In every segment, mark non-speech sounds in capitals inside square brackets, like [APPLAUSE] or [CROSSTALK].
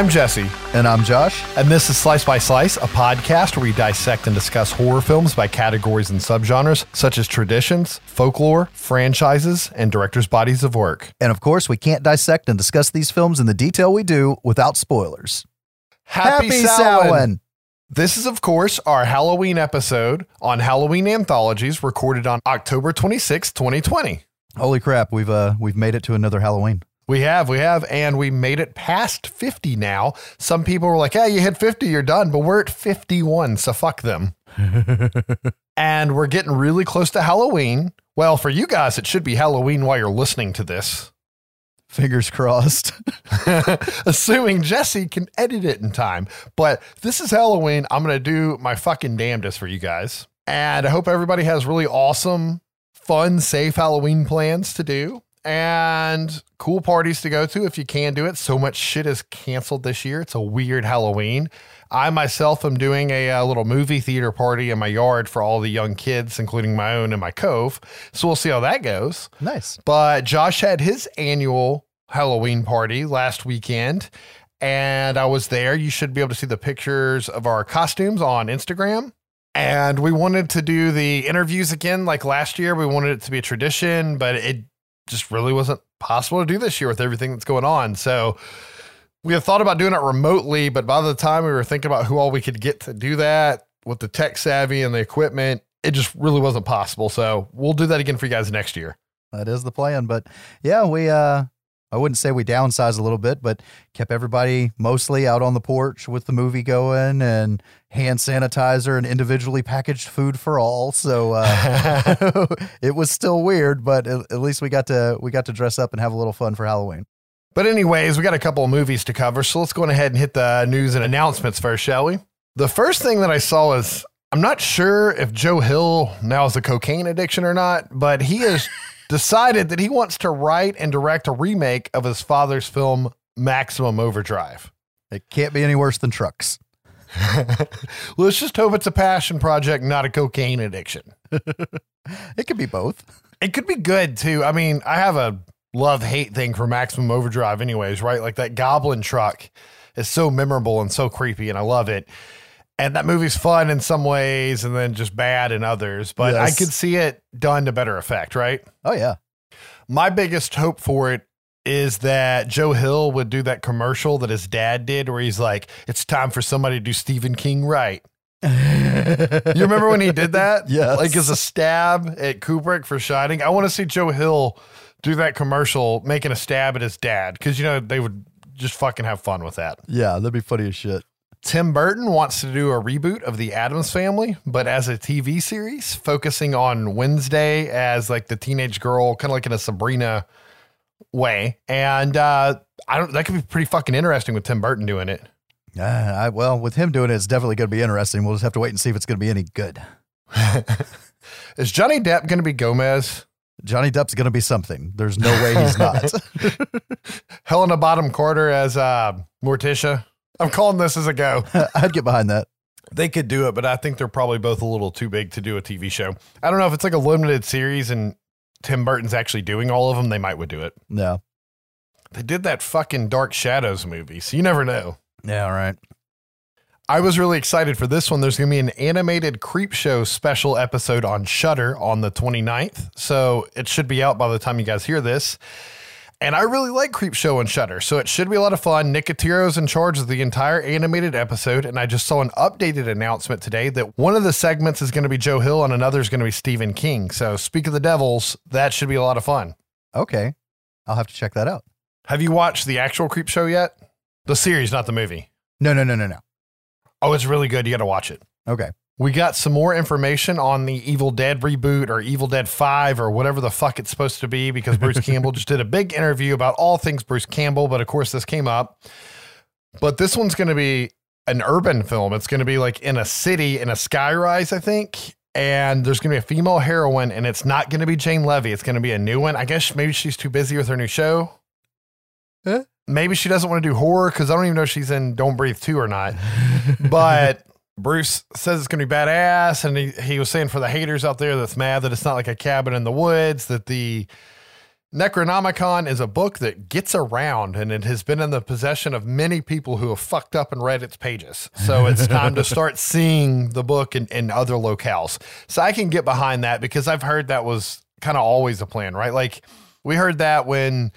I'm Jesse, And I'm Josh. and this is Slice by Slice, a podcast where we dissect and discuss horror films by categories and subgenres such as traditions, folklore, franchises, and directors' bodies of work. And of course, we can't dissect and discuss these films in the detail we do without spoilers. Samhain. Samhain. This is, of course, our Halloween episode on Halloween anthologies recorded on October 26, 2020. Holy crap, we've uh we've made it to another Halloween. We have, we have, and we made it past 50 now. Some people were like, hey, you hit 50, you're done, but we're at 51, so fuck them. [LAUGHS] and we're getting really close to Halloween. Well, for you guys, it should be Halloween while you're listening to this, Fingers crossed. [LAUGHS] assuming Jesse can edit it in time. But this is Halloween. I'm going to do my fucking damnedest for you guys. And I hope everybody has really awesome, fun, safe Halloween plans to do and cool parties to go to if you can do it. So much shit is canceled this year. It's a weird Halloween. I myself am doing a, uh little movie theater party in my yard for all the young kids, including my own and my cove. So we'll see how that goes. nice. But Josh had his annual Halloween party last weekend, and I was there. You should be able to see the pictures of our costumes on Instagram. And we wanted to do the interviews again like last year. We wanted it to be a tradition, but it just really wasn't possible to do this year with everything that's going on. So we had thought about doing it remotely, but by the time we were thinking about who all we could get to do that with the tech savvy and the equipment, it just really wasn't possible. So we'll do that again for you guys next year. That is the plan. But yeah, we uh I wouldn't say we downsized a little bit, but kept everybody mostly out on the porch with the movie going and hand sanitizer and individually packaged food for all. So uh, [LAUGHS] it was still weird, but at, least we got to we got to dress up and have a little fun for Halloween. But anyways, we got a couple of movies to cover, so let's go ahead and hit the news and announcements first, shall we? The first thing that I saw was I'm not sure if Joe Hill now has a cocaine addiction or not, but he has decided that he wants to write and direct a remake of his father's film Maximum Overdrive. It can't be any worse than trucks. [LAUGHS] Let's just hope it's a passion project, not a cocaine addiction. [LAUGHS] It could be both. It could be good too. I mean, I have a love hate thing for Maximum Overdrive, anyways, right? Like that goblin truck is so memorable and so creepy, and I love it. And that movie's fun in some ways and then just bad in others, but I could see it done to better effect, right? Oh yeah. My biggest hope for it is that Joe Hill would do that commercial that his dad did where he's like, it's time for somebody to do Stephen King right. [LAUGHS] You remember when he did that? Yes. Like as a stab at Kubrick for Shining. I want to see Joe Hill do that commercial making a stab at his dad because, you know, they would just fucking have fun with that. Yeah, that'd be funny as shit. Tim Burton wants to do a reboot of The Addams Family, but as a TV series, focusing on Wednesday as like the teenage girl, kind of like in a Sabrina way. And uh, I don't, that could be pretty fucking interesting with Tim Burton doing it. Uh, I, well, with him doing it, it's definitely going to be interesting. We'll just have to wait and see if it's going to be any good. [LAUGHS] Is Johnny Depp going to be Gomez? Johnny Depp's going to be something. There's no way he's not. [LAUGHS] [LAUGHS] Helena Bonham Carter as uh, Morticia. I'm calling this as a go. [LAUGHS] I'd get behind that. They could do it, but I think they're probably both a little too big to do a TV show. I don't know if it's like a limited series and Tim Burton's actually doing all of them. They might would do it. Yeah. They did that fucking Dark Shadows movie, so you never know. Yeah, all right. I was really excited for this one. There's going to be an animated Creepshow special episode on Shudder on the 29th. So it should be out by the time you guys hear this. And I really like Creepshow on Shudder, so it should be a lot of fun. Nicotero's in charge of the entire animated episode, and I just saw an updated announcement today that one of the segments is going to be Joe Hill and another is going to be Stephen King. So speak of the devils, that should be a lot of fun. Okay. I'll have to check that out. Have you watched the actual Creepshow yet? The series, not the movie. No, no, no, no, no. Oh, it's really good. You got to watch it. Okay. We got some more information on the Evil Dead reboot or Evil Dead 5 or whatever the fuck it's supposed to be because Bruce [LAUGHS] Campbell just did a big interview about all things Bruce Campbell. But of course, this came up. But this one's going to be an urban film. It's going to be like in a city, in a skyrise, I think. And there's going to be a female heroine, and it's not going to be Jane Levy. It's going to be a new one. I guess maybe she's too busy with her new show. Huh? Maybe she doesn't want to do horror because I don't even know if she's in Don't Breathe 2 or not. but [LAUGHS] Bruce says it's going to be badass. And he, he was saying for the haters out there that's mad that it's not like a cabin in the woods, that the Necronomicon is a book that gets around and it has been in the possession of many people who have fucked up and read its pages. So it's time to start [LAUGHS] seeing the book in, in other locales. So I can get behind that because I've heard that was kind of always a plan, right? Like we heard that when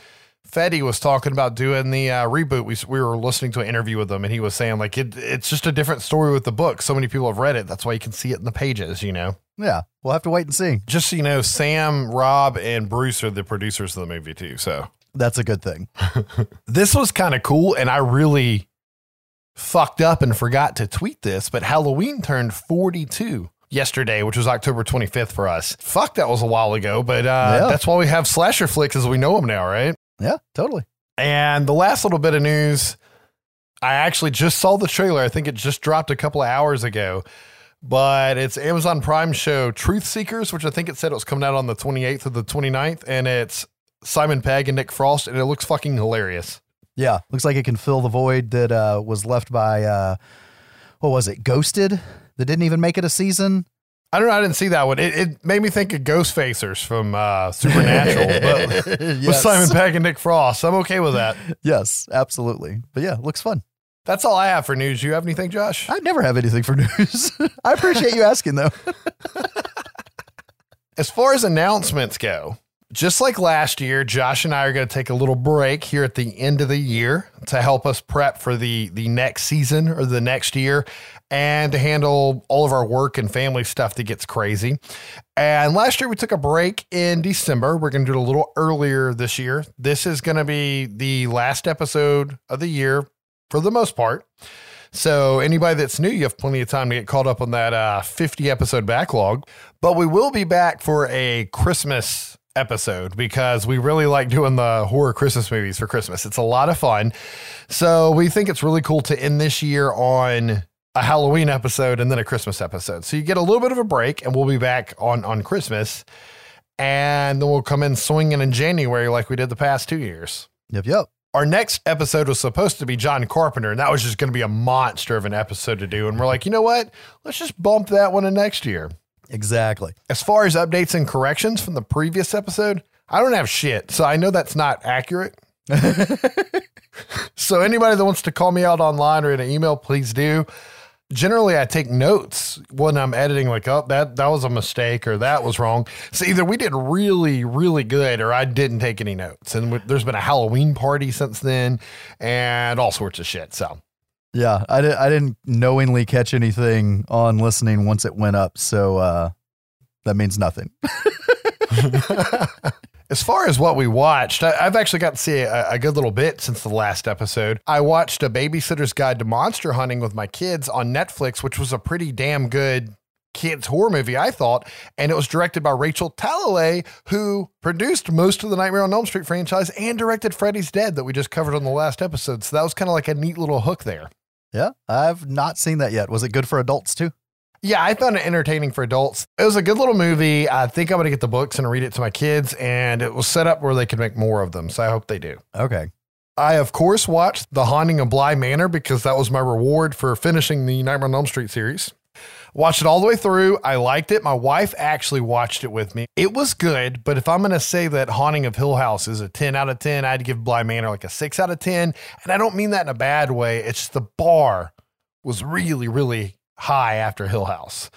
Fede was talking about doing the uh, reboot. We, we were listening to an interview with him and he was saying like it, it's just a different story with the book. So many people have read it. That's why you can see it in the pages, you know? Yeah, we'll have to wait and see. Just so you know, Sam, Rob, and Bruce are the producers of the movie too. So That's a good thing. [LAUGHS] this was kind of cool, and I really fucked up and forgot to tweet this, but Halloween turned 42 yesterday, which was October 25th for us. Fuck, that was a while ago, but uh, Yeah. that's why we have slasher flicks as we know them now, right? Yeah, totally. And the last little bit of news, I actually just saw the trailer. I think it just dropped a couple of hours ago. But it's Amazon Prime show Truth Seekers, which I think it said it was coming out on the 28th or the 29th. And it's Simon Pegg and Nick Frost, and it looks fucking hilarious. Yeah, looks like it can fill the void that uh, was left by uh, what was it? Ghosted that didn't even make it a season. I don't know. I didn't see that one. It, it made me think of Ghostfacers from uh, Supernatural, [LAUGHS] but with Simon Pegg and Nick Frost. I'm okay with that. Yes, absolutely. But yeah, looks fun. That's all I have for news. You have anything, Josh? I never have anything for news. [LAUGHS] I appreciate you asking though. [LAUGHS] As far as announcements go, just like last year, Josh and I are going to take a little break here at the end of the year to help us prep for the the next season or the next year and to handle all of our work and family stuff that gets crazy. And last year we took a break in December. We're going to do it a little earlier this year. This is going to be the last episode of the year for the most part. So anybody that's new, you have plenty of time to get caught up on that uh, 50 episode backlog. But we will be back for a Christmas episode because we really like doing the horror Christmas movies for Christmas. It's a lot of fun. So we think it's really cool to end this year on a Halloween episode and then a Christmas episode. So you get a little bit of a break and we'll be back on on Christmas. And then we'll come in swinging in January like we did the past two years. Yep, yep. Our next episode was supposed to be John Carpenter, and that was just going to be a monster of an episode to do. And we're like, you know what? Let's just bump that one to next year. Exactly. As far as updates and corrections from the previous episode, I don't have shit. So I know that's not accurate. [LAUGHS] so anybody that wants to call me out online or in an email, please do. Generally, I take notes when I'm editing, like, oh, that that was a mistake or that was wrong. So either we did really, really good or I didn't take any notes. And w- there's been a Halloween party since then and all sorts of shit. So Yeah, I, di- I didn't knowingly catch anything on listening once it went up, so uh, that means nothing. [LAUGHS] [LAUGHS] As far as what we watched, I, I've actually got to see a, a good little bit since the last episode. I watched a Babysitter's Guide to Monster Hunting with my kids on Netflix, which was a pretty damn good kids horror movie, I thought. And it was directed by Rachel Talalay, who produced most of the Nightmare on Elm Street franchise and directed Freddy's Dead that we just covered on the last episode. So that was kind of like a neat little hook there. Yeah, I've not seen that yet. Was it good for adults too? Yeah, I found it entertaining for adults. It was a good little movie. I think I'm going to get the books and read it to my kids, and it was set up where they could make more of them. So I hope they do. Okay. I, of course, watched The Haunting of Bly Manor because that was my reward for finishing the Nightmare on Elm Street series. Watched it all the way through. I liked it. My wife actually watched it with me. It was good, but if I'm going to say that Haunting of Hill House is a 10 out of 10, I'd give Bly Manor like a 6 out of 10. And I don't mean that in a bad way. It's just the bar was really, really high after Hill House.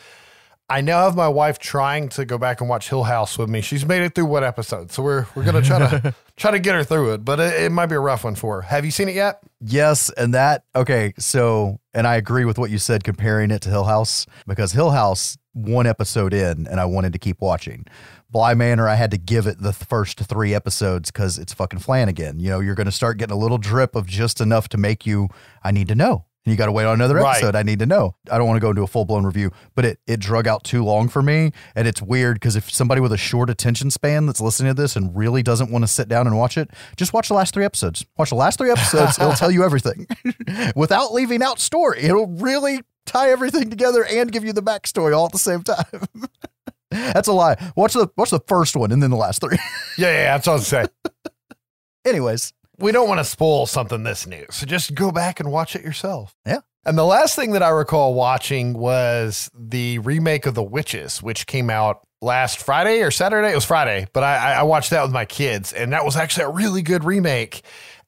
I now have my wife trying to go back and watch Hill House with me. She's made it through what episode? So we're we're gonna try to [LAUGHS] try to get her through it, but it, it might be a rough one for her. Have you seen it yet? Yes, and that okay. So, and I agree with what you said comparing it to Hill House because Hill House one episode in, and I wanted to keep watching. Bly Manor, I had to give it the first three episodes because it's fucking Flanagan. You know, you're going to start getting a little drip of just enough to make you. I need to know. And you got to wait on another Right. episode. I need to know. I don't want to go into a full blown review, but it it drug out too long for me, and it's weird because if somebody with a short attention span that's listening to this and really doesn't want to sit down and watch it, just watch the last three episodes. Watch the last three episodes. [LAUGHS] it'll tell you everything [LAUGHS] without leaving out story. It'll really tie everything together and give you the backstory all at the same time. [LAUGHS] That's a lie. Watch the watch the first one and then the last three. Yeah, yeah, that's what I was saying. Anyways, we don't want to spoil something this new, so just go back and watch it yourself. Yeah. And the last thing that I recall watching was the remake of The Witches, which came out last Friday or Saturday. It was Friday, but I, I watched that with my kids, and that was actually a really good remake.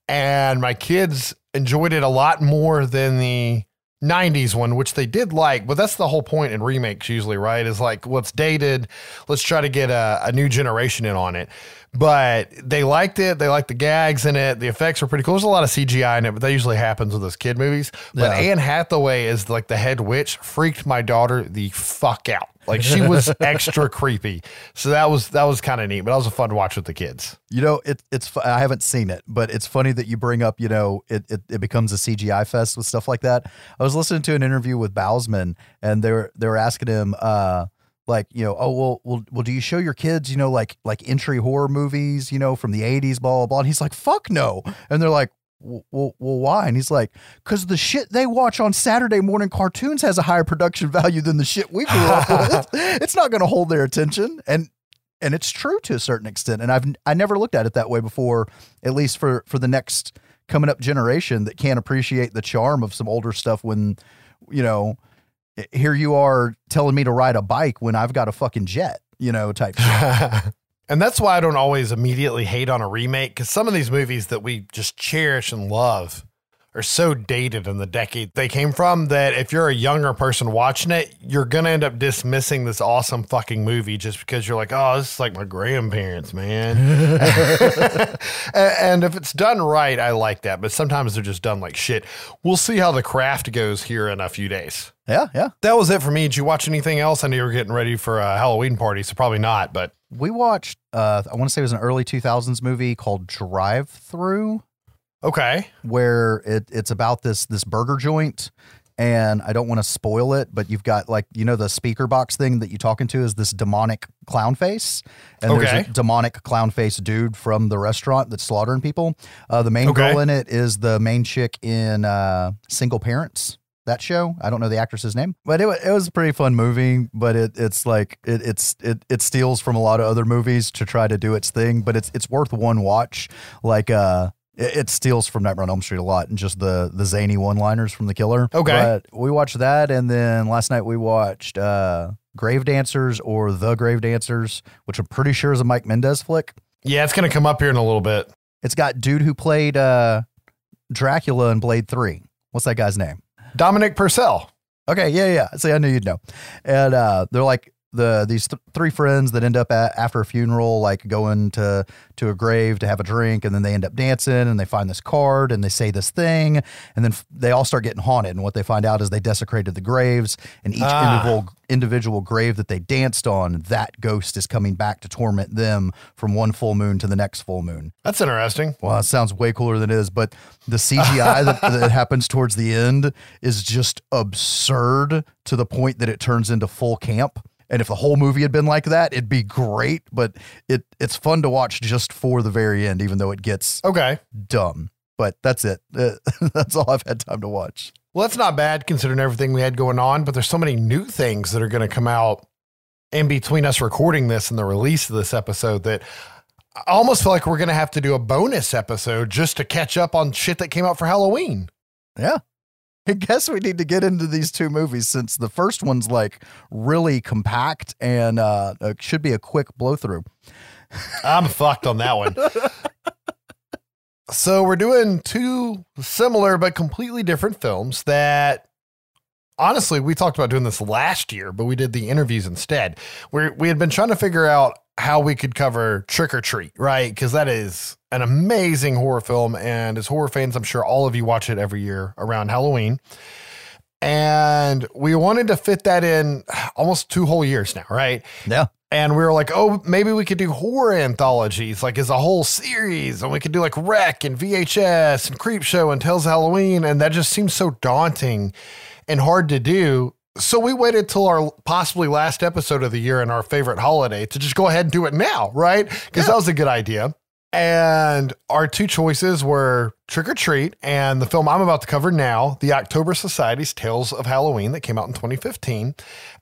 And my kids enjoyed it a lot more than the 90s one, which they did like, but that's the whole point in remakes usually, right? Is like what's dated. Let's try to get a, a new generation in on it but they liked it. They liked the gags in it. The effects were pretty cool. There's a lot of CGI in it, but that usually happens with those kid movies. But yeah. Anne Hathaway is like the head witch, freaked my daughter the fuck out. Like she was [LAUGHS] extra creepy. So that was that was kind of neat, but that was a fun watch with the kids. You know, it, it's I haven't seen it, but it's funny that you bring up. You know, it, it it becomes a CGI fest with stuff like that. I was listening to an interview with Bousman, and they were they were asking him. uh like you know oh well, well well do you show your kids you know like like entry horror movies you know from the 80s blah blah blah and he's like fuck no and they're like well, well, well why? And he's like, because the shit they watch on Saturday morning cartoons has a higher production value than the shit we grew up [LAUGHS] with. It's not going to hold their attention, and and it's true to a certain extent. And I've I never looked at it that way before, at least for for the next coming up generation that can't appreciate the charm of some older stuff when, you know, here you are telling me to ride a bike when I've got a fucking jet, you know, type [LAUGHS] and that's why I don't always immediately hate on a remake because some of these movies that we just cherish and love are so dated in the decade they came from that if you're a younger person watching it, you're going to end up dismissing this awesome fucking movie just because you're like, oh, this is like my grandparents, man. [LAUGHS] and if it's done right, I like that. But sometimes they're just done like shit. We'll see how the craft goes here in a few days. Yeah, yeah. That was it for me. Did you watch anything else? I knew you were getting ready for a Halloween party, so probably not, but. We watched, uh, I want to say it was an early 2000s movie called Drive Through. Okay. Where it, it's about this this burger joint and I don't want to spoil it, but you've got like you know the speaker box thing that you talking to is this demonic clown face, and okay. there's a demonic clown face dude from the restaurant that's slaughtering people. Uh, the main okay. girl in it is the main chick in uh, Single Parents. That show, I don't know the actress's name, but it, it was a pretty fun movie. But it, it's like it, it's it, it steals from a lot of other movies to try to do its thing. But it's it's worth one watch. Like uh, it, it steals from Nightmare on Elm Street a lot and just the the zany one liners from the killer. Okay, but we watched that, and then last night we watched uh, Grave Dancers or The Grave Dancers, which I'm pretty sure is a Mike Mendez flick. Yeah, it's gonna come up here in a little bit. It's got dude who played uh, Dracula in Blade Three. What's that guy's name? Dominic Purcell. Okay, yeah, yeah. See, I knew you'd know. And uh, they're like the these th- three friends that end up at, after a funeral like going to to a grave to have a drink and then they end up dancing and they find this card and they say this thing and then f- they all start getting haunted. And what they find out is they desecrated the graves and each ah. individual individual grave that they danced on that ghost is coming back to torment them from one full moon to the next full moon. That's interesting. Well it sounds way cooler than it is but the cgi [LAUGHS] that, that happens towards the end is just absurd to the point that it turns into full camp and if the whole movie had been like that, it'd be great. But it it's fun to watch just for the very end, even though it gets okay dumb. But that's it. [LAUGHS] that's all I've had time to watch. Well, that's not bad considering everything we had going on. But there's so many new things that are going to come out in between us recording this and the release of this episode that I almost feel like we're going to have to do a bonus episode just to catch up on shit that came out for Halloween. Yeah. I guess we need to get into these two movies since the first one's like really compact and uh, should be a quick blow through. I'm fucked on that one. so we're doing two similar but completely different films that honestly we talked about doing this last year, but we did the interviews instead. We we had been trying to figure out how we could cover Trick or Treat, right? Because that is an amazing horror film. And as horror fans, I'm sure all of you watch it every year around Halloween. And we wanted to fit that in almost two whole years now, right? Yeah. And we were like, oh, maybe we could do horror anthologies, like as a whole series. And we could do like Rec and VHS and Creepshow and Tales of Halloween. And that just seems so daunting and hard to do. So we waited till our possibly last episode of the year and our favorite holiday to just go ahead and do it now, right? Because yeah. that was a good idea. And our two choices were Trick or Treat and the film I'm about to cover now, The October Society's Tales of Halloween, that came out in 2015.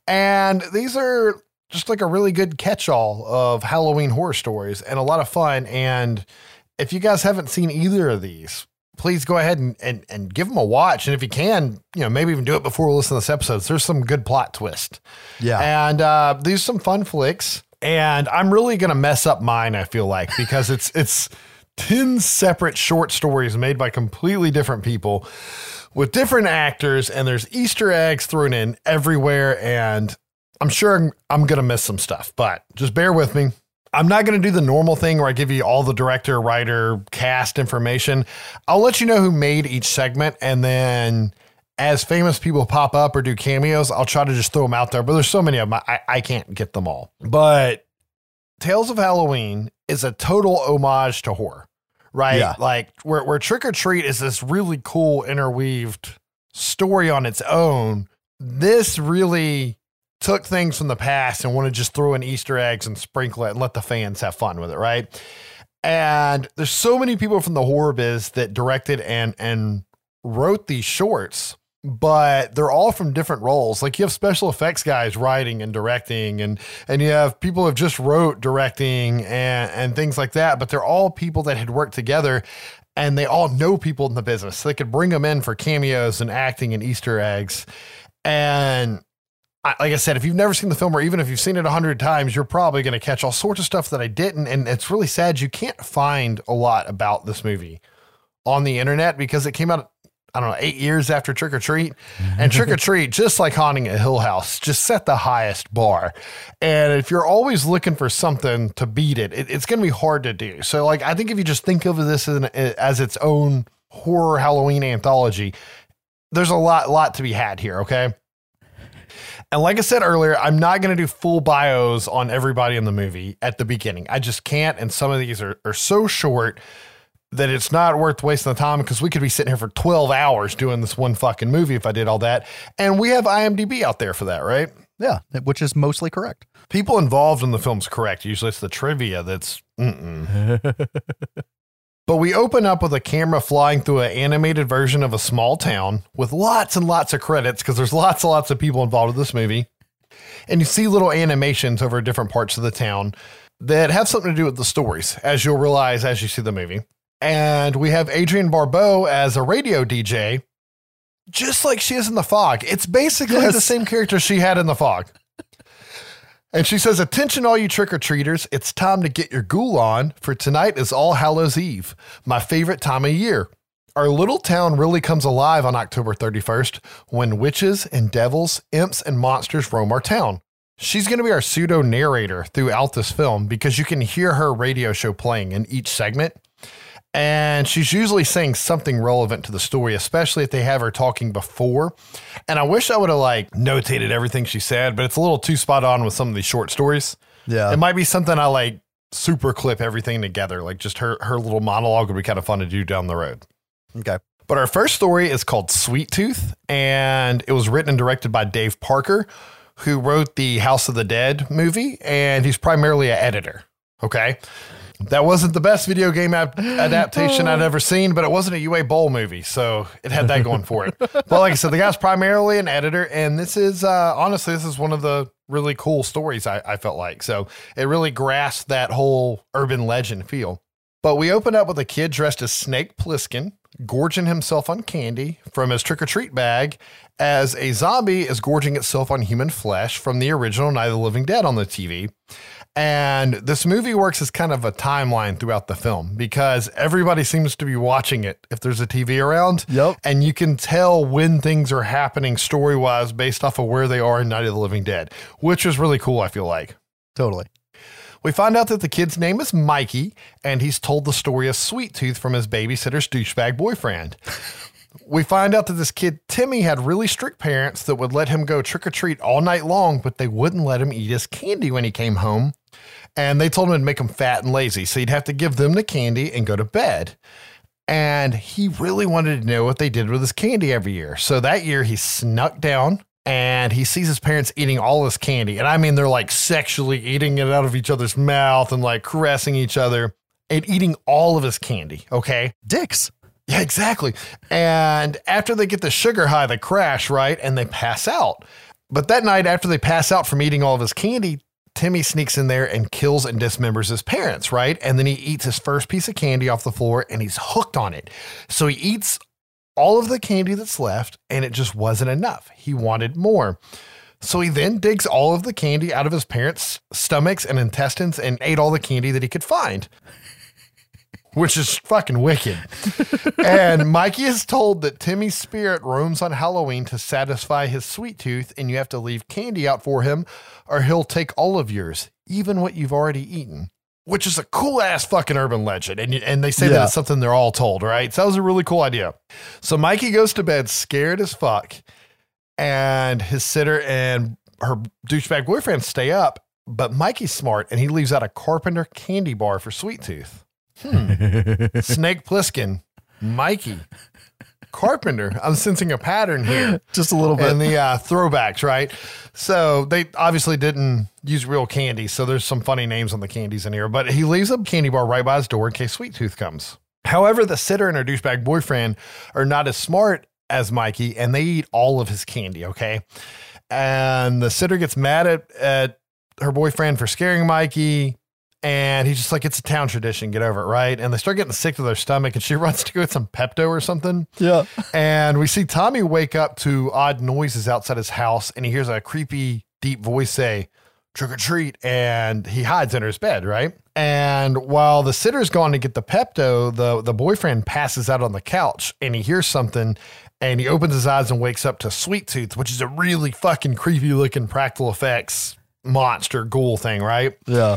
And these are just like a really good catch all of Halloween horror stories and a lot of fun. And if you guys haven't seen either of these, please go ahead and, and, and give them a watch. And if you can, you know, maybe even do it before we listen to this episode. There's some good plot twist. Yeah. And uh, these are some fun flicks. And I'm really gonna mess up mine, I feel like, because it's it's 10 separate short stories made by completely different people with different actors, and there's Easter eggs thrown in everywhere. And I'm sure I'm, I'm gonna miss some stuff, but just bear with me. I'm not going to do the normal thing where I give you all the director, writer, cast information. I'll let you know who made each segment and then as famous people pop up or do cameos, I'll try to just throw them out there. But there's so many of them, I, I can't get them all. But Tales of Halloween is a total homage to horror, right? Yeah. Like where, where Trick or Treat is this really cool interweaved story on its own. This really took things from the past and wanted to just throw in Easter eggs and sprinkle it and let the fans have fun with it, right? And there's so many people from the horror biz that directed and and wrote these shorts, but they're all from different roles. Like you have special effects guys writing and directing, and and you have people who have just wrote directing and and things like that. But they're all people that had worked together. And they all know people in the business. So they could bring them in for cameos and acting and Easter eggs. And like I said, if you've never seen the film or even if you've seen it a hundred times, you're probably going to catch all sorts of stuff that I didn't. And it's really sad. You can't find a lot about this movie on the internet because it came out, I don't know, eight years after Trick or Treat. And Trick or [LAUGHS] Treat, just like Haunting a Hill House, just set the highest bar. And if you're always looking for something to beat it, it it's going to be hard to do. So, like, I think if you just think of this as, an, eh, as its own horror Halloween anthology, there's a lot, lot to be had here. Okay. And like I said earlier, I'm not going to do full bios on everybody in the movie at the beginning. I just can't. And some of these are, are so short that it's not worth wasting the time because we could be sitting here for 12 hours doing this one fucking movie if I did all that. And we have IMDb out there for that, right? Yeah, which is mostly correct. People involved in the film's correct. Usually it's the trivia that's. [LAUGHS] But we open up with a camera flying through an animated version of a small town with lots and lots of credits because there's lots and lots of people involved with this movie. And you see little animations over different parts of the town that have something to do with the stories, as you'll realize as you see the movie. And we have Adrienne Barbeau as a radio DJ, just like she is in The Fog. It's basically Yes. the same character she had in The Fog. And she says, Attention, all you trick or treaters. It's time to get your ghoul on, for tonight is All Hallows Eve, my favorite time of year. Our little town really comes alive on October 31st when witches and devils, imps, and monsters roam our town. She's going to be our pseudo narrator throughout this film because you can hear her radio show playing in each segment. And she's usually saying something relevant to the story, especially if they have her talking before. And I wish I would have like notated everything she said, but it's a little too spot on with some of these short stories. Yeah. It might be something I like super clip everything together, like just her her little monologue would be kind of fun to do down the road. okay. But our first story is called Sweet Tooth, and it was written and directed by Dave Parker, who wrote the House of the Dead movie, and he's primarily an editor. Okay. That wasn't the best video game ap- [LAUGHS] adaptation I'd ever seen, but it wasn't a Uwe Boll movie, so it had that going for it. [LAUGHS] But like I said, the guy's primarily an editor, and this is uh, honestly, this is one of the really cool stories I, I felt like. So it really grasped that whole urban legend feel. But we open up with a kid dressed as Snake Plissken, gorging himself on candy from his trick or treat bag, as a zombie is gorging itself on human flesh from the original Night of the Living Dead on the TV. And this movie works as kind of a timeline throughout the film because everybody seems to be watching it if there's a TV around. Yep. And you can tell when things are happening story wise based off of where they are in Night of the Living Dead, which is really cool, I feel like. Totally. We find out that the kid's name is Mikey, and he's told the story of Sweet Tooth from his babysitter's douchebag boyfriend. [LAUGHS] we find out that this kid, Timmy, had really strict parents that would let him go trick or treat all night long, but they wouldn't let him eat his candy when he came home. And they told him to make him fat and lazy, so he'd have to give them the candy and go to bed. And he really wanted to know what they did with his candy every year. So that year he snuck down and he sees his parents eating all this candy. And I mean, they're like sexually eating it out of each other's mouth and like caressing each other and eating all of his candy. Okay. Dicks. Yeah, exactly. And after they get the sugar high, they crash, right? And they pass out. But that night, after they pass out from eating all of his candy, Timmy sneaks in there and kills and dismembers his parents, right? And then he eats his first piece of candy off the floor and he's hooked on it. So he eats all of the candy that's left and it just wasn't enough. He wanted more. So he then digs all of the candy out of his parents' stomachs and intestines and ate all the candy that he could find. Which is fucking wicked. and Mikey is told that Timmy's spirit roams on Halloween to satisfy his sweet tooth, and you have to leave candy out for him, or he'll take all of yours, even what you've already eaten. Which is a cool ass fucking urban legend. And, and they say that it's something they're all told, right? So that was a really cool idea. So Mikey goes to bed scared as fuck and his sitter and her douchebag boyfriend stay up. But Mikey's smart and he leaves out a Carpenter candy bar for Sweet Tooth. Hmm. [LAUGHS] Snake Plissken, Mikey, Carpenter. I'm sensing a pattern here Just a little bit. in the uh, throwbacks, right? So they obviously didn't use real candy. So there's some funny names on the candies in here. But he leaves a candy bar right by his door in case Sweet Tooth comes. However, the sitter and her douchebag boyfriend are not as smart as Mikey, and they eat all of his candy. Okay, and the sitter gets mad at at her boyfriend for scaring Mikey. And he's just like, it's a town tradition. Get over it, right? And they start getting sick to their stomach, and she [LAUGHS] runs to go get some Pepto or something. yeah. And we see Tommy wake up to odd noises outside his house, and he hears a creepy, deep voice say, trick or treat. And he hides under his bed, right? And while the sitter's gone to get the Pepto, the, the boyfriend passes out on the couch and he hears something and he opens his eyes and wakes up to Sweet Tooth, which is a really fucking creepy looking practical effects monster ghoul thing, right? Yeah.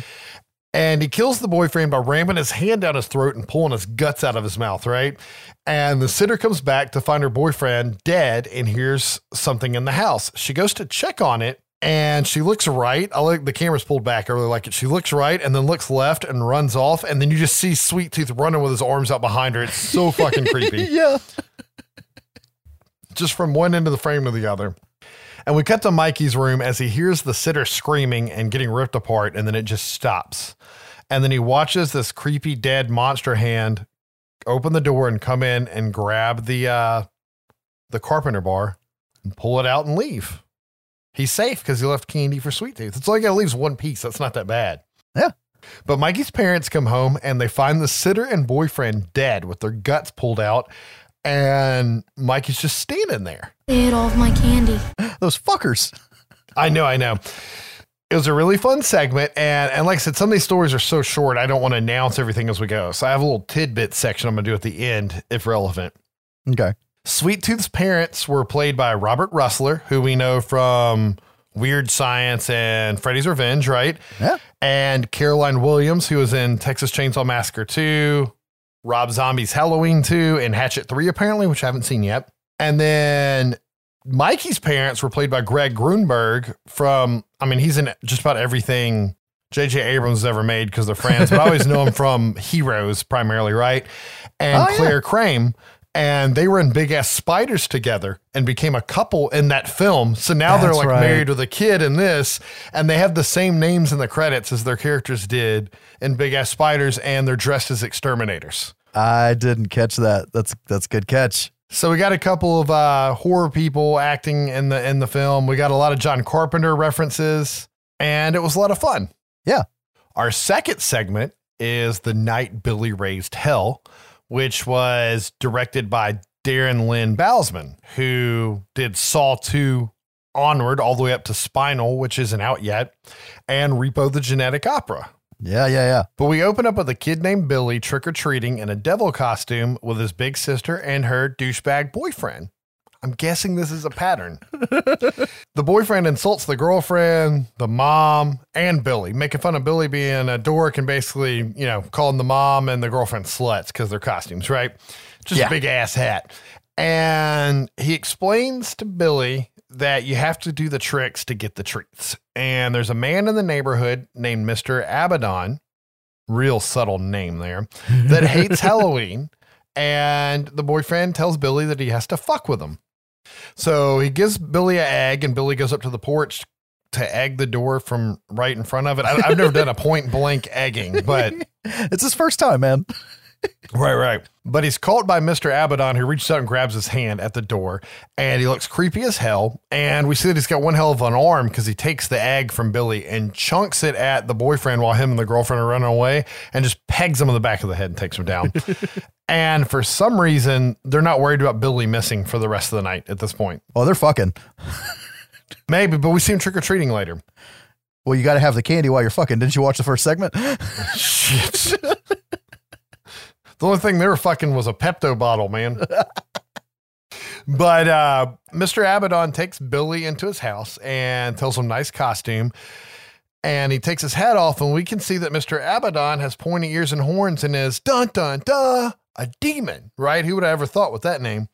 And he kills the boyfriend by ramming his hand down his throat and pulling his guts out of his mouth, right? And the sitter comes back to find her boyfriend dead and hears something in the house. She goes to check on it and she looks right. I like the camera's pulled back. I really like it. She looks right and then looks left and runs off. And then you just see Sweet Tooth running with his arms out behind her. It's so fucking creepy [LAUGHS] Yeah. just from one end of the frame to the other. And we cut to Mikey's room as he hears the sitter screaming and getting ripped apart, and then it just stops. And then he watches this creepy dead monster hand open the door and come in and grab the uh the carpenter bar and pull it out and leave. He's safe because he left candy for Sweet Tooth. It's like he leaves one piece. That's not that bad. Yeah. But Mikey's parents come home and they find the sitter and boyfriend dead with their guts pulled out. And Mike is just standing there. They ate all of my candy. [GASPS] Those fuckers. I know, I know. It was a really fun segment. And, and like I said, some of these stories are so short, I don't want to announce everything as we go. So I have a little tidbit section I'm going to do at the end if relevant. Okay. Sweet Tooth's parents were played by Robert Rusler, who we know from Weird Science and Freddy's Revenge, right? Yeah. And Caroline Williams, who was in Texas Chainsaw Massacre 2, Rob Zombie's Halloween 2, and Hatchet 3, apparently, which I haven't seen yet. And then Mikey's parents were played by Greg Grunberg from, I mean, he's in just about everything J.J. Abrams has ever made because they're friends, but I always know him [LAUGHS] [LAUGHS] from Heroes primarily, right? And Oh, yeah. Claire Crane. And they were in Big Ass Spiders together and became a couple in that film. So now they're like right. married with a kid in this, and they have the same names in the credits as their characters did in Big Ass Spiders, and they're dressed as exterminators. I didn't catch that. That's that's good catch. So we got a couple of uh, horror people acting in the in the film. We got a lot of John Carpenter references, and it was a lot of fun. Yeah. Our second segment is the night Billy raised hell, which was directed by Darren Lynn Bousman, who did Saw 2 onward all the way up to Spiral, which isn't out yet, and Repo the Genetic Opera. Yeah, yeah, yeah. But we open up with a kid named Billy trick or treating in a devil costume with his big sister and her douchebag boyfriend. I'm guessing this is a pattern. [LAUGHS] the boyfriend insults the girlfriend, the mom, and Billy, making fun of Billy being a dork and basically, you know, calling the mom and the girlfriend sluts because they're costumes, right? Just Yeah. a big ass hat. And he explains to Billy that you have to do the tricks to get the treats. And there's a man in the neighborhood named Mr. Abaddon, real subtle name there, that hates [LAUGHS] Halloween. And the boyfriend tells Billy that he has to fuck with him. So he gives Billy an egg, and Billy goes up to the porch to egg the door from right in front of it. I, I've never done a point blank egging, but [LAUGHS] It's his first time, man. Right, right. But he's caught by Mr. Abaddon, who reaches out and grabs his hand at the door, and he looks creepy as hell. And we see that he's got one hell of an arm because he takes the egg from Billy and chunks it at the boyfriend while him and the girlfriend are running away and just pegs him in the back of the head and takes him down. [LAUGHS] and for some reason, they're not worried about Billy missing for the rest of the night at this point. Oh, they're fucking. [LAUGHS] Maybe, but we see him trick or treating later. Well, you got to have the candy while you're fucking. Didn't you watch the first segment? [LAUGHS] Shit. The only thing they were fucking was a Pepto bottle, man. [LAUGHS] but uh, Mr. Abaddon takes Billy into his house and tells him nice costume. And he takes his hat off, and we can see that Mr. Abaddon has pointy ears and horns and is dun dun dun a demon, right? Who would have ever thought with that name?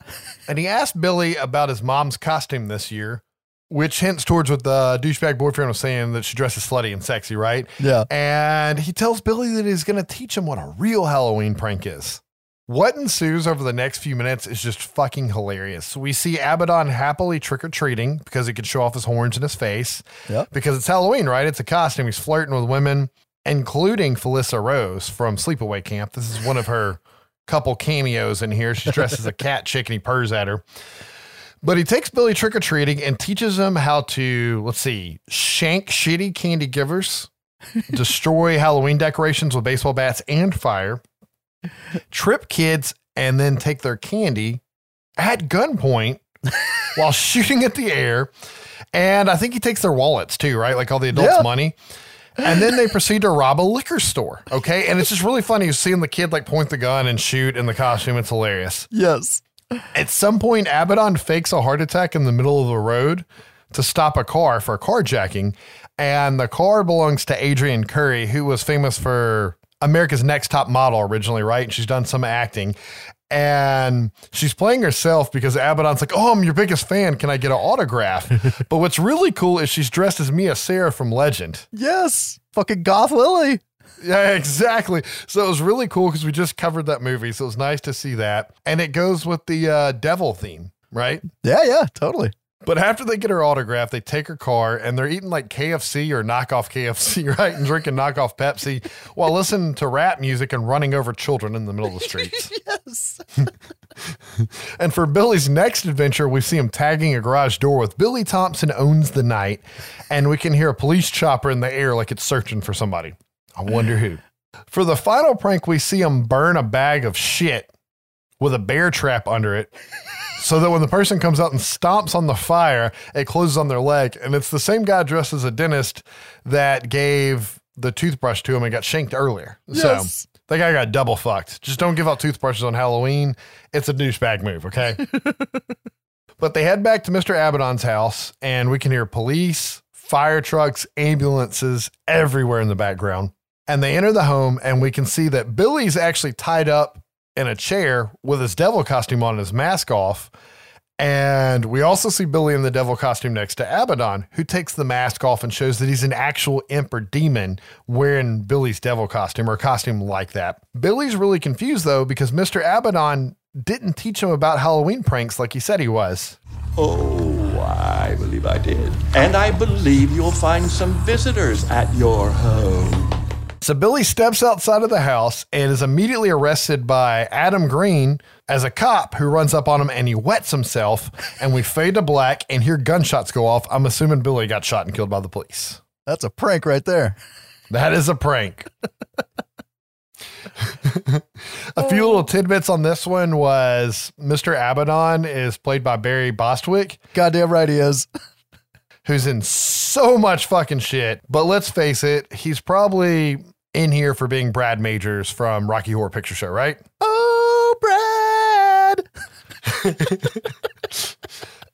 And he asked Billy about his mom's costume this year, which hints towards what the douchebag boyfriend was saying that she dresses slutty and sexy, right? yeah. And he tells Billy that he's going to teach him what a real Halloween prank is. What ensues over the next few minutes is just fucking hilarious. We see Abaddon happily trick or treating because he can show off his horns and his face. Yep. Because it's Halloween, right? It's a costume. He's flirting with women, including Felissa Rose from Sleepaway Camp. This is one of her couple cameos in here. She's dressed as a cat chick and he purrs at her. But he takes Billy trick or treating and teaches him how to, let's see, shank shitty candy givers, [LAUGHS] destroy Halloween decorations with baseball bats and fire, trip kids, and then take their candy at gunpoint [LAUGHS] while shooting at the air. And I think he takes their wallets too, right? Like all the adults' Yeah. money. And then they proceed to rob a liquor store. Okay. And it's just really funny seeing the kid like point the gun and shoot in the costume. It's hilarious. Yes. At some point, Abaddon fakes a heart attack in the middle of the road to stop a car for carjacking. And the car belongs to Adrianne Curry, who was famous for America's Next Top Model originally, right? And she's done some acting. And she's playing herself because Abaddon's like, Oh, I'm your biggest fan. Can I get an autograph? [LAUGHS] but what's really cool is she's dressed as Mia Sara from Legend. Yes. Fucking Goth Lily. Yeah, [LAUGHS] exactly. So it was really cool because we just covered that movie. So it was nice to see that. And it goes with the uh, devil theme, right? Yeah, yeah, totally. But after they get her autograph, they take her car and they're eating like KFC or knockoff KFC, [LAUGHS] right? And drinking knockoff Pepsi while listening to rap music and running over children in the middle of the streets. [LAUGHS] Yes. and for Billy's next adventure, we see him tagging a garage door with Billy Thompson owns the night. And we can hear a police chopper in the air like it's searching for somebody. I wonder who. For the final prank, we see him burn a bag of shit with a bear trap under it. So that when the person comes out and stomps on the fire, it closes on their leg. And it's the same guy dressed as a dentist that gave the toothbrush to him and got shanked earlier. Yes. So that guy got double fucked. Just don't give out toothbrushes on Halloween. It's a douchebag move, okay? [LAUGHS] but they head back to Mr. Abaddon's house, and we can hear police, fire trucks, ambulances everywhere in the background. And they enter the home, and we can see that Billy's actually tied up in a chair with his devil costume on and his mask off. And we also see Billy in the devil costume next to Abaddon, who takes the mask off and shows that he's an actual imp or demon wearing Billy's devil costume or costume like that. Billy's really confused though because Mr. Abaddon didn't teach him about Halloween pranks like he said he was. Oh, I believe I did. And I believe you'll find some visitors at your home. So Billy steps outside of the house and is immediately arrested by Adam Green as a cop who runs up on him and he wets himself. And we fade to black and hear gunshots go off. I'm assuming Billy got shot and killed by the police. That's a prank right there. That is a prank. a few little tidbits on this one was Mr. Abaddon is played by Barry Bostwick, Goddamn right he is. [LAUGHS] who's in so much fucking shit. But let's face it, he's probably in here for being Brad Majors from Rocky Horror Picture Show, right? Oh, Brad. [LAUGHS]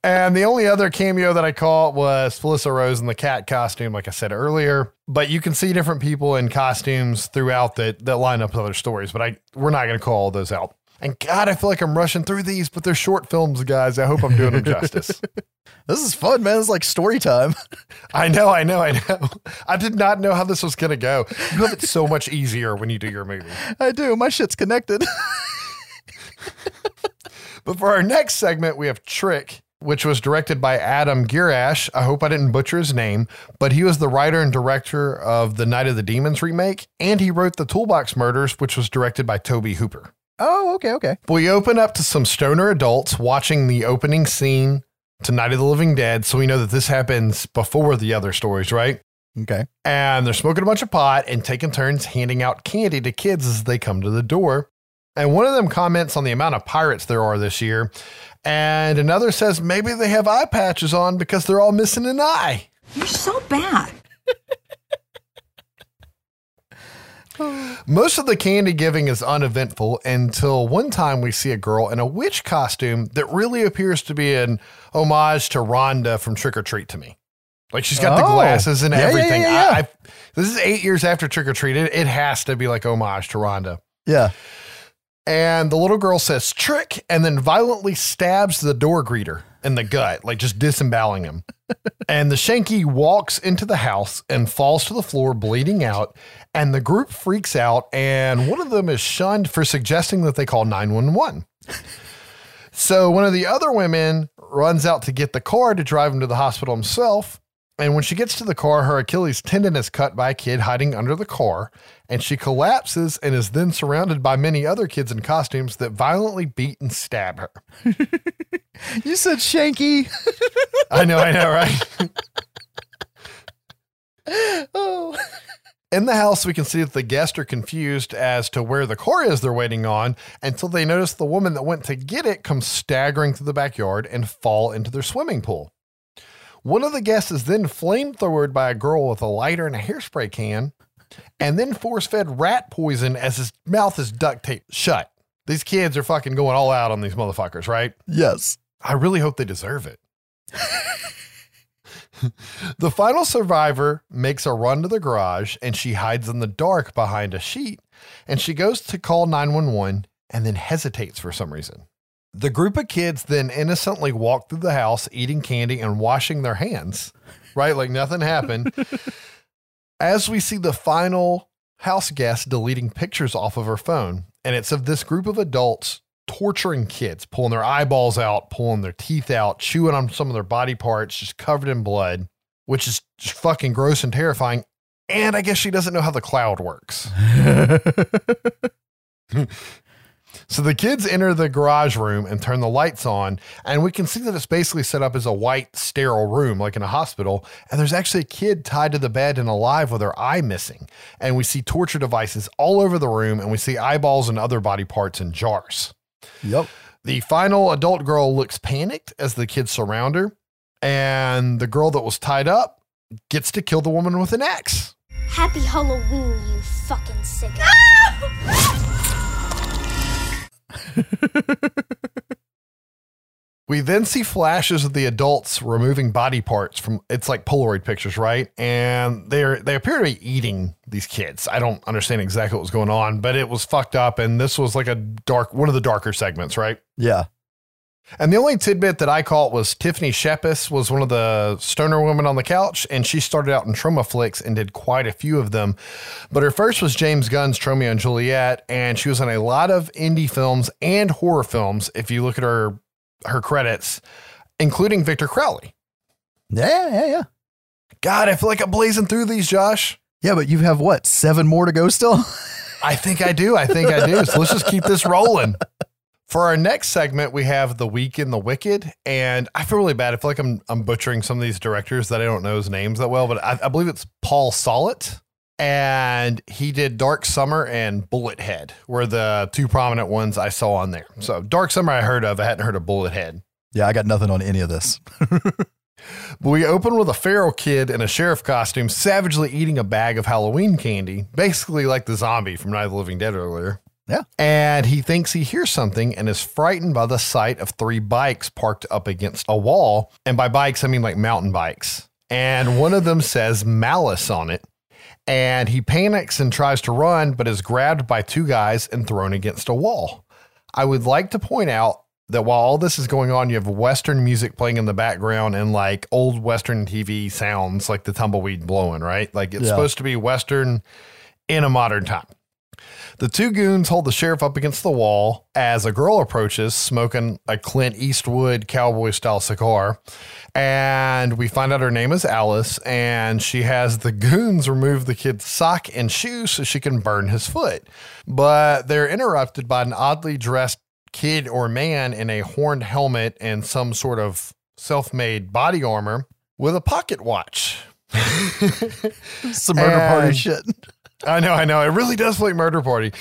And the only other cameo that I caught was Felissa Rose in the cat costume, like I said earlier. But you can see different people in costumes throughout that that line up with other stories. But I we're not going to call all those out. And God, I feel like I'm rushing through these, but they're short films, guys. I hope I'm doing them justice. [LAUGHS] This is fun, man. It's like story time. [LAUGHS] I know, I know, I know. I did not know how this was going to go. You have it so much easier when you do your movie. I do. My shit's connected. [LAUGHS] But for our next segment, we have Trick, which was directed by Adam Gierasch. I hope I didn't butcher his name, but he was the writer and director of the Night of the Demons remake, and he wrote The Toolbox Murders, which was directed by Tobe Hooper. Oh, okay, okay. We open up to some stoner adults watching the opening scene to Night of the Living Dead, so we know that this happens before the other stories, right? Okay. And they're smoking a bunch of pot and taking turns handing out candy to kids as they come to the door. And one of them comments on the amount of pirates there are this year. And another says maybe they have eye patches on because they're all missing an eye. You're so bad. [LAUGHS] [LAUGHS] Most of the candy giving is uneventful until one time we see a girl in a witch costume that really appears to be an homage to Rhonda from Trick or Treat to me. Like she's got the Oh. glasses and yeah, everything. yeah, yeah. I, I, this is eight years after Trick or Treat. It, it has to be like homage to Rhonda. Yeah. And the little girl says trick and then violently stabs the door greeter in the gut, like just disemboweling him. and the Shanky walks into the house and falls to the floor, bleeding out. And the group freaks out. And one of them is shunned for suggesting that they call 911. so one of the other women runs out to get the car to drive him to the hospital himself. And when she gets to the car, her Achilles tendon is cut by a kid hiding under the car, and she collapses and is then surrounded by many other kids in costumes that violently beat and stab her. [LAUGHS] You said Shanky. [LAUGHS] I know, I know, right? [LAUGHS] oh. In the house, we can see that the guests are confused as to where the car is they're waiting on until they notice the woman that went to get it come staggering through the backyard and fall into their swimming pool. One of the guests is then flamethrowered by a girl with a lighter and a hairspray can, and then force fed rat poison as his mouth is duct taped shut. These kids are fucking going all out on these motherfuckers, right? Yes. I really hope they deserve it. the final survivor makes a run to the garage and she hides in the dark behind a sheet and she goes to call 911 and then hesitates for some reason. The group of kids then innocently walk through the house eating candy and washing their hands, right? Like nothing happened. [LAUGHS] As we see the final house guest deleting pictures off of her phone, and it's of this group of adults torturing kids, pulling their eyeballs out, pulling their teeth out, chewing on some of their body parts, just covered in blood, which is just fucking gross and terrifying. And I guess she doesn't know how the cloud works. [LAUGHS] [LAUGHS] So the kids enter the garage room and turn the lights on, and we can see that it's basically set up as a white, sterile room, like in a hospital. And there's actually a kid tied to the bed and alive with her eye missing. And we see torture devices all over the room, and we see eyeballs and other body parts in jars. Yep. The final adult girl looks panicked as the kids surround her, and the girl that was tied up gets to kill the woman with an axe. Happy Halloween, you fucking sicko. We then see flashes of the adults removing body parts from it's like Polaroid pictures, right? And they're they appear to be eating these kids. I don't understand exactly what was going on, but it was fucked up. And this was like a dark one of the darker segments, right? Yeah. And the only tidbit that I caught was Tiffany Shepis was one of the stoner women on the couch, and she started out in Troma flicks and did quite a few of them. But her first was James Gunn's Tromeo and Juliet, and she was in a lot of indie films and horror films. If you look at her her credits, including Victor Crowley. Yeah, yeah, yeah. God, I feel like I'm blazing through these, Josh. Yeah, but you have what, seven more to go still? I think I do. I think I do. So let's just keep this rolling. [LAUGHS] For our next segment, we have The Weak and the Wicked. And I feel really bad. I feel like I'm, I'm butchering some of these directors that I don't know his names that well, but I, I believe it's Paul Solet. And he did Dark Summer and Bullet Head, were the two prominent ones I saw on there. So Dark Summer I heard of. I hadn't heard of Bullet Head. yeah, I got nothing on any of this. But [LAUGHS] we open with a feral kid in a sheriff costume savagely eating a bag of Halloween candy, basically like the zombie from Night of the Living Dead earlier. Yeah. And he thinks he hears something and is frightened by the sight of three bikes parked up against a wall. And by bikes, I mean like mountain bikes. And one of them says malice on it. And he panics and tries to run, but is grabbed by two guys and thrown against a wall. I would like to point out that while all this is going on, you have Western music playing in the background and like old Western TV sounds like the tumbleweed blowing, right? Like it's Yeah. supposed to be Western in a modern time. The two goons hold the sheriff up against the wall as a girl approaches, smoking a Clint Eastwood cowboy style cigar. And we find out her name is Alice, and she has the goons remove the kid's sock and shoe so she can burn his foot. But they're interrupted by an oddly dressed kid or man in a horned helmet and some sort of self made body armor with a pocket watch. [LAUGHS] Some murder party shit. I know, I know. It really does feel like Murder Party.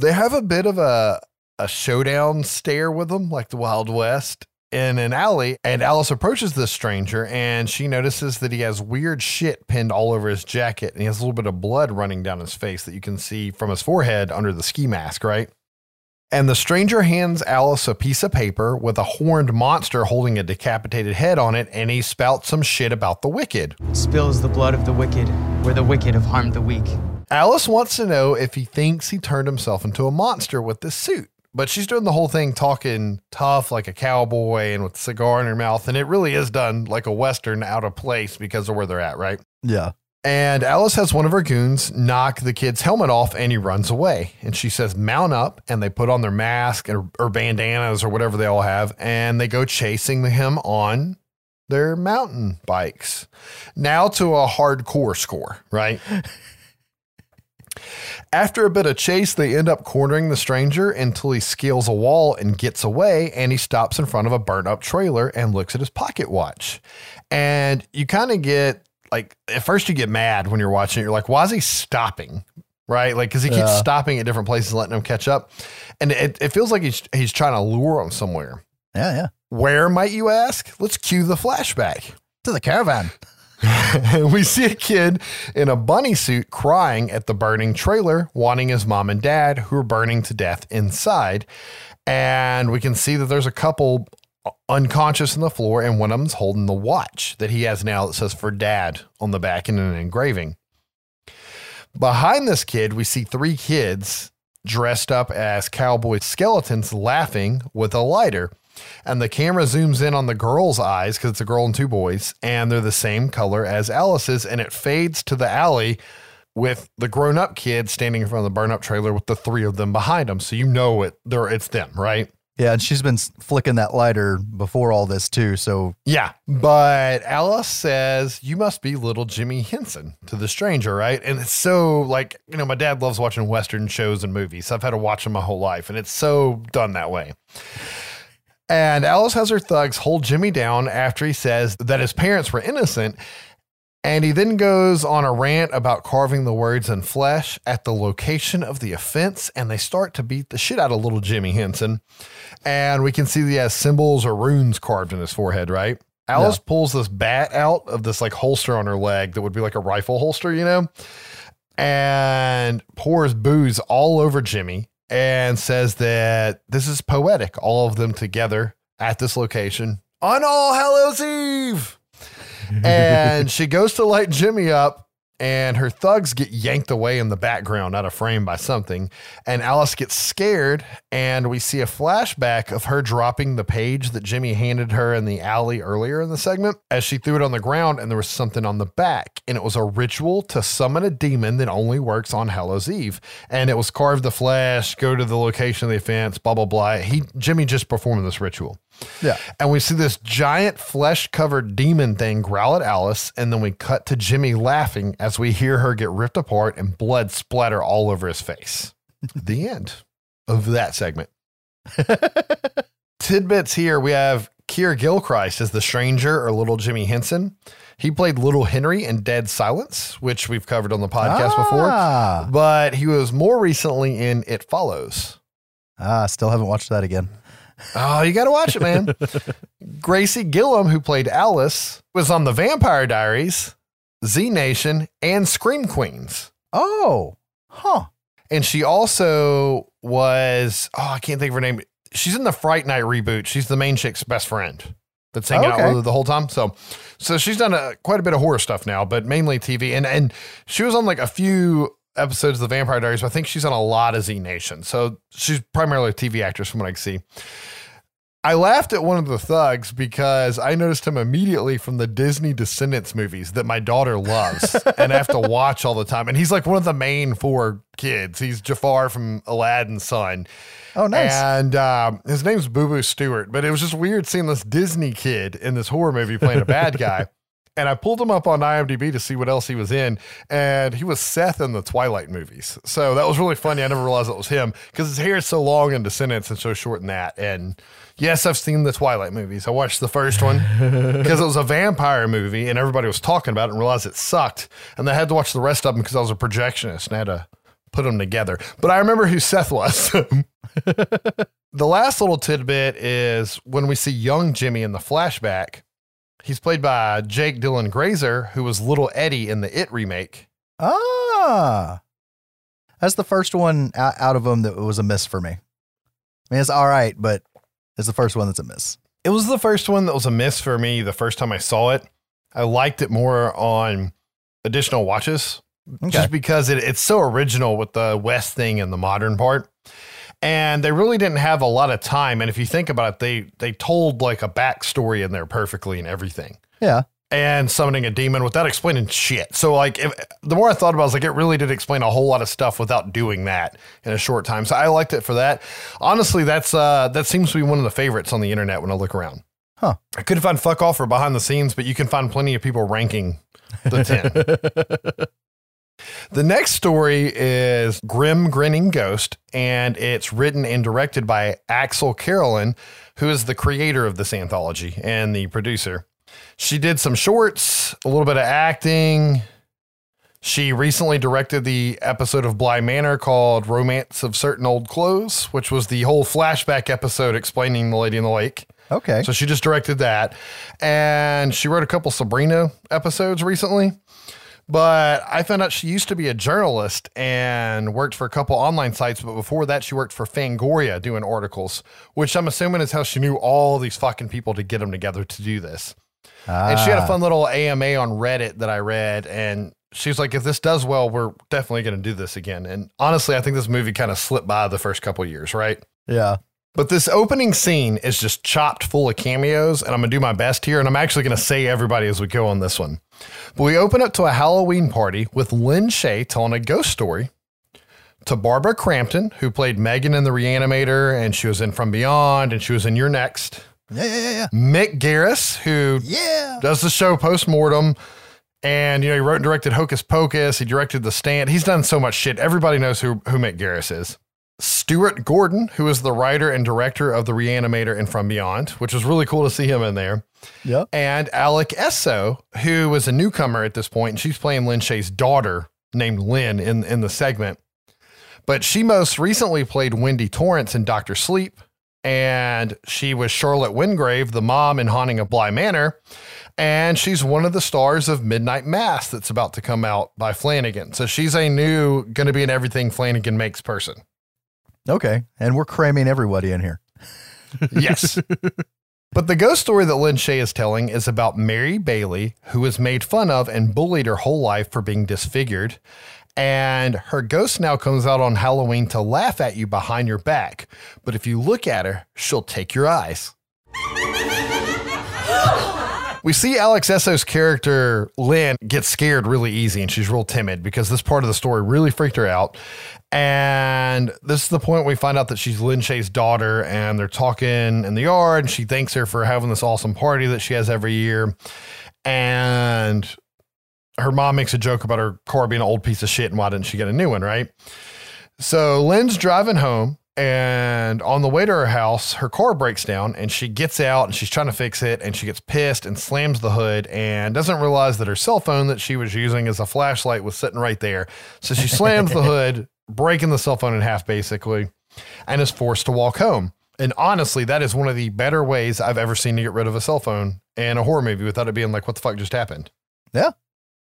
They have a bit of a a showdown stare with them, like the Wild West, in an alley. And Alice approaches this stranger, and she notices that he has weird shit pinned all over his jacket, and he has a little bit of blood running down his face that you can see from his forehead under the ski mask, right? And the stranger hands Alice a piece of paper with a horned monster holding a decapitated head on it, and he spouts some shit about the wicked. Spills the blood of the wicked, where the wicked have harmed the weak. Alice wants to know if he thinks he turned himself into a monster with this suit. But she's doing the whole thing talking tough like a cowboy and with a cigar in her mouth. And it really is done like a Western out of place because of where they're at, right? Yeah. And Alice has one of her goons knock the kid's helmet off and he runs away. And she says, Mount up. And they put on their mask or, or bandanas or whatever they all have. And they go chasing him on their mountain bikes. Now to a hardcore score, right? [LAUGHS] After a bit of chase, they end up cornering the stranger until he scales a wall and gets away. And he stops in front of a burnt up trailer and looks at his pocket watch. And you kind of get like, at first, you get mad when you're watching it. You're like, why is he stopping? Right? Like, because he keeps Yeah. stopping at different places, letting him catch up. And it, it feels like he's, he's trying to lure him somewhere. Yeah, yeah. Where might you ask? Let's cue the flashback. To the caravan. [LAUGHS] [LAUGHS] we see a kid in a bunny suit crying at the burning trailer, wanting his mom and dad, who are burning to death inside. And we can see that there's a couple unconscious on the floor, and one of them's holding the watch that he has now that says for dad on the back in an engraving. Behind this kid, we see three kids dressed up as cowboy skeletons laughing with a lighter. And the camera zooms in on the girl's eyes because it's a girl and two boys, and they're the same color as Alice's. And it fades to the alley with the grown up kid standing in front of the burn up trailer with the three of them behind them. So you know it, they're, it's them, right? Yeah, and she's been flicking that lighter before all this too. So Yeah. But Alice says, You must be little Jimmy Henson to the stranger, right? And it's so like, you know, my dad loves watching Western shows and movies. I've had to watch them my whole life, and it's so done that way. And Alice has her thugs hold Jimmy down after he says that his parents were innocent. And he then goes on a rant about carving the words in flesh at the location of the offense. And they start to beat the shit out of little Jimmy Henson. And we can see he has symbols or runes carved in his forehead, right? Alice pulls this bat out of this like holster on her leg that would be like a rifle holster, you know, and pours booze all over Jimmy and says that this is poetic, all of them together at this location on All Hallows Eve. [LAUGHS] and she goes to light Jimmy up, and her thugs get yanked away in the background, out of frame by something. And Alice gets scared, and we see a flashback of her dropping the page that Jimmy handed her in the alley earlier in the segment as she threw it on the ground, and there was something on the back. And it was a ritual to summon a demon that only works on Hallows Eve. And it was carve the flesh, go to the location of the offense, blah, blah, blah. He Jimmy just performed this ritual. Yeah, And we see this giant flesh covered demon thing growl at Alice. And then we cut to Jimmy laughing as we hear her get ripped apart and blood splatter all over his face. [LAUGHS] the end of that segment. Tidbits here we have Keir Gilchrist as the stranger or little Jimmy Henson. He played Little Henry in Dead Silence, which we've covered on the podcast before. Ah. But he was more recently in It Follows. ah, still haven't watched that again. Oh, you got to watch it, man. [LAUGHS] Gracie Gillam, who played Alice, was on The Vampire Diaries, Z Nation, and Scream Queens. Oh, huh. And she also was, oh, I can't think of her name. She's in the Fright Night reboot. She's the main chick's best friend that's hanging Okay. out with her the whole time. So, so she's done a, quite a bit of horror stuff now, but mainly TV. And and she was on like a few episodes of the Vampire Diaries. But I think she's on a lot of Z Nation. So she's primarily a TV actress from what I can see. I laughed at one of the thugs because I noticed him immediately from the Disney Descendants movies that my daughter loves [LAUGHS] and I have to watch all the time. And he's like one of the main four kids. He's Jafar from Aladdin's son. Oh, nice. And um, his name's Boo Boo Stewart. But it was just weird seeing this Disney kid in this horror movie playing a bad guy. [LAUGHS] And I pulled him up on IMDb to see what else he was in. And he was Seth in the Twilight movies. So that was really funny. I never realized it was him because his hair is so long in Descendants and so short in that. And yes, I've seen the Twilight movies. I watched the first one [LAUGHS] because it was a vampire movie and everybody was talking about it and realized it sucked. And I had to watch the rest of them because I was a projectionist and I had to put them together. But I remember who Seth was. [LAUGHS] the last little tidbit is when we see young Jimmy in the flashback, he's played by Jake Dylan Grazer, who was little Eddie in the It remake. Ah, that's the first one out, of them that was a miss for me. I mean, it's all right, but it's the first one that's a miss. It was the first one that was a miss for me the first time I saw it. I liked it more on additional watches Okay. just because it, it's so original with the West thing and the modern part. And they really didn't have a lot of time. And if you think about it, they they told like a backstory in there perfectly and everything. Yeah. And summoning a demon without explaining shit. So like if, the more I thought about it, I was like, it really did explain a whole lot of stuff without doing that in a short time. So I liked it for that. Honestly, that's uh that seems to be one of the favorites on the internet when I look around. Huh. I couldn't find fuck off or behind the scenes, but you can find plenty of people ranking the 10. [LAUGHS] The next story is Grim Grinning Ghost, and it's written and directed by Axelle Carolyn, who is the creator of this anthology and the producer. She did some shorts, a little bit of acting. She recently directed the episode of Bly Manor called Romance of Certain Old Clothes, which was the whole flashback episode explaining The Lady in the Lake. Okay. So she just directed that. And she wrote a couple Sabrina episodes recently. But I found out she used to be a journalist and worked for a couple online sites. But before that, she worked for Fangoria doing articles, which I'm assuming is how she knew all these fucking people to get them together to do this. And she had a Ah. fun little AMA on Reddit that I read. And she's like, if this does well, we're definitely going to do this again. And honestly, I think this movie kind of slipped by the first couple years, right? Yeah. But this opening scene is just chopped full of cameos, and I'm gonna do my best here, and I'm actually gonna say everybody as we go on this one. But we open up to a Halloween party with Lin Shaye telling a ghost story to Barbara Crampton, who played Megan in The Reanimator, and she was in From Beyond, and she was in You're Next. Yeah. Yeah. Yeah. Mick Garris, who Yeah. does the show postmortem. And you know, he wrote and directed Hocus Pocus. He directed The Stand. He's done so much shit. Everybody knows who who Mick Garris is. Stuart Gordon, who is the writer and director of The Reanimator and From Beyond, which was really cool to see him in there. Yep. And Alex Essoe, who was a newcomer at this point, and she's playing Lin Shaye's daughter named Lynn in, in the segment. But she most recently played Wendy Torrance in Doctor Sleep, and she was Charlotte Wingrave, the mom in Haunting of Bly Manor. And she's one of the stars of Midnight Mass that's about to come out by Flanagan. So she's a new, going to be an everything Flanagan makes person. Okay. And we're cramming everybody in here. [LAUGHS] Yes. [LAUGHS] but the ghost story that Lin Shaye is telling is about Mary Bailey, who was made fun of and bullied her whole life for being disfigured. And her ghost now comes out on Halloween to laugh at you behind your back. But if you look at her, she'll take your eyes. We see Alex Essoe's character, Lynn, get scared really easy and she's real timid because this part of the story really freaked her out. And this is the point we find out that she's Lin Shaye's daughter and they're talking in the yard and she thanks her for having this awesome party that she has every year. And her mom makes a joke about her car being an old piece of shit and why didn't she get a new one, right? So Lynn's driving home and on the way to her house, her car breaks down and she gets out and she's trying to fix it and she gets pissed and slams the hood and doesn't realize that her cell phone that she was using as a flashlight was sitting right there. So she slams the [LAUGHS] hood, breaking the cell phone in half basically, and is forced to walk home. And honestly, that is one of the better ways I've ever seen to get rid of a cell phone in a horror movie without it being like, what the fuck just happened? Yeah.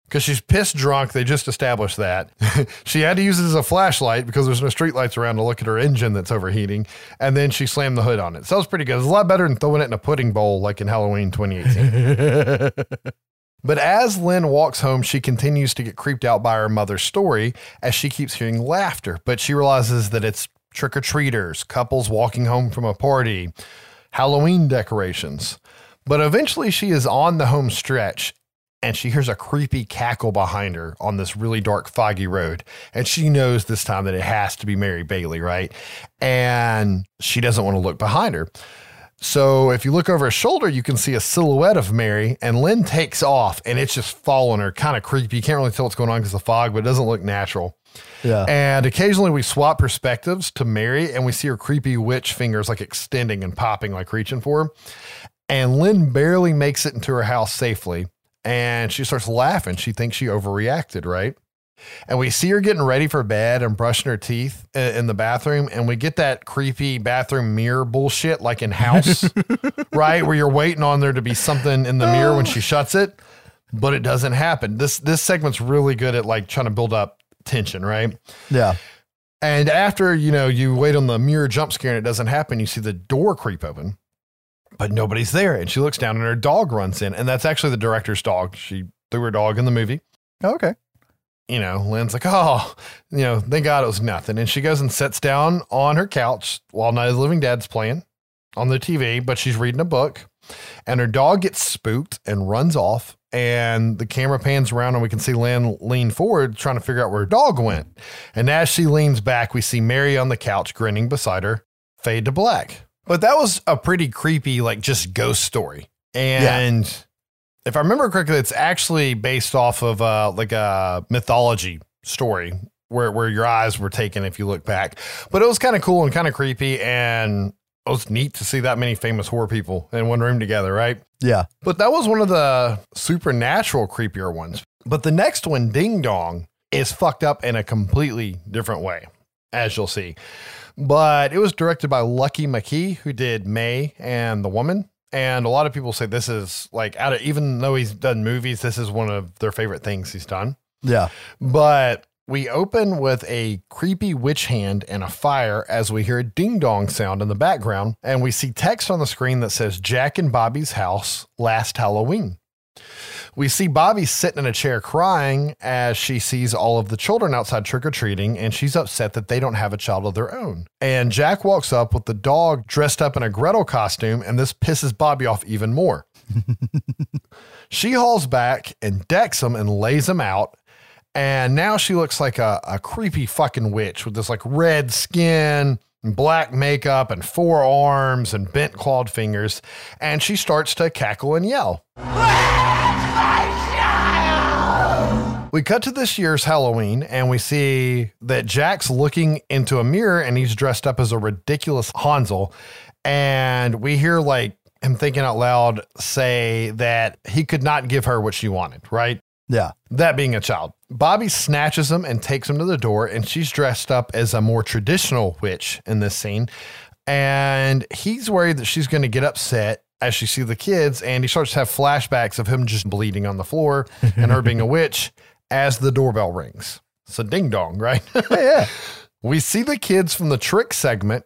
Because she's pissed drunk. They just established that. [LAUGHS] she had to use it as a flashlight because there's no streetlights around to look at her engine that's overheating. And then she slammed the hood on it. So it was pretty good. It's a lot better than throwing it in a pudding bowl like in Halloween 2018. [LAUGHS] but as Lynn walks home, she continues to get creeped out by her mother's story as she keeps hearing laughter. But she realizes that it's trick or treaters, couples walking home from a party. Halloween decorations. But eventually she is on the home stretch and she hears a creepy cackle behind her on this really dark, foggy road. And she knows this time that it has to be Mary Bailey, right? And she doesn't want to look behind her. So if you look over her shoulder, you can see a silhouette of Mary, and Lynn takes off, and it's just following her, kind of creepy. You can't really tell what's going on because of the fog, but it doesn't look natural. Yeah. And occasionally we swap perspectives to Mary, and we see her creepy witch fingers like extending and popping, like reaching for her. And Lynn barely makes it into her house safely, and she starts laughing. She thinks she overreacted, right? And we see her getting ready for bed and brushing her teeth in the bathroom. And we get that creepy bathroom mirror bullshit like in house, [LAUGHS] right? Where you're waiting on there to be something in the mirror when she oh. shuts it, but it doesn't happen. This this segment's really good at like trying to build up tension, right? Yeah. And after, you know, you wait on the mirror jump scare and it doesn't happen, you see the door creep open, but nobody's there. And she looks down and her dog runs in. And that's actually the director's dog. She threw her dog in the movie oh, Okay. you know, Lynn's like, oh, you know, thank God it was nothing. And she goes and sits down on her couch while Night of the Living Dead's playing on the TV, but she's reading a book. And her dog gets spooked and runs off. And the camera pans around and we can see Lynn lean forward trying to figure out where her dog went. And as she leans back, we see Mary on the couch grinning beside her, fade to black. But that was a pretty creepy, like just ghost story. And if I remember correctly, it's actually based off of uh, like a mythology story where where your eyes were taken if you look back. But it was kind of cool and kind of creepy, and it was neat to see that many famous horror people in one room together, right? Yeah. But that was one of the supernatural creepier ones. But the next one, Ding Dong, is fucked up in a completely different way, as you'll see. But it was directed by Lucky McKee, who did May and The Woman. And a lot of people say this is like out of even though he's done movies, this is one of their favorite things he's done. Yeah. But we open with a creepy witch hand and a fire as we hear a ding dong sound in the background. And we see text on the screen that says Jack and Bobby's house last Halloween. We see Bobby sitting in a chair crying as she sees all of the children outside trick or treating, and she's upset that they don't have a child of their own. And Jack walks up with the dog dressed up in a Gretel costume, and this pisses Bobby off even more. [LAUGHS] she hauls back and decks him and lays him out. And now she looks like a, a creepy fucking witch with this like red skin and black makeup and four arms and bent clawed fingers. And she starts to cackle and yell. [LAUGHS] We cut to this year's Halloween and we see that Jack's looking into a mirror and he's dressed up as a ridiculous Hansel. And we hear like him thinking out loud say that he could not give her what she wanted, right? Yeah. That being a child. Bobby snatches him and takes him to the door, and she's dressed up as a more traditional witch in this scene. And he's worried that she's going to get upset as she sees the kids, and he starts to have flashbacks of him just bleeding on the floor and her being a [LAUGHS] witch as the doorbell rings. So ding dong, right? [LAUGHS] Yeah. we see the kids from the trick segment,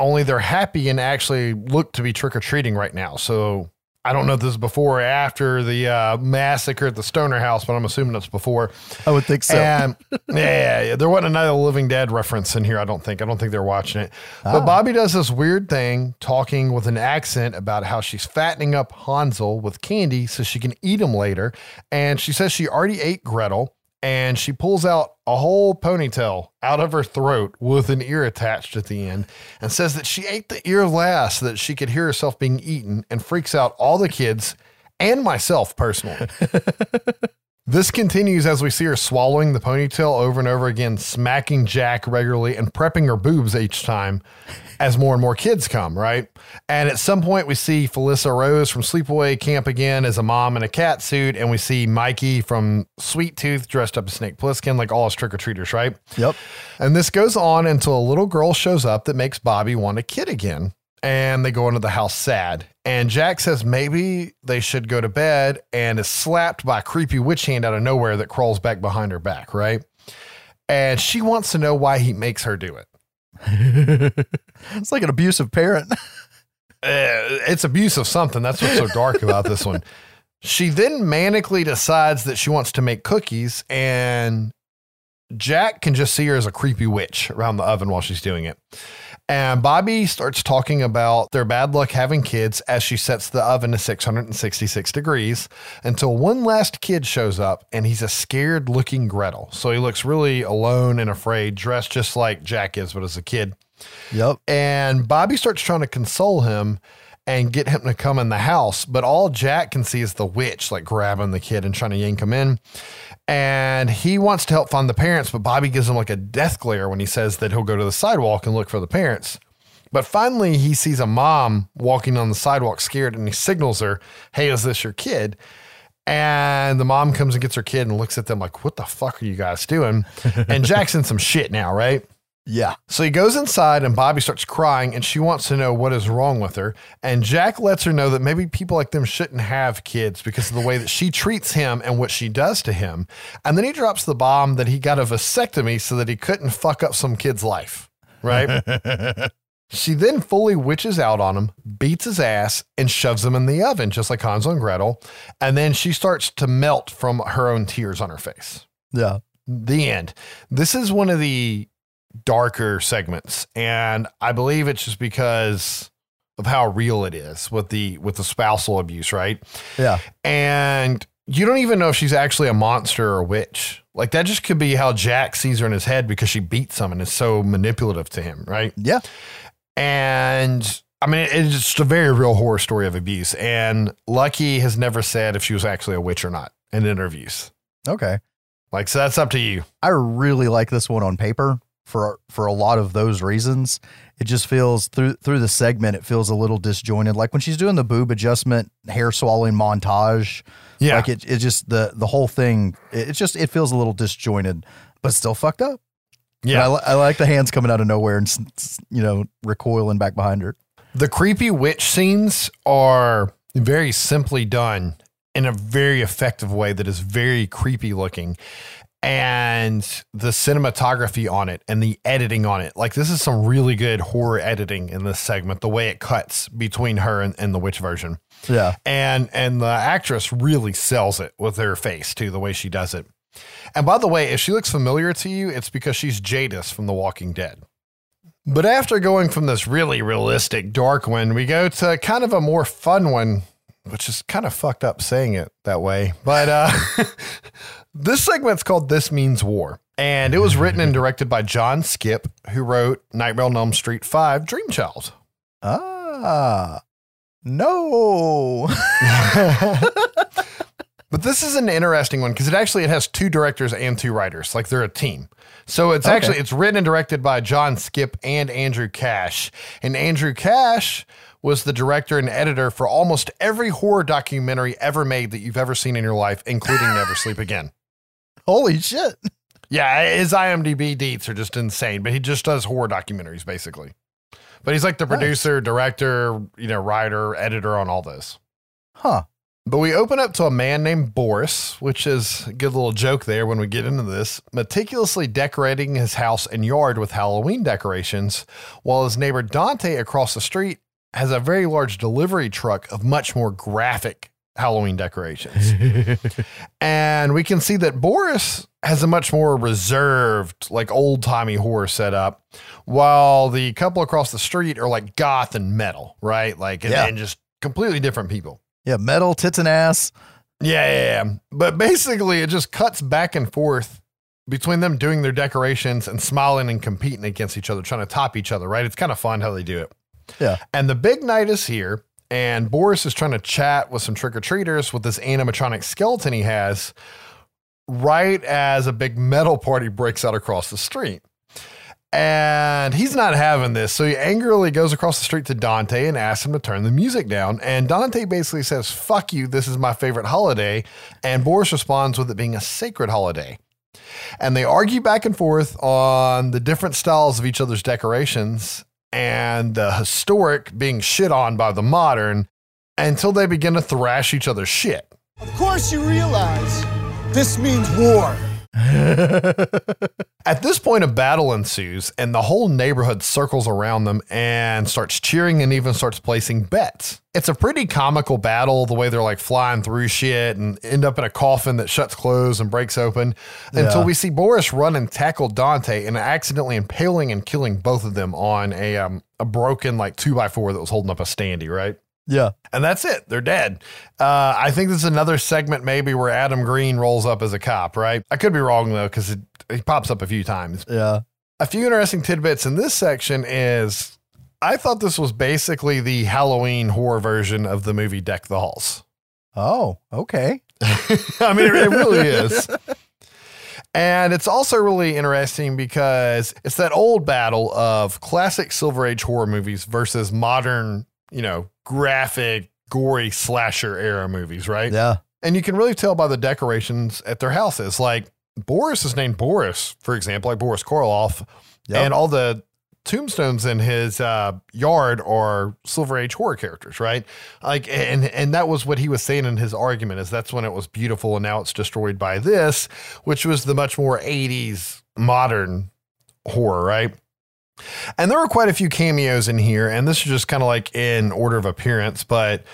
only they're happy and actually look to be trick or treating right now. So I don't know if this is before or after the uh, massacre at the Stoner house, but I'm assuming it's before. I would think so. And [LAUGHS] yeah, yeah, there wasn't another Living Dead reference in here. I don't think. I don't think they're watching it. But Bobby does this weird thing, talking with an accent about how she's fattening up Hansel with candy so she can eat him later. And she says she already ate Gretel, and she pulls out a whole ponytail out of her throat with an ear attached at the end, and says that she ate the ear last so that she could hear herself being eaten, and freaks out all the kids and myself personally. [LAUGHS] This continues as we see her swallowing the ponytail over and over again, smacking Jack regularly and prepping her boobs each time as more and more kids come, right? And at some point, we see Felissa Rose from Sleepaway Camp again as a mom in a cat suit, and we see Mikey from Sweet Tooth dressed up as Snake Plissken, like all us trick or treaters, right? Yep. And this goes on until a little girl shows up that makes Bobby want a kid again. And they go into the house sad. And Jack says maybe they should go to bed and is slapped by a creepy witch hand out of nowhere that crawls back behind her back, right? And she wants to know why he makes her do it. [LAUGHS] It's like an abusive parent. [LAUGHS] Uh, it's abuse of something. That's what's so dark about this one. [LAUGHS] She then manically decides that she wants to make cookies, and Jack can just see her as a creepy witch around the oven while she's doing it. And Bobby starts talking about their bad luck having kids as she sets the oven to 666 degrees until one last kid shows up and he's a scared looking Gretel. So he looks really alone and afraid, dressed just like Jack is, but as a kid. Yep. And Bobby starts trying to console him and get him to come in the house. But all Jack can see is the witch like grabbing the kid and trying to yank him in. And he wants to help find the parents, but Bobby gives him like a death glare when he says that he'll go to the sidewalk and look for the parents. But finally, he sees a mom walking on the sidewalk scared and he signals her, Hey, is this your kid? And the mom comes and gets her kid and looks at them like, What the fuck are you guys doing? [LAUGHS] And Jack's in some shit now, right? Yeah. So he goes inside and Bobby starts crying and she wants to know what is wrong with her. And Jack lets her know that maybe people like them shouldn't have kids because of the way that she treats him and what she does to him. And then he drops the bomb that he got a vasectomy so that he couldn't fuck up some kid's life. Right. [LAUGHS] she then fully witches out on him, beats his ass, and shoves him in the oven, just like Hansel and Gretel. And then she starts to melt from her own tears on her face Yeah. the end. This is one of the darker segments, and I believe it's just because of how real it is with the with the spousal abuse, right? Yeah. And you don't even know if she's actually a monster or a witch. Like that just could be how Jack sees her in his head because she beats him and is so manipulative to him, right? Yeah. And I mean, it's just a very real horror story of abuse. And Lucky has never said if she was actually a witch or not in interviews. Okay. Like, so that's up to you. I really like this one on paper for for a lot of those reasons. It just feels through through the segment, it feels a little disjointed. Like when she's doing the boob adjustment, hair swallowing montage. Yeah. Like it it just the the whole thing. It, it just it feels a little disjointed, but still fucked up. Yeah, I, I like the hands coming out of nowhere and you know recoiling back behind her. The creepy witch scenes are very simply done in a very effective way that is very creepy looking. And the cinematography on it and the editing on it. Like, this is some really good horror editing in this segment, the way it cuts between her and, and the witch version. Yeah. And and the actress really sells it with her face too, the way she does it. And by the way, if she looks familiar to you, it's because she's Jadis from The Walking Dead. But after going from this really realistic dark one, we go to kind of a more fun one, which is kind of fucked up saying it that way. But uh, [LAUGHS] this segment's called This Means War. And it was written and directed by John Skipp, who wrote Nightmare on Elm Street 5 Dream Child. Ah. No. [LAUGHS] [LAUGHS] But this is an interesting one because it actually it has two directors and two writers, like they're a team. So it's Okay. actually it's written and directed by John Skipp and Andrew Kasch. And Andrew Kasch was the director and editor for almost every horror documentary ever made that you've ever seen in your life, including Never Sleep Again. Holy shit. Yeah, his IMDb deets are just insane, but he just does horror documentaries basically. But he's like the Nice. producer, director, you know, writer, editor on all this. Huh. But we open up to a man named Boris, which is a good little joke there when we get into this, meticulously decorating his house and yard with Halloween decorations, while his neighbor Dante across the street has a very large delivery truck of much more graphic Halloween decorations. [LAUGHS] and we can see that Boris has a much more reserved, like old timey horror setup, while the couple across the street are like goth and metal, right? Like, and, Yeah. and just completely different people. Yeah, metal, tits and ass. Yeah, yeah, yeah. But basically, it just cuts back and forth between them doing their decorations and smiling and competing against each other, trying to top each other, right? It's kind of fun how they do it. Yeah. And the big night is here, and Boris is trying to chat with some trick or treaters with this animatronic skeleton he has, right as a big metal party breaks out across the street. And he's not having this. So he angrily goes across the street to Dante and asks him to turn the music down. And Dante basically says, Fuck you, this is my favorite holiday. And Boris responds with it being a sacred holiday. And they argue back and forth on the different styles of each other's decorations and the historic being shit on by the modern until they begin to thrash each other's shit. Of course you realize this means war. [LAUGHS] At this point, a battle ensues, and the whole neighborhood circles around them and starts cheering and even starts placing bets. It's a pretty comical battle, the way they're like flying through shit and end up in a coffin that shuts closed and breaks open until Yeah. we see Boris run and tackle Dante and accidentally impaling and killing both of them on a, um, a broken like two by four that was holding up a standee, right? Yeah. And that's it. They're dead. Uh, I think this is another segment maybe where Adam Green rolls up as a cop, right? I could be wrong though, because he pops up a few times. Yeah. A few interesting tidbits in this section is I thought this was basically the Halloween horror version of the movie Deck the Halls. Oh, okay. [LAUGHS] I mean, it, it really [LAUGHS] is. And it's also really interesting because it's that old battle of classic Silver Age horror movies versus modern, you know, graphic, gory slasher era movies, right? Yeah. And you can really tell by the decorations at their houses. Like Boris is named Boris, for example, like Boris Karloff, Yep. and all the tombstones in his uh, yard are Silver Age horror characters, right? Like, and and that was what he was saying in his argument is that's when it was beautiful, and now it's destroyed by this, which was the much more '80s modern horror, right? And there were quite a few cameos in here, and this is just kind of like in order of appearance, but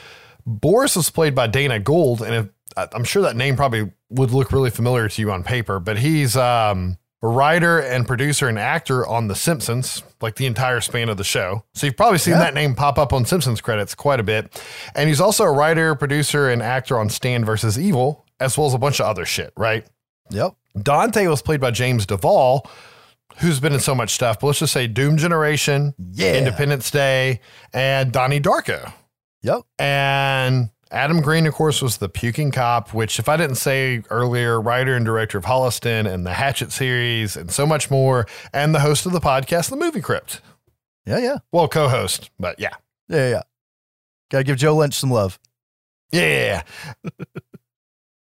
Boris was played by Dana Gould, and if, I'm sure that name probably would look really familiar to you on paper, but he's um, a writer and producer and actor on The Simpsons, like the entire span of the show. So you've probably seen Yeah. that name pop up on Simpsons credits quite a bit. And he's also a writer, producer, and actor on Stand versus Evil, as well as a bunch of other shit, right? Yep. Dante was played by James Duval, who's been in so much stuff, but let's just say Doom Generation, Yeah. Independence Day, and Donnie Darko. Yep. And Adam Green, of course, was the puking cop, which, if I didn't say earlier, writer and director of Holliston and the Hatchet series and so much more, and the host of the podcast, The Movie Crypt. Yeah. Yeah. Well, co host, but yeah. Yeah. Yeah. Gotta give Joe Lynch some love. Yeah.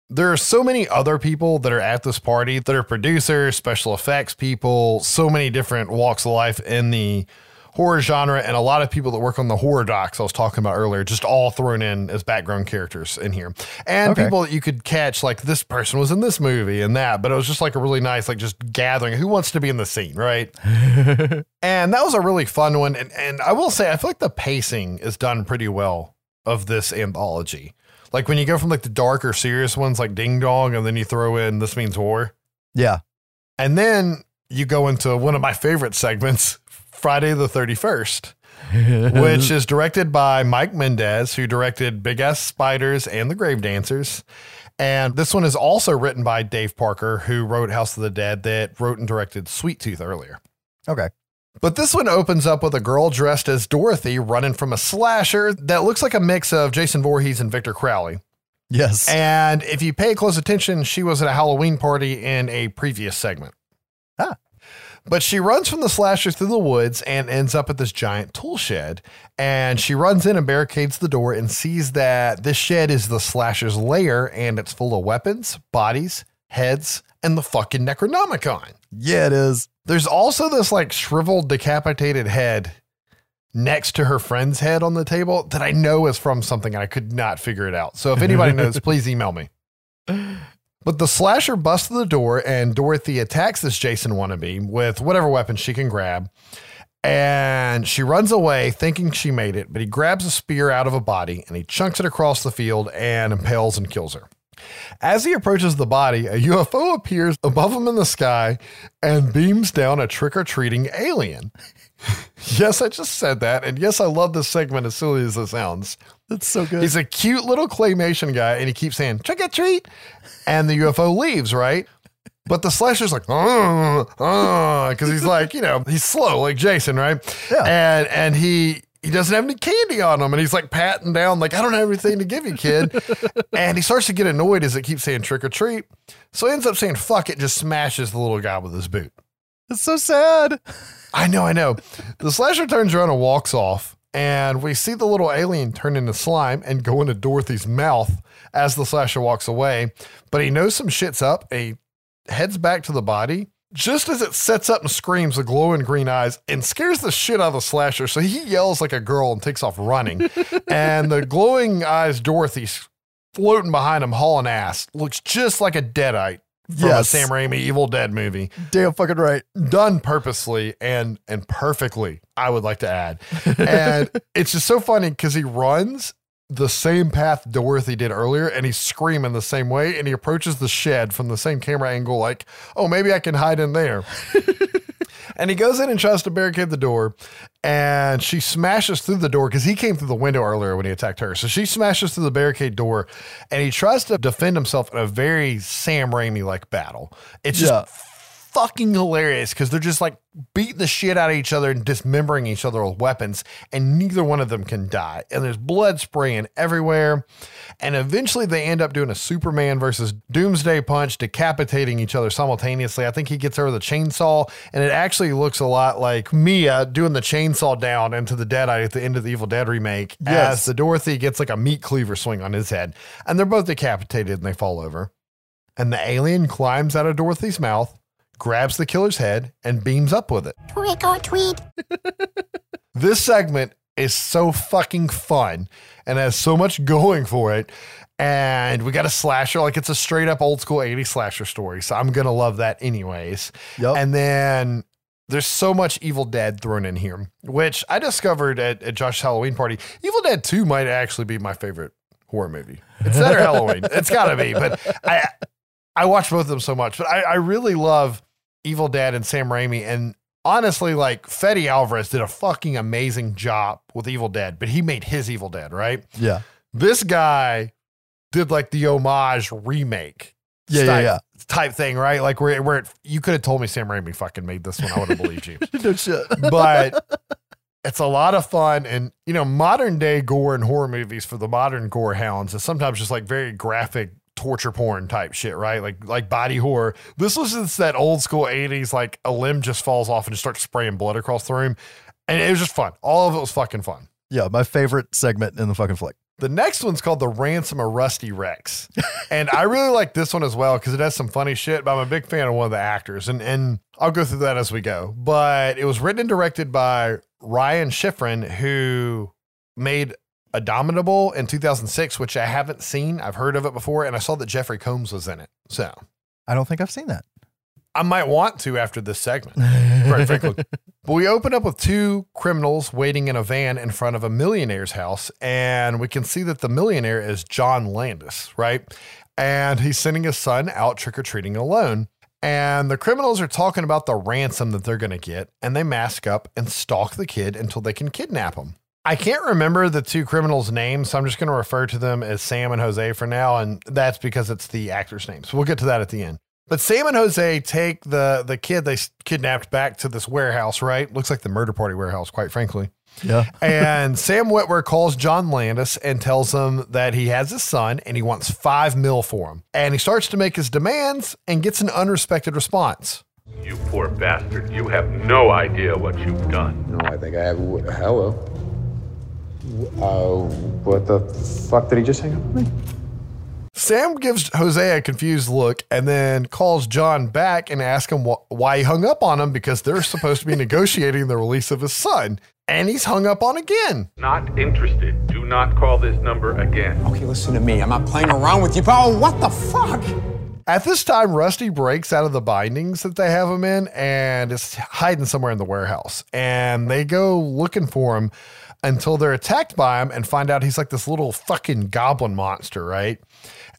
There are so many other people that are at this party that are producers, special effects people, so many different walks of life in the horror genre, and a lot of people that work on the horror docs I was talking about earlier, just all thrown in as background characters in here. And Okay. people that you could catch, like this person was in this movie and that, but it was just like a really nice, like just gathering. Who wants to be in the scene, right? [LAUGHS] and that was a really fun one. And, and I will say, I feel like the pacing is done pretty well of this anthology. Like when you go from like the darker, serious ones like Ding Dong, and then you throw in This Means War. Yeah. And then you go into one of my favorite segments, [LAUGHS] Friday the 31st, [LAUGHS] which is directed by Mike Mendez, who directed Big Ass Spiders and The Grave Dancers. And this one is also written by Dave Parker, who wrote House of the Dead, that wrote and directed Sweet Tooth earlier. Okay. But this one opens up with a girl dressed as Dorothy running from a slasher that looks like a mix of Jason Voorhees and Victor Crowley. Yes. And if you pay close attention, she was at a Halloween party in a previous segment. Ah. But she runs from the slasher through the woods and ends up at this giant tool shed. And she runs in and barricades the door and sees that this shed is the slasher's lair and it's full of weapons, bodies, heads, and the fucking Necronomicon. Yeah, it is. There's also this like shriveled, decapitated head next to her friend's head on the table that I know is from something and I could not figure it out. So if anybody [LAUGHS] knows, please email me. But the slasher busts the door and Dorothy attacks this Jason wannabe with whatever weapon she can grab. And she runs away thinking she made it, but he grabs a spear out of a body and he chunks it across the field and impales and kills her. As he approaches the body, a UFO appears above him in the sky and beams down a trick or treating alien. [LAUGHS] yes, I just said that. And yes, I love this segment as silly as it sounds. That's so good. He's a cute little claymation guy and he keeps saying, trick or treat. And the UFO leaves, right? But the slasher's like, uh, uh, oh, oh, because he's like, you know, he's slow like Jason, right? Yeah. And and he he doesn't have any candy on him, and he's like patting down, like, I don't have anything to give you, kid. [LAUGHS] and he starts to get annoyed as it keeps saying trick or treat. So he ends up saying fuck it, just smashes the little guy with his boot. it's so sad. I know, I know. The slasher turns around and walks off, and we see the little alien turn into slime and go into Dorothy's mouth as the slasher walks away. But he knows some shit's up. He heads back to the body. Just as it sets up and screams the glowing green eyes and scares the shit out of the slasher. So he yells like a girl and takes off running. [LAUGHS] and the glowing eyes Dorothy floating behind him, hauling ass, looks just like a deadite from Yes. a Sam Raimi Evil Dead movie. Damn fucking right. done purposely and and perfectly i would like to add and [LAUGHS] it's just so funny because he runs the same path dorothy did earlier and he's screaming the same way and he approaches the shed from the same camera angle like oh maybe i can hide in there. [LAUGHS] And he goes in and tries to barricade the door and she smashes through the door because he came through the window earlier when he attacked her. So she smashes through the barricade door and he tries to defend himself in a very sam raimi like battle. It's just Yeah. Fucking hilarious because they're just like beating the shit out of each other and dismembering each other with weapons, and neither one of them can die. And there's blood spraying everywhere. And eventually they end up doing a Superman versus Doomsday punch, decapitating each other simultaneously. I think he gets her with a chainsaw, and it actually looks a lot like Mia doing the chainsaw down into the Deadite at the end of the Evil Dead remake, Yes. as the Dorothy gets like a meat cleaver swing on his head. And they're both decapitated and they fall over. And the alien climbs out of Dorothy's mouth, grabs the killer's head, and beams up with it. Tweet or tweet. [LAUGHS] This segment is so fucking fun and has so much going for it. And we got a slasher, like it's a straight up old school 80s slasher story. So I'm going to love that anyways. Yep. And then there's so much Evil Dead thrown in here, which I discovered at, at Josh's Halloween party. Evil Dead 2 might actually be my favorite horror movie. It's that or [LAUGHS] Halloween. It's got to be. But I I watch both of them so much. But I, I really love Evil Dead and Sam Raimi. And honestly, like Fede Alvarez did a fucking amazing job with Evil Dead, but he made his Evil Dead, right? yeah. This guy did like the homage remake Yeah, yeah, type, yeah. type thing, right? Like where, where it, you could have told me Sam Raimi fucking made this one. I would have believed you. [LAUGHS] no shit. But it's a lot of fun. And, you know, modern day gore and horror movies for the modern gore hounds is sometimes just like very graphic torture porn type shit, right? Like like body horror. This was just that old school 80s, like a limb just falls off and just starts spraying blood across the room. And it was just fun. All of it was fucking fun. Yeah, my favorite segment in the fucking flick. The next one's called The Ransom of Rusty Rex. [LAUGHS] and I really like this one as well because it has some funny shit, but I'm a big fan of one of the actors. And and I'll go through that as we go. But it was written and directed by Ryan Schifrin, who made Abominable in 2006, which I haven't seen. I've heard of it before, and I saw that Jeffrey Combs was in it. So I don't think I've seen that. I might want to after this segment, [LAUGHS] quite frankly. But we open up with two criminals waiting in a van in front of a millionaire's house, and we can see that the millionaire is John Landis, right? And he's sending his son out trick or treating alone. And the criminals are talking about the ransom that they're going to get, and they mask up and stalk the kid until they can kidnap him. I can't remember the two criminals' names, so I'm just going to refer to them as Sam and Jose for now, and that's because it's the actors' names. We'll get to that at the end. But Sam and Jose take the the kid they kidnapped back to this warehouse, right? Looks like the murder party warehouse, quite frankly. Yeah. [LAUGHS] And Sam Witwer calls John Landis and tells him that he has his son and he wants five mil for him. And he starts to make his demands and gets an unrespected response. You poor bastard. You have no idea what you've done. No, I think I have. wh- Hello. Uh, what the fuck did he just hang up on me? Sam gives Jose a confused look and then calls John back and asks him wh- why he hung up on him because they're supposed to be [LAUGHS] negotiating the release of his son. And he's hung up on again. Not interested. Do not call this number again. Okay, listen to me. I'm not playing around with you, pal. What the fuck? At this time, Rusty breaks out of the bindings that they have him in and is hiding somewhere in the warehouse. And they go looking for him until they're attacked by him and find out he's like this little fucking goblin monster, right?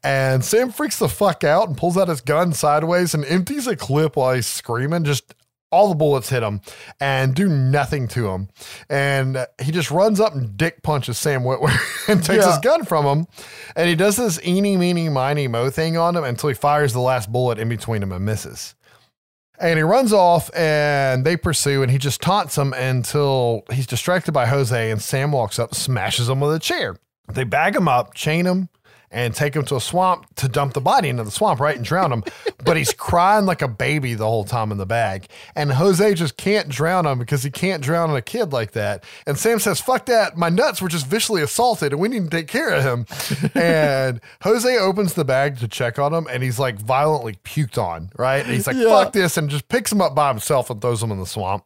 And Sam freaks the fuck out and pulls out his gun sideways and empties a clip while he's screaming. Just all the bullets hit him and do nothing to him. And he just runs up and dick punches Sam Witwer [LAUGHS] and takes Yeah. his gun from him. And he does this eeny, meeny, miny, mo thing on him until he fires the last bullet in between him and misses. And he runs off and they pursue and he just taunts them until he's distracted by Jose and Sam walks up, smashes him with a chair. They bag him up, chain him, and take him to a swamp to dump the body into the swamp, right? And drown him. but he's crying like a baby the whole time in the bag. And Jose just can't drown him because he can't drown a kid like that. And Sam says, fuck that. My nuts were just viciously assaulted and we need to take care of him. [LAUGHS] and Jose opens the bag to check on him and he's like violently puked on, right? And he's like, Yeah. fuck this, and just picks him up by himself and throws him in the swamp.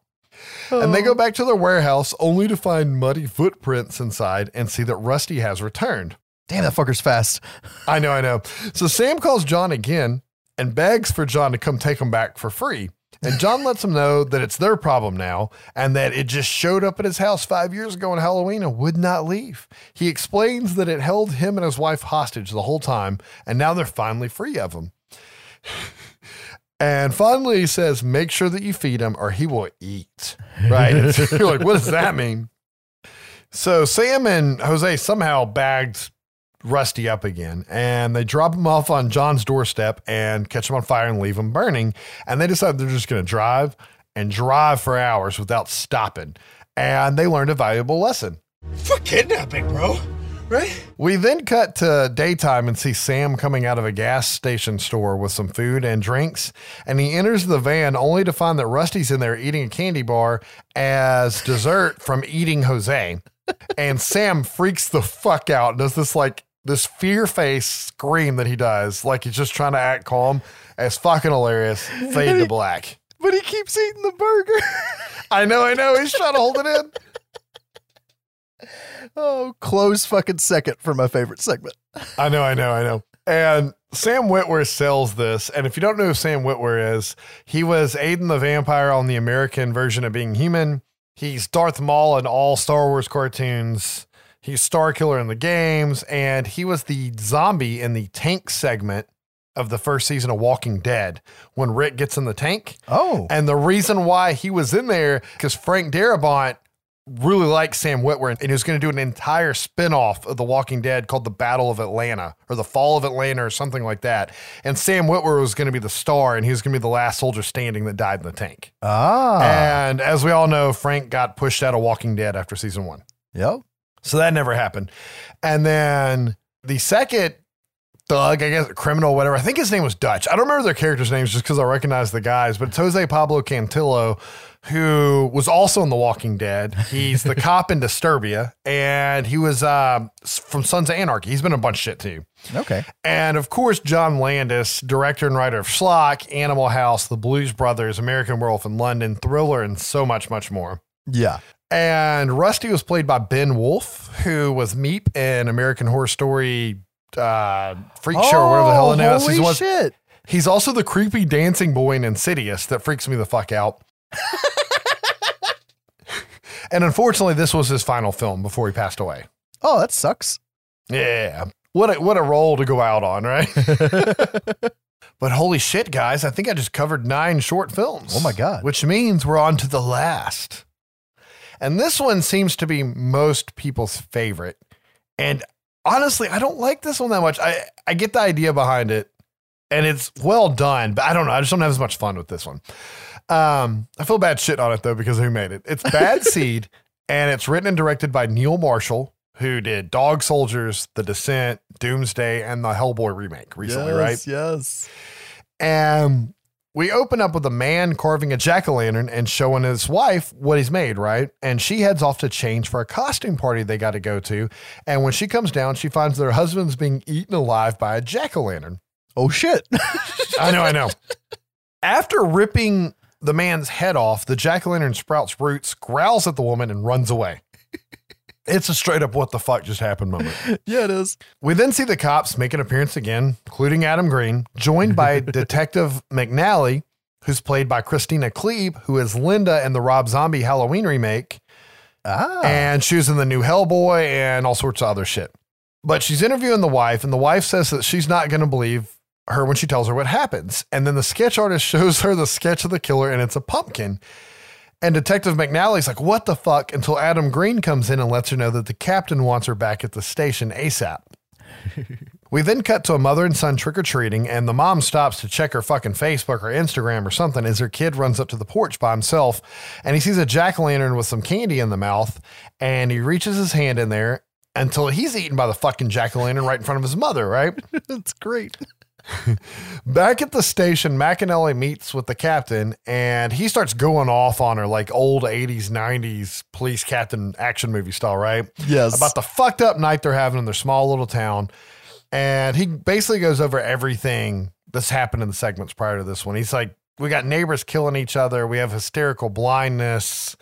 And they go oh. back to their warehouse only to find muddy footprints inside and see that Rusty has returned. Damn, that fucker's fast. I know, I know. So Sam calls John again and begs for John to come take him back for free. And John lets him know that it's their problem now and that it just showed up at his house five years ago on Halloween and would not leave. He explains that it held him and his wife hostage the whole time, and now they're finally free of him. And finally, he says, Make sure that you feed him or he will eat. Right? [LAUGHS] You're like, What does that mean? So Sam and Jose somehow bagged Rusty up again and they drop him off on John's doorstep and catch him on fire and leave him burning. And they decide they're just going to drive and drive for hours without stopping. And they learned a valuable lesson. For kidnapping, bro. Right? We then cut to daytime and see Sam coming out of a gas station store with some food and drinks. And he enters the van only to find that Rusty's in there eating a candy bar as dessert from eating Jose. And Sam freaks the fuck out and does this like this fear face scream that he does, like he's just trying to act calm. It's fucking hilarious. [LAUGHS] Fade to black. But he keeps eating the burger. [LAUGHS] I know, I know. He's trying to hold it in. [LAUGHS] oh, close fucking second for my favorite segment. I know, I know, I know. And Sam Witwer sells this. And if you don't know who Sam Witwer is, he was Aidan the Vampire on the American version of Being Human. He's Darth Maul in all Star Wars cartoons. He's Star Killer in the games. And he was the zombie in the tank segment of the first season of Walking Dead when Rick gets in the tank. Oh. And the reason why he was in there, because Frank Darabont really liked Sam Witwer and he was going to do an entire spin-off of The Walking Dead called The Battle of Atlanta or The Fall of Atlanta or something like that. And Sam Witwer was going to be the star and he was going to be the last soldier standing that died in the tank. Ah. And as we all know, Frank got pushed out of Walking Dead after season one. Yep. So that never happened. And then the second thug, I guess, criminal, whatever, I think his name was Dutch. I don't remember their characters' names just because I recognize the guys, but it's Jose Pablo Cantillo, who was also in The Walking Dead. He's the [LAUGHS] cop in Disturbia, and he was uh, from Sons of Anarchy. He's been a bunch of shit too. Okay. And of course, John Landis, director and writer of Schlock, Animal House, The Blues Brothers, American Werewolf in London, Thriller, and so much, much more. Yeah. And Rusty was played by Ben Woolf, who was Meep in American Horror Story uh, Freak Show or whatever the hell of the Oh, holy shit. He's also the creepy dancing boy in Insidious that freaks me the fuck out. [LAUGHS] and unfortunately, this was his final film before he passed away. Oh, that sucks. Yeah. What a, what a role to go out on, right? [LAUGHS] but holy shit, guys, I think I just covered nine short films. Oh my God. Which means we're on to the last. And this one seems to be most people's favorite. And honestly, I don't like this one that much. I, I get the idea behind it and it's well done, but I don't know. I just don't have as much fun with this one. Um, I feel bad shit on it though because who made it. It's Bad [LAUGHS] Seed and it's written and directed by Neil Marshall, who did Dog Soldiers, The Descent, Doomsday, and the Hellboy remake recently, right? Yes. And we open up with a man carving a jack o' lantern and showing his wife what he's made, right? And she heads off to change for a costume party they got to go to. And when she comes down, she finds their husband's being eaten alive by a jack o' lantern. Oh shit. [LAUGHS] I know, I know. After ripping the man's head off, the jack o' lantern sprouts roots, growls at the woman, and runs away. It's a straight up what the fuck just happened moment. [LAUGHS] yeah, it is. We then see the cops make an appearance again, including Adam Green, joined by [LAUGHS] Detective McNally, who's played by Kristina Klebe, who is Linda in the Rob Zombie Halloween remake. Ah. And she was in the new Hellboy and all sorts of other shit. But she's interviewing the wife, and the wife says that she's not going to believe her when she tells her what happens. And then the sketch artist [LAUGHS] shows her the sketch of the killer, and it's a pumpkin. And Detective McNally's like, what the fuck? Until Adam Green comes in and lets her know that the captain wants her back at the station ASAP. [LAUGHS] we then cut to a mother and son trick or treating, and the mom stops to check her fucking Facebook or Instagram or something as her kid runs up to the porch by himself and he sees a jack o' lantern with some candy in the mouth and he reaches his hand in there until he's eaten by the fucking jack o' lantern right in front of his mother, right? [LAUGHS] That's great. Back at the station, McAnally meets with the captain and he starts going off on her like old 80s, 90s police captain action movie style, right? Yes. About the fucked up night they're having in their small little town. And he basically goes over everything that's happened in the segments prior to this one. He's like, we got neighbors killing each other. We have hysterical blindness.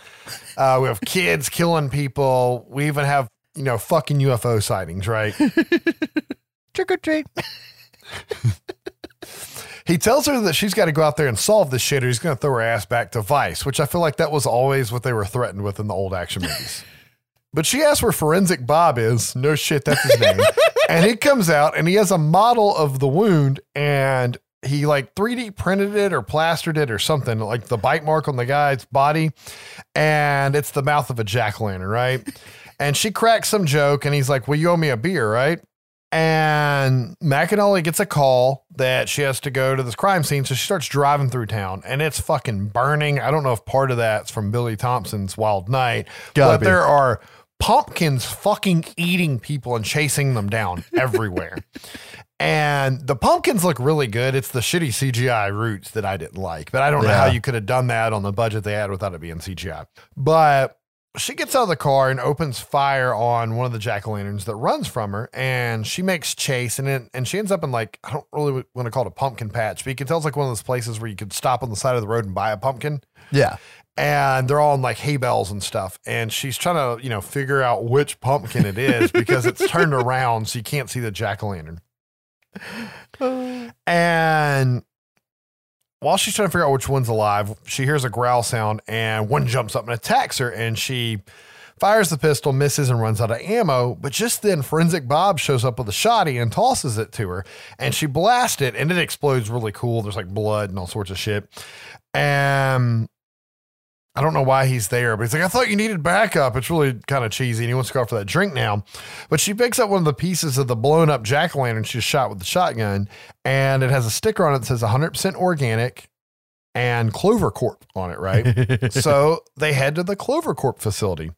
Uh, we have kids [LAUGHS] killing people. We even have, you know, fucking UFO sightings, right? [LAUGHS] Trick or treat. He tells her that she's got to go out there and solve this shit or he's going to throw her ass back to Vice, which I feel like that was always what they were threatened with in the old action movies. [LAUGHS] But she asks where Forensic Bob is. No shit, that's his name. [LAUGHS] and he comes out and he has a model of the wound and he like 3D printed it or plastered it or something, like the bite mark on the guy's body. And it's the mouth of a jack o' lantern, right? [LAUGHS] and she cracks some joke and he's like, Well, you owe me a beer, right? And McAnally gets a call that she has to go to this crime scene. So she starts driving through town and it's fucking burning. I don't know if part of that's from Billy Thompson's Wild Night, Gotta but be. there are pumpkins fucking eating people and chasing them down [LAUGHS] everywhere. And the pumpkins look really good. It's the shitty CGI roots that I didn't like, but I don't know how you could have done that on the budget they had without it being CGI. But she gets out of the car and opens fire on one of the jack o' lanterns that runs from her, and she makes chase, and it, and she ends up in like I don't really want to call it a pumpkin patch, but you can tell it's like one of those places where you could stop on the side of the road and buy a pumpkin Yeah. and they're all in like hay bales and stuff. And she's trying to, you know, figure out which pumpkin it is because it's turned around so you can't see the jack o' lantern. [SIGHS] And while she's trying to figure out which one's alive, she hears a growl sound and one jumps up and attacks her. And she fires the pistol, misses, and runs out of ammo. But just then, Forensic Bob shows up with a shotty and tosses it to her. And she blasts it and it explodes really cool. There's like blood and all sorts of shit. And I don't know why he's there, but he's like, I thought you needed backup. It's really kind of cheesy. And he wants to go for that drink now. But she picks up one of the pieces of the blown up jack o' lantern she shot with the shotgun, and it has a sticker on it that says 100% organic and Clover Corp on it, right? [LAUGHS] so they head to the Clover Corp facility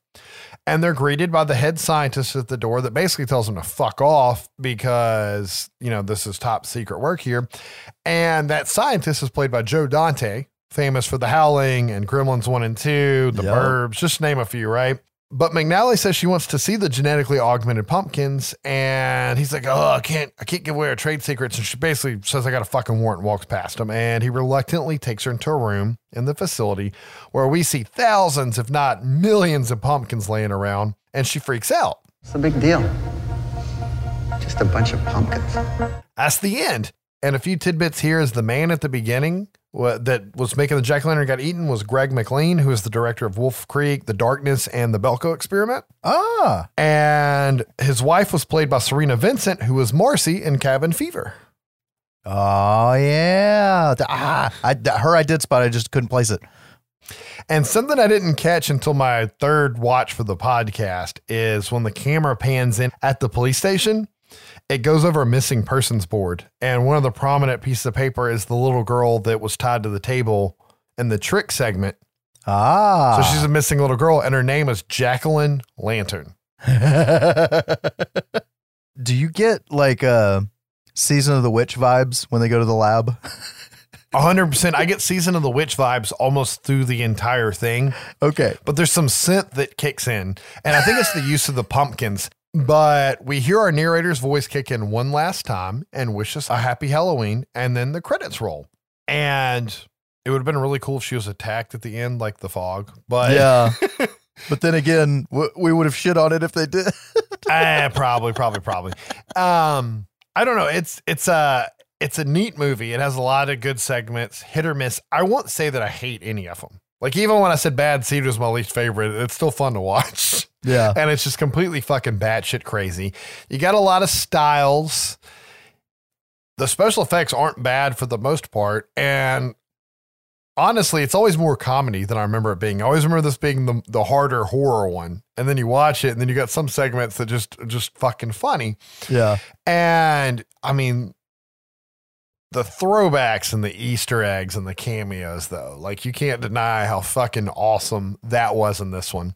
and they're greeted by the head scientist at the door that basically tells them to fuck off because, you know, this is top secret work here. And that scientist is played by Joe Dante, famous for The Howling and Gremlins 1 and 2, The Yep. Burbs, just name a few, right? But McNally says she wants to see the genetically augmented pumpkins, and he's like, "Oh, I can't, I can't give away our trade secrets." And she basically says, "I got a fucking warrant." Walks past him, and he reluctantly takes her into a room in the facility where we see thousands, if not millions, of pumpkins laying around, and she freaks out. It's a big deal? Just a bunch of pumpkins. That's the end. And a few tidbits here is the man at the beginning that was making the jack lantern got eaten was Greg McLean, who is the director of Wolf Creek, The Darkness, and the Belko Experiment. Ah. And his wife was played by Cerina Vincent, who was Marcy in Cabin Fever. Oh yeah. Ah, I, her I did spot. I just couldn't place it. And something I didn't catch until my third watch for the podcast is when the camera pans in at the police station, it goes over a missing persons board. And one of the prominent pieces of paper is the little girl that was tied to the table in the trick segment. Ah. So she's a missing little girl, and her name is Jacqueline Lantern. [LAUGHS] Do you get like uh season of the witch vibes when they go to the lab? A hundred percent. I get season of the witch vibes almost through the entire thing. Okay. but there's some synth that kicks in. And I think it's the use of the pumpkins. But we hear our narrator's voice kick in one last time and wish us a happy Halloween. And then the credits roll. And it would have been really cool if she was attacked at the end, like the fog. But Yeah. [LAUGHS] but then again, w- we would have shit on it if they did. eh, [LAUGHS] probably, probably, probably. Um, I don't know. It's it's a it's a neat movie. It has a lot of good segments, hit or miss. I won't say that I hate any of them. Like even when I said Bad Seed was my least favorite, it's still fun to watch. [LAUGHS] yeah. and it's just completely fucking batshit crazy. You got a lot of styles. The special effects aren't bad for the most part, and honestly, it's always more comedy than I remember it being. I always remember this being the the harder horror one, and then you watch it, and then you got some segments that just just fucking funny. Yeah. And I mean, the throwbacks and the Easter eggs and the cameos, though, like you can't deny how fucking awesome that was in this one.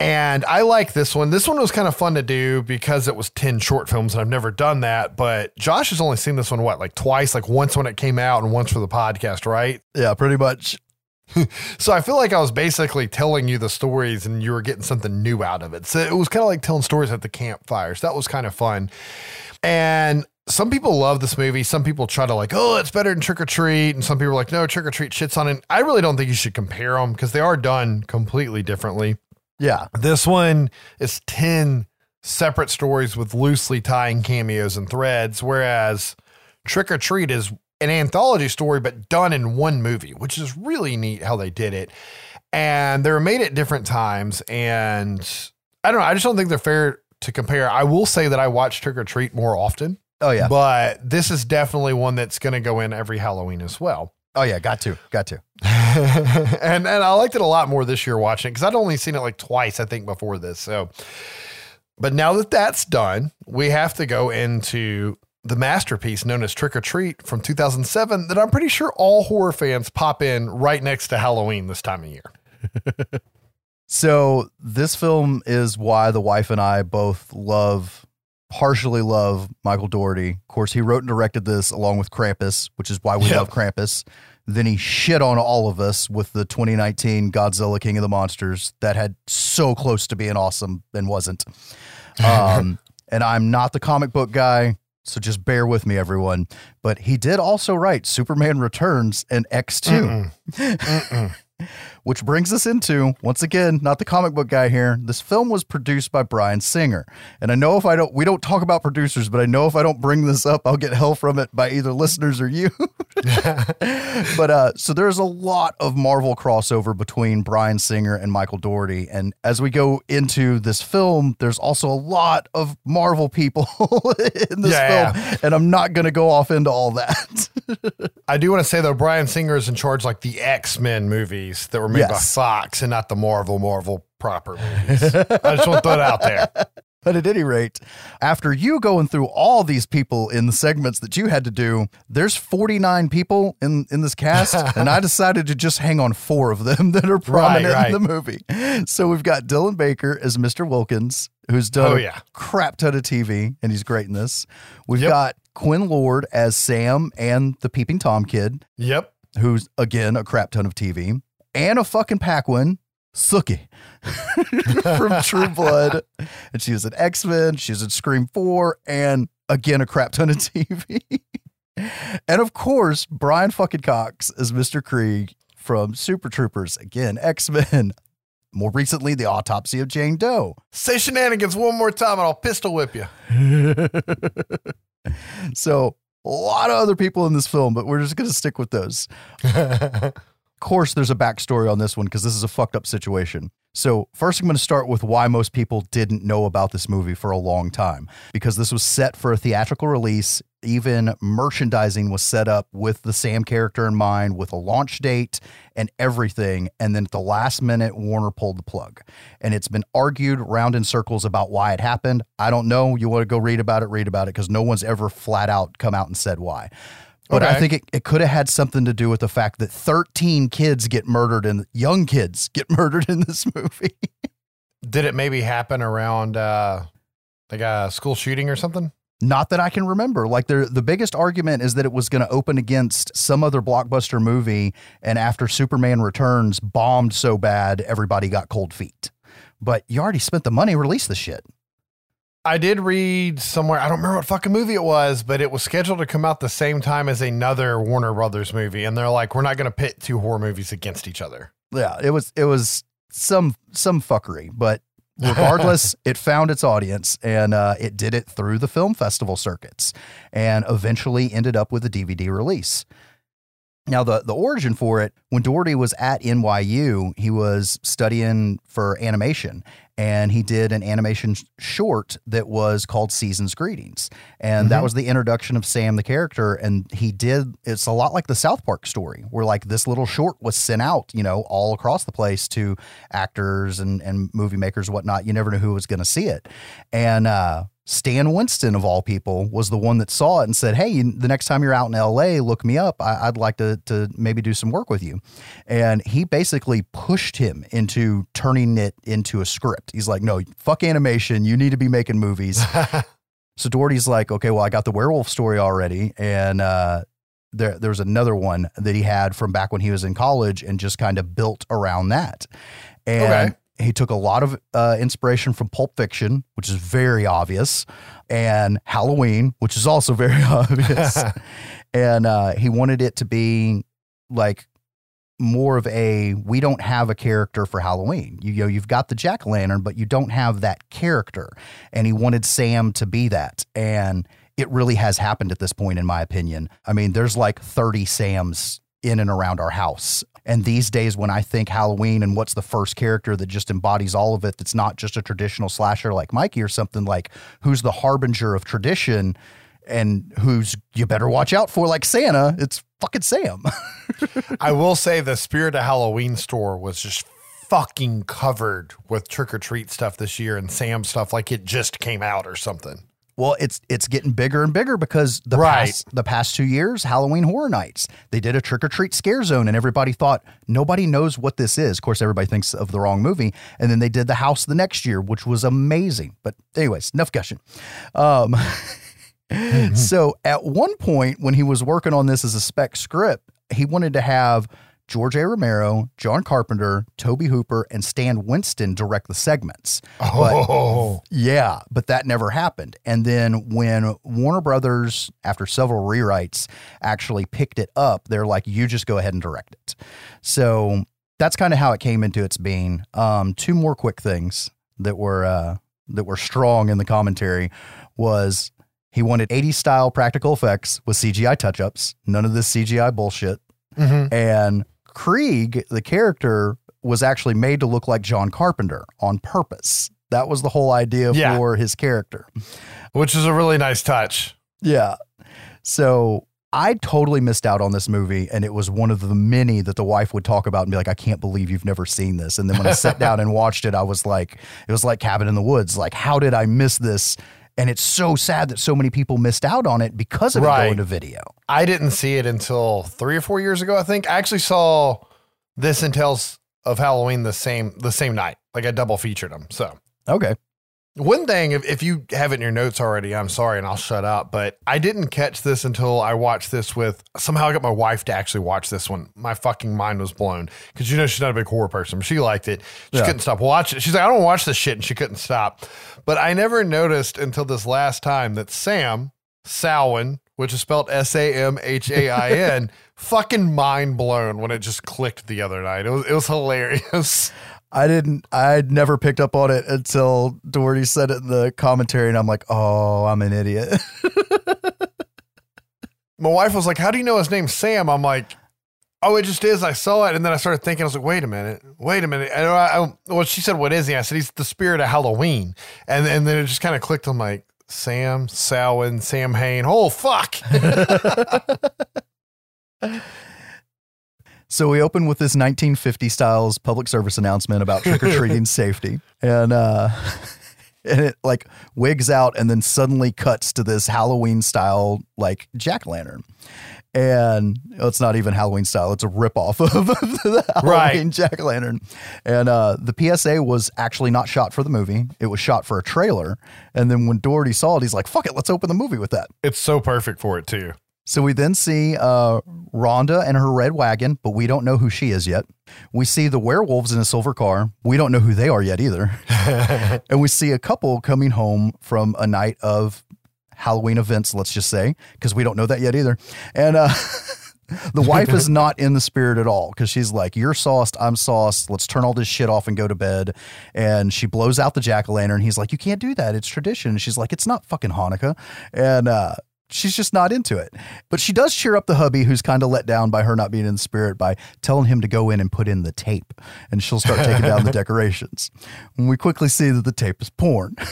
And I like this one. This one was kind of fun to do because it was 10 short films and I've never done that. But Josh has only seen this one, what, like twice, like once when it came out and once for the podcast, right? Yeah, pretty much. [LAUGHS] So I feel like I was basically telling you the stories and you were getting something new out of it. So it was kind of like telling stories at the campfires. That was kind of fun. And some people love this movie. Some people try to like, oh, it's better than Trick or Treat. And some people are like, no, Trick or Treat shits on it. I really don't think you should compare them because they are done completely differently. Yeah. This one is 10 separate stories with loosely tying cameos and threads, whereas Trick or Treat is an anthology story, but done in one movie, which is really neat how they did it. And they were made at different times. And I don't know. I just don't think they're fair to compare. I will say that I watch Trick or Treat more often. Oh yeah. But this is definitely one that's going to go in every Halloween as well. Oh yeah, got to. Got to. [LAUGHS] and and I liked it a lot more this year watching because I'd only seen it like twice, I think, before this. So, but now that that's done, we have to go into the masterpiece known as Trick or Treat from 2007 that I'm pretty sure all horror fans pop in right next to Halloween this time of year. [LAUGHS] So this film is why the wife and I both love, partially love Michael Dougherty. Of course, he wrote and directed this along with Krampus, which is why we Yep. love Krampus. Then he shit on all of us with the 2019 Godzilla King of the Monsters that had so close to being awesome and wasn't. [LAUGHS] Um, and I'm not the comic book guy, so just bear with me, everyone. But he did also write Superman Returns and X2 [LAUGHS] which brings us into once again not the comic book guy here. This film was produced by bryan singer. And i know if i don't we don't talk about producers but i know if i don't bring this up i'll get hell from it by either listeners or you. [LAUGHS] But uh so there's a lot of marvel crossover between bryan singer and michael dougherty. And as we go into this film there's also a lot of marvel people [LAUGHS] in this Yeah, film. and i'm not going to go off into all that. [LAUGHS] I do want to say though, Bryan Singer is in charge like the X Men movies that were made by Yes. Fox and not the Marvel Marvel proper movies. I just want to throw it out there. [LAUGHS] But at any rate, after you going through all these people in the segments that you had to do, there's 49 people in, in this cast, [LAUGHS] and I decided to just hang on four of them [LAUGHS] that are prominent right. in the movie. So we've got Dylan Baker as Mr. Wilkins, who's done Oh, a yeah. crap ton of TV, and he's great in this. We've Yep. got Quinn Lord as Sam and the Peeping Tom Kid, Yep. who's again a crap ton of TV, and a fucking Paquin, Sookie [LAUGHS] from [LAUGHS] True Blood. And she was an X Men, she was in Scream 4, and again, a crap ton of TV. and of course, Brian fucking Cox is Mr. Kreeg from Super Troopers, again, X Men. More recently, The Autopsy of Jane Doe. Say shenanigans one more time and I'll pistol whip you. [LAUGHS] So, a lot of other people in this film, but we're just going to stick with those. Course, there's a backstory on this one because this is a fucked up situation. So, first, I'm going to start with why most people didn't know about this movie for a long time. Because this was set for a theatrical release. Even merchandising was set up with the Sam character in mind, with a launch date and everything. And then at the last minute, Warner pulled the plug. And it's been argued round in circles about why it happened. I don't know. You want to go read about it, read about it, because no one's ever flat out come out and said why. But I think it, it could have had something to do with the fact that 13 kids get murdered and young kids get [LAUGHS] murdered in this movie. Did it maybe happen around uh like a school shooting or something? Not that I can remember. Like the the biggest argument is that it was going to open against some other blockbuster movie, and after Superman Returns bombed so bad, everybody got cold feet. But you already spent the money, release the shit. I did read somewhere, I don't remember what fucking movie it was, but it was scheduled to come out the same time as another Warner Brothers movie. And they're like, we're not going to pit two horror movies against each other. Yeah, it was it was some some fuckery, but regardless, [LAUGHS] it found its audience and uh, it did it through the film festival circuits, and eventually ended up with a DVD release. Now, the, the origin for it, when Dougherty was at NYU, he was studying for animation and he did an animation short that was called Season's Greetings. And that was the introduction of Sam, the character. And he did, it's a lot like the South Park story, where like this little short was sent out, you know, all across the place to actors and, and movie makers, whatnot. You never knew who was going to see it. And, uh, Stan Winston, of all people, was the one that saw it and said, Hey, the next time you're out in LA, look me up. I, I'd like to, to maybe do some work with you. And he basically pushed him into turning it into a script. He's like, No, fuck animation. You need to be making movies. [LAUGHS] so Dougherty's like, Okay, well, I got the werewolf story already. And, uh, there, there was another one that he had from back when he was in college and just kind of built around that. And Okay. He took a lot of uh, inspiration from Pulp Fiction, which is very obvious, and Halloween, which is also [LAUGHS] very obvious. [LAUGHS] and uh, he wanted it to be like more of a we don't have a character for Halloween. You, you know, you've got the jack o' lantern, but you don't have that character. And he wanted Sam to be that. And it really has happened at this point, in my opinion. I mean, there's like 30 Sams in and around our house. And these days, when I think Halloween and what's the first character that just embodies all of it, that's not just a traditional slasher like Mikey or something like who's the harbinger of tradition and who's you better watch out for like Santa, it's fucking Sam. [LAUGHS] I will say the Spirit of Halloween store was just fucking covered with trick or treat stuff this year and Sam stuff like it just came out or something. Well, it's it's getting bigger and bigger because the Right. past the past two years, Halloween Horror Nights, they did a trick or treat scare zone, and everybody thought nobody knows what this is. Of course, everybody thinks of the wrong movie, and then they did the house the next year, which was amazing. But anyways, enough gushing. Um, [LAUGHS] so at one point when he was working on this as a spec script, he wanted to have George A. Romero, John Carpenter, Tobe Hooper, and Stan Winston direct the segments. But- Oh, yeah, but that never happened. And then when Warner Brothers, after several rewrites, actually picked it up, they're like, you just go ahead and direct it. So that's kind of how it came into its being. Um, two more quick things that were uh, that were strong in the commentary was he wanted 80s style practical effects with CGI touch ups, none of this CGI bullshit. Mhm. And Kreeg, the character, was actually made to look like John Carpenter on purpose. That was the whole idea Yeah. for his character. which is a really nice touch. Yeah. So I totally missed out on this movie, and it was one of the many that the wife would talk about and be like, I can't believe you've never seen this. And then when I sat [LAUGHS] down and watched it, I was like, it was like Cabin in the Woods. Like, how did I miss this? And it's so sad that so many people missed out on it because of it going to video. I didn't see it until three or four years ago. I think I actually saw this and Tales of Halloween the same the same night. Like I double featured them. So Okay. One thing, if, if you have it in your notes already, I'm sorry and I'll shut up. But I didn't catch this until I watched this with somehow I got my wife to actually watch this one. My fucking mind was blown because you know she's not a big horror person. But she liked it. She Yeah. couldn't stop watching it. She's like, I don't watch this shit, and she couldn't stop. But I never noticed until this last time that Sam Samhain, which is spelled S A M H A I N, [LAUGHS] fucking mind blown when it just clicked the other night. It was it was hilarious. I didn't, I'd never picked up on it until Dougherty said it in the commentary, and I'm like, oh, I'm an idiot. [LAUGHS] my wife was like, "How do you know his name's Sam?" I'm like, "Oh, it just is." I saw it, and then I started thinking. I was like, "Wait a minute, wait a minute." And I, I, well, she said, "What is he?" I said, "He's the spirit of Halloween," and and then it just kind of clicked. I'm like, Sam Samhain, Sam Hain. Oh fuck! [LAUGHS] [LAUGHS] So we open with this 1950 styles public service announcement about trick or [LAUGHS] treating safety, and uh, [LAUGHS] and it like wigs out, and then suddenly cuts to this Halloween style like jack lantern, and it's not even Halloween style; it's a ripoff of [LAUGHS] the Halloween Right. jack lantern. And uh, the PSA was actually not shot for the movie; it was shot for a trailer. And then when Dougherty saw it, he's like, "Fuck it, let's open the movie with that." it's so perfect for it too. So we then see uh, Rhonda and her red wagon, but we don't know who she is yet. We see the werewolves in a silver car. We don't know who they are yet either. [LAUGHS] and we see a couple coming home from a night of Halloween events, let's just say, because we don't know that yet either. And uh, [LAUGHS] the wife is [LAUGHS] not in the spirit at all because she's like, You're sauced, I'm sauced. Let's turn all this shit off and go to bed. And she blows out the jack o' lantern. He's like, You can't do that. It's tradition. And she's like, It's not fucking Hanukkah. And uh, she's just not into it. But she does cheer up the hubby who's kind of let down by her not being in the spirit by telling him to go in and put in the tape. And she'll start taking down the [LAUGHS] decorations. And we quickly see that the tape is porn. [LAUGHS]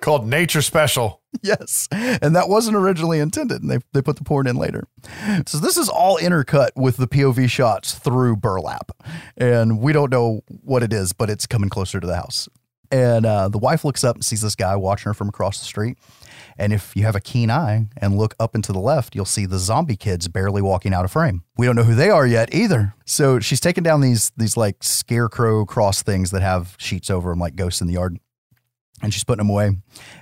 Called Nature Special. Yes. And that wasn't originally intended. And they, they put the porn in later. So this is all intercut with the POV shots through burlap. And we don't know what it is, but it's coming closer to the house. And uh, the wife looks up and sees this guy watching her from across the street. And if you have a keen eye and look up and to the left, you'll see the zombie kids barely walking out of frame. We don't know who they are yet either. So she's taking down these these like scarecrow cross things that have sheets over them like ghosts in the yard and she's putting them away.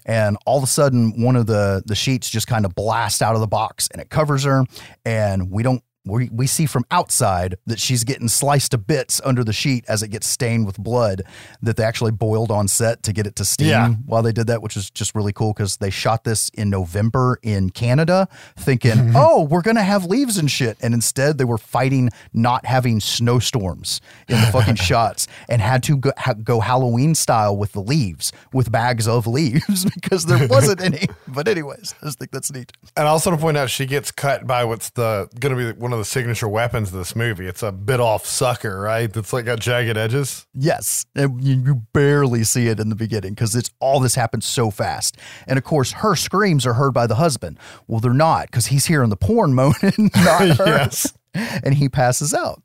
And all of a sudden, one of the the sheets just kind of blasts out of the box, and it covers her. And we don't we, we see from outside that she's getting sliced to bits under the sheet as it gets stained with blood that they actually boiled on set to get it to steam Yeah. while they did that, which is just really cool because they shot this in November in Canada, thinking, mm-hmm. oh, we're going to have leaves and shit. And instead, they were fighting not having snowstorms in the fucking [LAUGHS] shots and had to go, ha- go Halloween style with the leaves, with bags of leaves [LAUGHS] because there wasn't any. [LAUGHS] But, anyways, I just think that's neat. And I also to point out, she gets cut by what's the going to be one of the signature weapons of this movie. It's a bit off sucker, right? That's like got jagged edges. Yes, and you, you barely see it in the beginning because it's all this happens so fast. And of course, her screams are heard by the husband. Well, they're not because he's hearing the porn moaning, [LAUGHS] not [LAUGHS] her. Yes. and he passes out.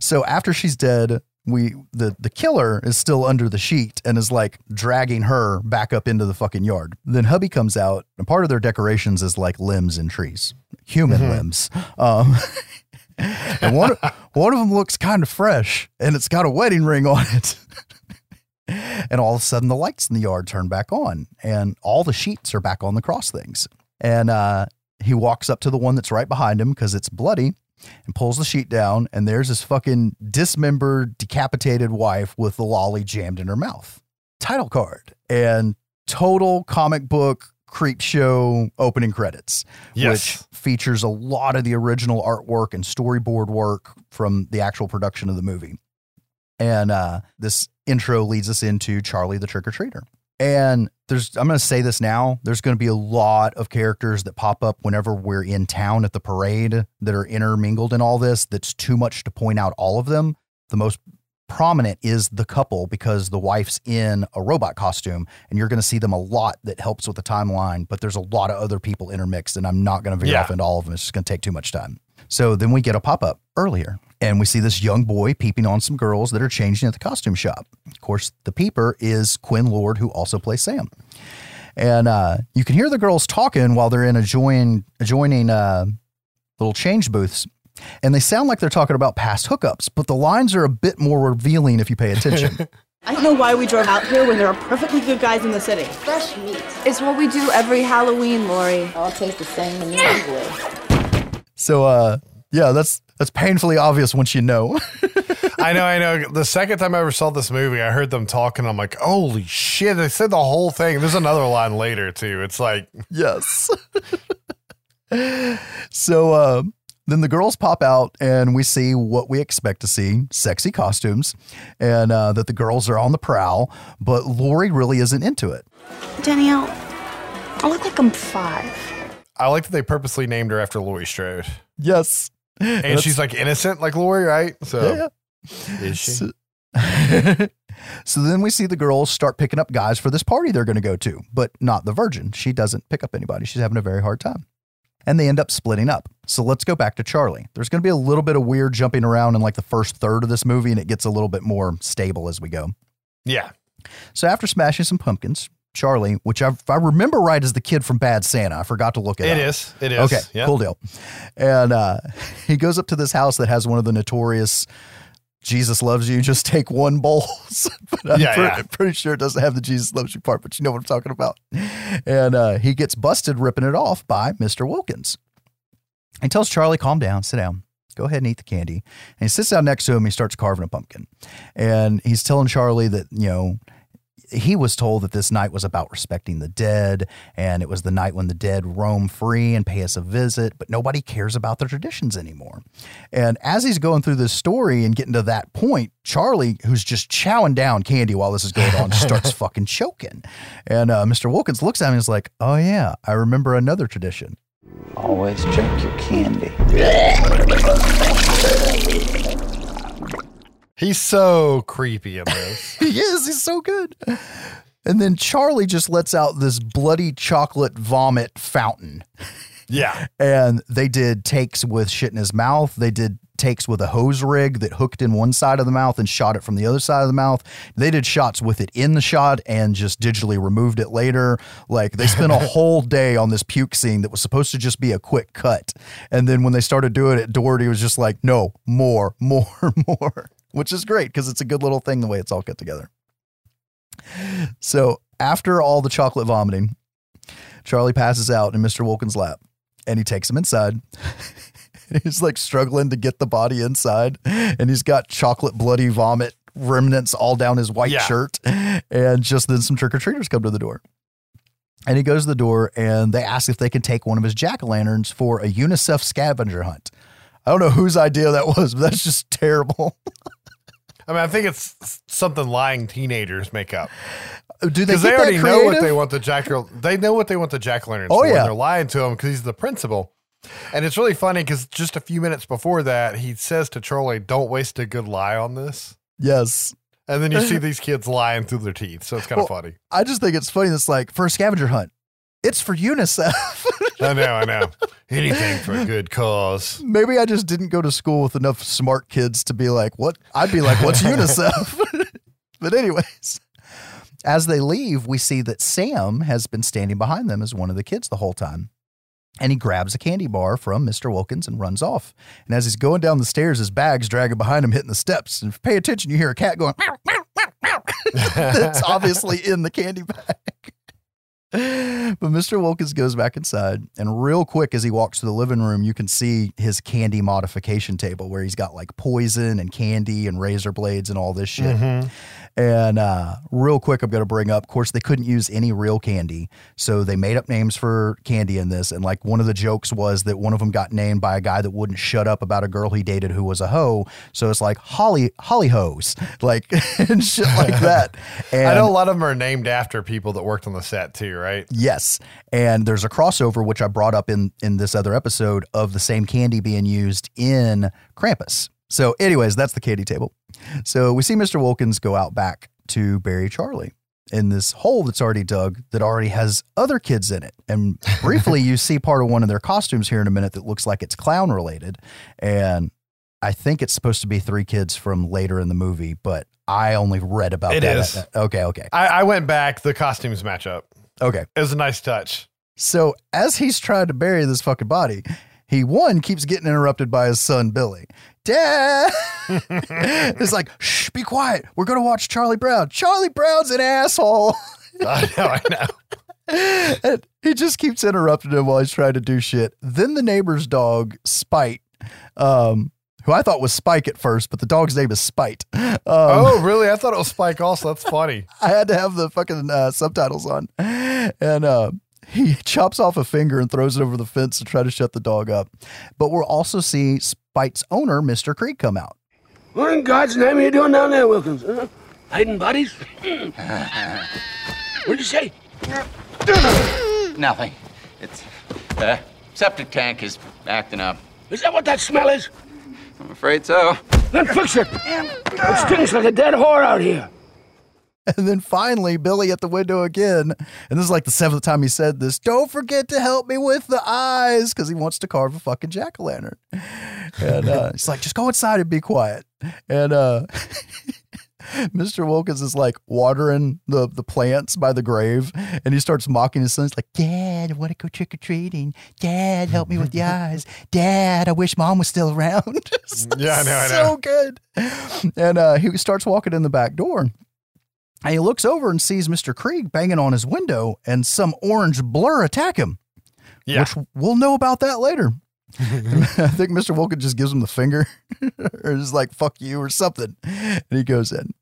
So after she's dead, we the the killer is still under the sheet and is like dragging her back up into the fucking yard. Then hubby comes out, and part of their decorations is like limbs and trees, human limbs. Um, [LAUGHS] and one one of them looks kind of fresh, and it's got a wedding ring on it. [LAUGHS] and all of a sudden, the lights in the yard turn back on, and all the sheets are back on the cross things. And uh, he walks up to the one that's right behind him because it's bloody, and pulls the sheet down, and there's his fucking dismembered, decapitated wife with the lolly jammed in her mouth. Title card and total comic book creep show opening credits, Yes. which features a lot of the original artwork and storyboard work from the actual production of the movie. And uh, this intro leads us into Charlie the Trick or Treater. And there's, I'm going to say this now. There's going to be a lot of characters that pop up whenever we're in town at the parade that are intermingled in all this. That's too much to point out all of them. The most prominent is the couple because the wife's in a robot costume and you're going to see them a lot that helps with the timeline. But there's a lot of other people intermixed, and I'm not going to veer Yeah. off into all of them. It's just going to take too much time. So then we get a pop up earlier, and we see this young boy peeping on some girls that are changing at the costume shop. Of course, the peeper is Quinn Lord, who also plays Sam. And uh, you can hear the girls talking while they're in adjoin, adjoining uh, little change booths. And they sound like they're talking about past hookups, but the lines are a bit more revealing if you pay attention. [LAUGHS] I don't know why we drove out here when there are perfectly good guys in the city. Fresh meat. It's what we do every Halloween, Laurie. All taste the same to me anyway. so, uh, yeah, that's that's painfully obvious once you know. [LAUGHS] I know, I know. The second time I ever saw this movie, I heard them talking. I'm like, holy shit! They said the whole thing. There's another line later too. It's like, yes. [LAUGHS] so uh, then the girls pop out, and we see what we expect to see: sexy costumes, and uh, that the girls are on the prowl. But Laurie really isn't into it. Danielle, I look like I'm five. I like that they purposely named her after Laurie Strode, Yes, and she's like innocent, like Laurie, right? So yeah. is she? So, [LAUGHS] so then we see the girls start picking up guys for this party they're going to go to, but not the virgin. She doesn't pick up anybody. She's having a very hard time. And they end up splitting up. So let's go back to Charlie. There's going to be a little bit of weird jumping around in like the first third of this movie, and it gets a little bit more stable as we go. Yeah, So after smashing some pumpkins, Charlie, which I, if I remember right, is the kid from Bad Santa. I forgot to look it, it up. is. It is. Okay, Yeah. cool deal. And uh, [LAUGHS] he goes up to this house that has one of the notorious Jesus loves you, just take one bowls. [LAUGHS] but I'm Yeah, pre- yeah. pretty sure it doesn't have the Jesus loves you part, but you know what I'm talking about. And uh, he gets busted ripping it off by Mr. Wilkins. He tells Charlie, calm down, sit down. Go ahead and eat the candy. And he sits down next to him. He starts carving a pumpkin. And he's telling Charlie that, you know, he was told that this night was about respecting the dead, and it was the night when the dead roam free and pay us a visit, but nobody cares about the traditions anymore. And as he's going through this story and getting to that point, Charlie, who's just chowing down candy while this is going on, [LAUGHS] starts fucking choking. And uh, Mr. Wilkins looks at him and is like, Oh, yeah, I remember another tradition. Always check your candy. [LAUGHS] He's so creepy in this. [LAUGHS] he is. He's so good. And then Charlie just lets out this bloody chocolate vomit fountain. yeah. And they did takes with shit in his mouth. They did takes with a hose rig that hooked in one side of the mouth and shot it from the other side of the mouth. They did shots with it in the shot and just digitally removed it later. Like they spent a [LAUGHS] whole day on this puke scene that was supposed to just be a quick cut. And then when they started doing it, Dougherty was just like, no, more, more, [LAUGHS] more, which is great because it's a good little thing the way it's all cut together. So after all the chocolate vomiting, Charlie passes out in Mr. Wilkins' lap and he takes him inside. [LAUGHS] he's like struggling to get the body inside, and he's got chocolate bloody vomit remnants all down his white Yeah. shirt. And just then some trick or treaters come to the door. And he goes to the door and they ask if they can take one of his jack o' lanterns for a UNICEF scavenger hunt. I don't know whose idea that was, but that's just terrible. [LAUGHS] I mean, I think it's something lying teenagers make up. Do they Because they already know what they want the jack. They know what they want the jack lanterns Oh, for. and yeah. they're lying to him because he's the principal. And it's really funny because just a few minutes before that, he says to Charlie, "Don't waste a good lie on this." Yes. And then you see [LAUGHS] these kids lying through their teeth, so it's kind of Well, funny. I just think it's funny. That's like for a scavenger hunt. It's for UNICEF. [LAUGHS] I know, I know. Anything for a good cause. Maybe I just didn't go to school with enough smart kids to be like, what? I'd be like, what's UNICEF? [LAUGHS] but, anyways, as they leave, we see that Sam has been standing behind them as one of the kids the whole time. And he grabs a candy bar from Mr. Wilkins and runs off. And as he's going down the stairs, his bag's dragging behind him, hitting the steps. And pay attention, you hear a cat going, meow, meow, meow, meow. That's obviously in the candy bag. But Mr. Wilkins goes back inside, and real quick as he walks to the living room, you can see his candy modification table where he's got like poison and candy and razor blades and all this shit. Mhm. And uh, real quick, I'm going to bring up, of course, they couldn't use any real candy. So they made up names for candy in this. And like one of the jokes was that one of them got named by a guy that wouldn't shut up about a girl he dated who was a hoe. So it's like Holly, Holly Hose, [LAUGHS] like, [LAUGHS] and shit like [LAUGHS] that. And I know a lot of them are named after people that worked on the set too, right? Yes. And there's a crossover, which I brought up in, in this other episode, of the same candy being used in Krampus. So, anyways, that's the candy table. So we see Mr. Wilkins go out back to bury Charlie in this hole that's already dug that already has other kids in it. And [LAUGHS] briefly, you see part of one of their costumes here in a minute that looks like it's clown related. And I think it's supposed to be three kids from later in the movie, but I only read about It that. is. Okay, okay. I, I went back. The costumes match up. Okay. It was a nice touch. So as he's trying to bury this fucking body, he one keeps getting interrupted by his son Billy. Dad, [LAUGHS] it's like, shh, be quiet. We're gonna watch Charlie Brown. Charlie Brown's an asshole. [LAUGHS] I know, I know. [LAUGHS] and he just keeps interrupting him while he's trying to do shit. Then the neighbor's dog, Spite, um, who I thought was Spike at first, but the dog's name is Spite. Um, oh, really? I thought it was Spike. Also, that's funny. I had to have the fucking uh, subtitles on. And uh, he [LAUGHS] chops off a finger and throws it over the fence to try to shut the dog up. But we'll also see Spite's owner, Mr. Kreeg, come out. What in God's name are you doing down there, Wilkins? Huh? Hiding bodies? [LAUGHS] What'd you say? [LAUGHS] Nothing. It's uh, septic tank is acting up. Is that what that smell is? I'm afraid so. Then fix it. It stinks like a dead whore out here. [LAUGHS] And then finally, Billy at the window again. And this is like the seventh time he said this. Don't forget to help me with the eyes because he wants to carve a fucking jack o' lantern. And uh, [LAUGHS] he's like, just go inside and be quiet. And uh, [LAUGHS] Mr. Wilkins is like watering the, the plants by the grave. And he starts mocking his son. He's like, Dad, I want to go trick or treating. Dad, help me with the eyes. Dad, I wish mom was still around. Yeah, I know, I so good. And uh, he starts walking in the back door. And he looks over and sees Mr. Kreeg banging on his window and some orange blur attack him. Yeah. Which we'll know about that later. [LAUGHS] [LAUGHS] I think Mr. Wilkins just gives him the finger [LAUGHS] or is like, fuck you or something. And he goes in.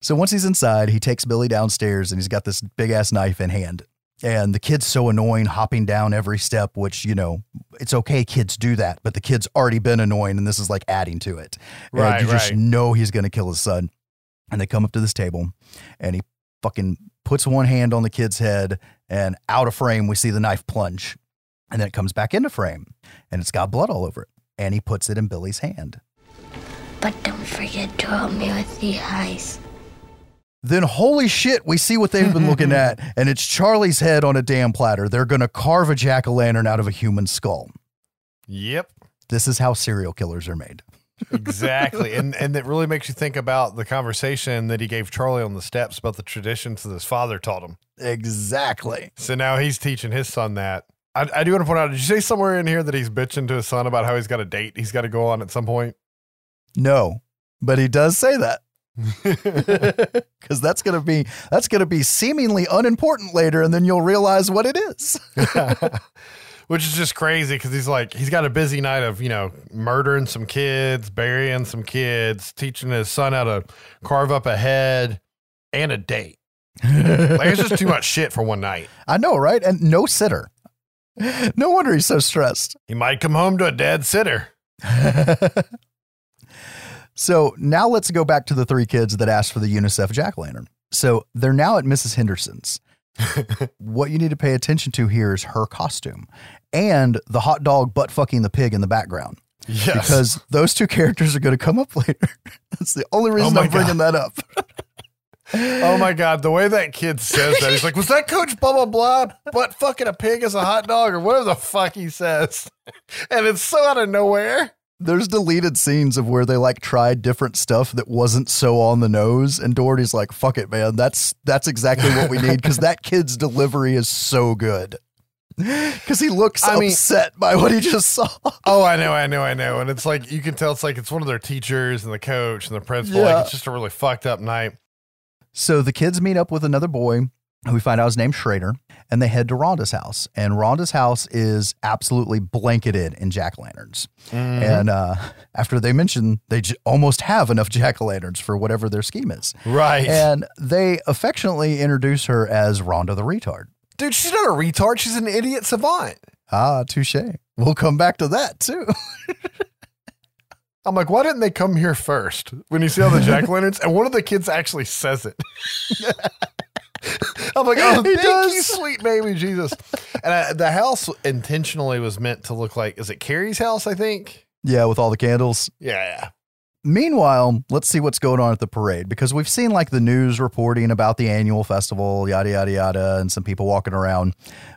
So once he's inside, he takes Billy downstairs and he's got this big ass knife in hand. And the kid's so annoying, hopping down every step, which, you know, it's okay, kids do that, but the kid's already been annoying and this is like adding to it. And Right, you just know he's going to kill his son. And they come up to this table and he fucking puts one hand on the kid's head and out of frame, we see the knife plunge. And then it comes back into frame and it's got blood all over it. And he puts it in Billy's hand. But don't forget to help me with the eyes. Then, holy shit, we see what they've been looking at. [LAUGHS] And it's Charlie's head on a damn platter. They're going to carve a jack o' lantern out of a human skull. Yep. This is how serial killers are made. Exactly. and and it really makes you think about the conversation that he gave Charlie on the steps about the traditions that his father taught him. Exactly. So now he's teaching his son that. I, I do want to point out, did you say somewhere in here that he's bitching to his son about how he's got a date he's got to go on at some point? No, but he does say that. [LAUGHS] [LAUGHS] Because that's gonna be that's gonna be seemingly unimportant later, and then you'll realize what it is. [LAUGHS] which is just crazy because he's like he's got a busy night of you know murdering some kids, burying some kids, teaching his son how to carve up a head, and a date. like it's just too much [LAUGHS] shit for one night. I know, right? And no sitter. No wonder he's so stressed. He might come home to a dead sitter. [LAUGHS] So now let's go back to the three kids that asked for the UNICEF jack o' lantern. So they're now at Mrs. Henderson's. [LAUGHS] what you need to pay attention to here is her costume and the hot dog butt fucking the pig in the background. Yes. Because those two characters are going to come up later. [LAUGHS] That's the only reason oh my I'm bringing that up. Oh my god, the way that kid says that, he's like, "Was that Coach blah blah blah, but fucking a pig as a hot dog or whatever the fuck he says," [LAUGHS] and it's so out of nowhere. There's deleted scenes of where they like tried different stuff that wasn't so on the nose, and Dougherty's like, "Fuck it, man. That's that's exactly what we need." Because that kid's delivery is so good. [LAUGHS] Because he looks I mean- upset by what he just saw. [LAUGHS] Oh, I know, I know, I know, and it's like you can tell it's like it's one of their teachers and the coach and the principal. Yeah. Like it's just a really fucked up night. So the kids meet up with another boy who we find out his name's Schrader, and they head to Rhonda's house. And Rhonda's house is absolutely blanketed in jack o' lanterns. Mhm. And uh, after they mention they j- almost have enough [LAUGHS] jack o' lanterns for whatever their scheme is. Right. And they affectionately introduce her as Rhonda the retard. Dude, she's not a retard. She's an idiot savant. Ah, touche. We'll come back to that too. [LAUGHS] I'm like, why didn't they come here first when you see all the [LAUGHS] jack lanterns? And one of the kids actually says it. I'm like, oh, He thank does. you, sweet baby Jesus. And I, the house intentionally was meant to look like, is it Carrie's house? I think. yeah, with all the candles. Yeah, yeah. Meanwhile, let's see what's going on at the parade because we've seen like the news reporting about the annual festival, yada, yada, yada, and some people walking around.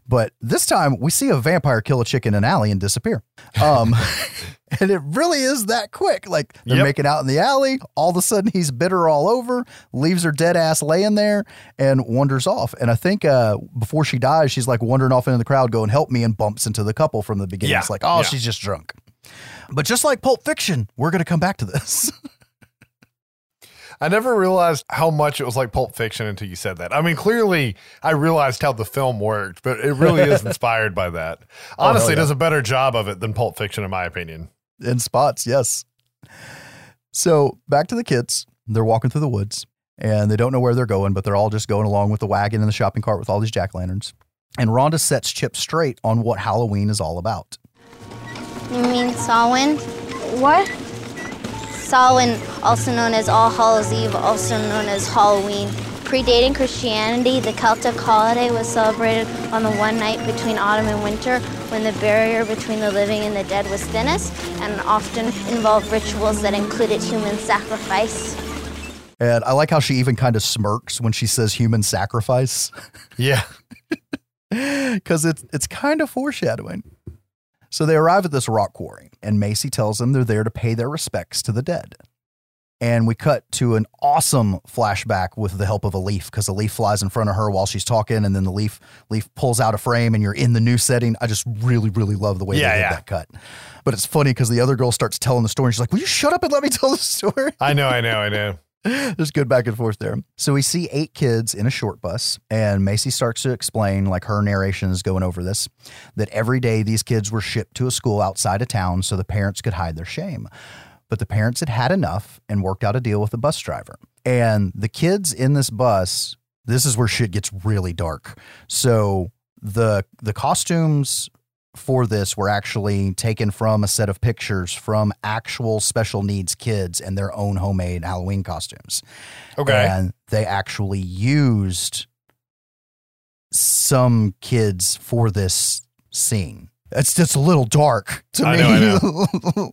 But this time we see a vampire kill a chick in an alley and disappear. Um, [LAUGHS] and it really is that quick. Like they're Yep. making out in the alley. All of a sudden he's bit her all over, leaves her dead ass laying there and wanders off. And I think uh, before she dies, she's like wandering off into the crowd going, help me, and bumps into the couple from the beginning. Yeah. It's like, oh, Yeah. she's just drunk. But just like Pulp Fiction, we're going to come back to this. [LAUGHS] I never realized how much it was like Pulp Fiction until you said that. I mean, clearly I realized how the film worked, but it really is [LAUGHS] inspired by that. Oh, Honestly, yeah. it does a better job of it than Pulp Fiction, in my opinion. in spots, yes. So back to the kids. They're walking through the woods and they don't know where they're going, but they're all just going along with the wagon and the shopping cart with all these jack lanterns. And Rhonda sets Chip straight on what Halloween is all about. You mean Samhain? What? Samhain, also known as All Hallows Eve, also known as Halloween. Predating Christianity, the Celtic holiday was celebrated on the one night between autumn and winter when the barrier between the living and the dead was thinnest and often involved rituals that included human sacrifice. And I like how she even kind of smirks when she says human sacrifice Yeah. [LAUGHS] because it's, it's kind of foreshadowing. So they arrive at this rock quarry, and Macy tells them they're there to pay their respects to the dead. And we cut to an awesome flashback with the help of a leaf because a leaf flies in front of her while she's talking, and then the leaf leaf pulls out a frame, and you're in the new setting. I just really, really love the way Yeah, they did yeah. that cut. But it's funny because the other girl starts telling the story, and she's like, "Will you shut up and let me tell the story?" I know, I know, I know. There's good back and forth there. So we see eight kids in a short bus, and Macy starts to explain, like her narration is going over this, that every day these kids were shipped to a school outside of town so the parents could hide their shame. But the parents had had enough and worked out a deal with the bus driver. And the kids in this bus, this is where shit gets really dark. So the the costumes for this were actually taken from a set of pictures from actual special needs kids and their own homemade Halloween costumes. Okay. And they actually used some kids for this scene. It's just a little dark to I me. know,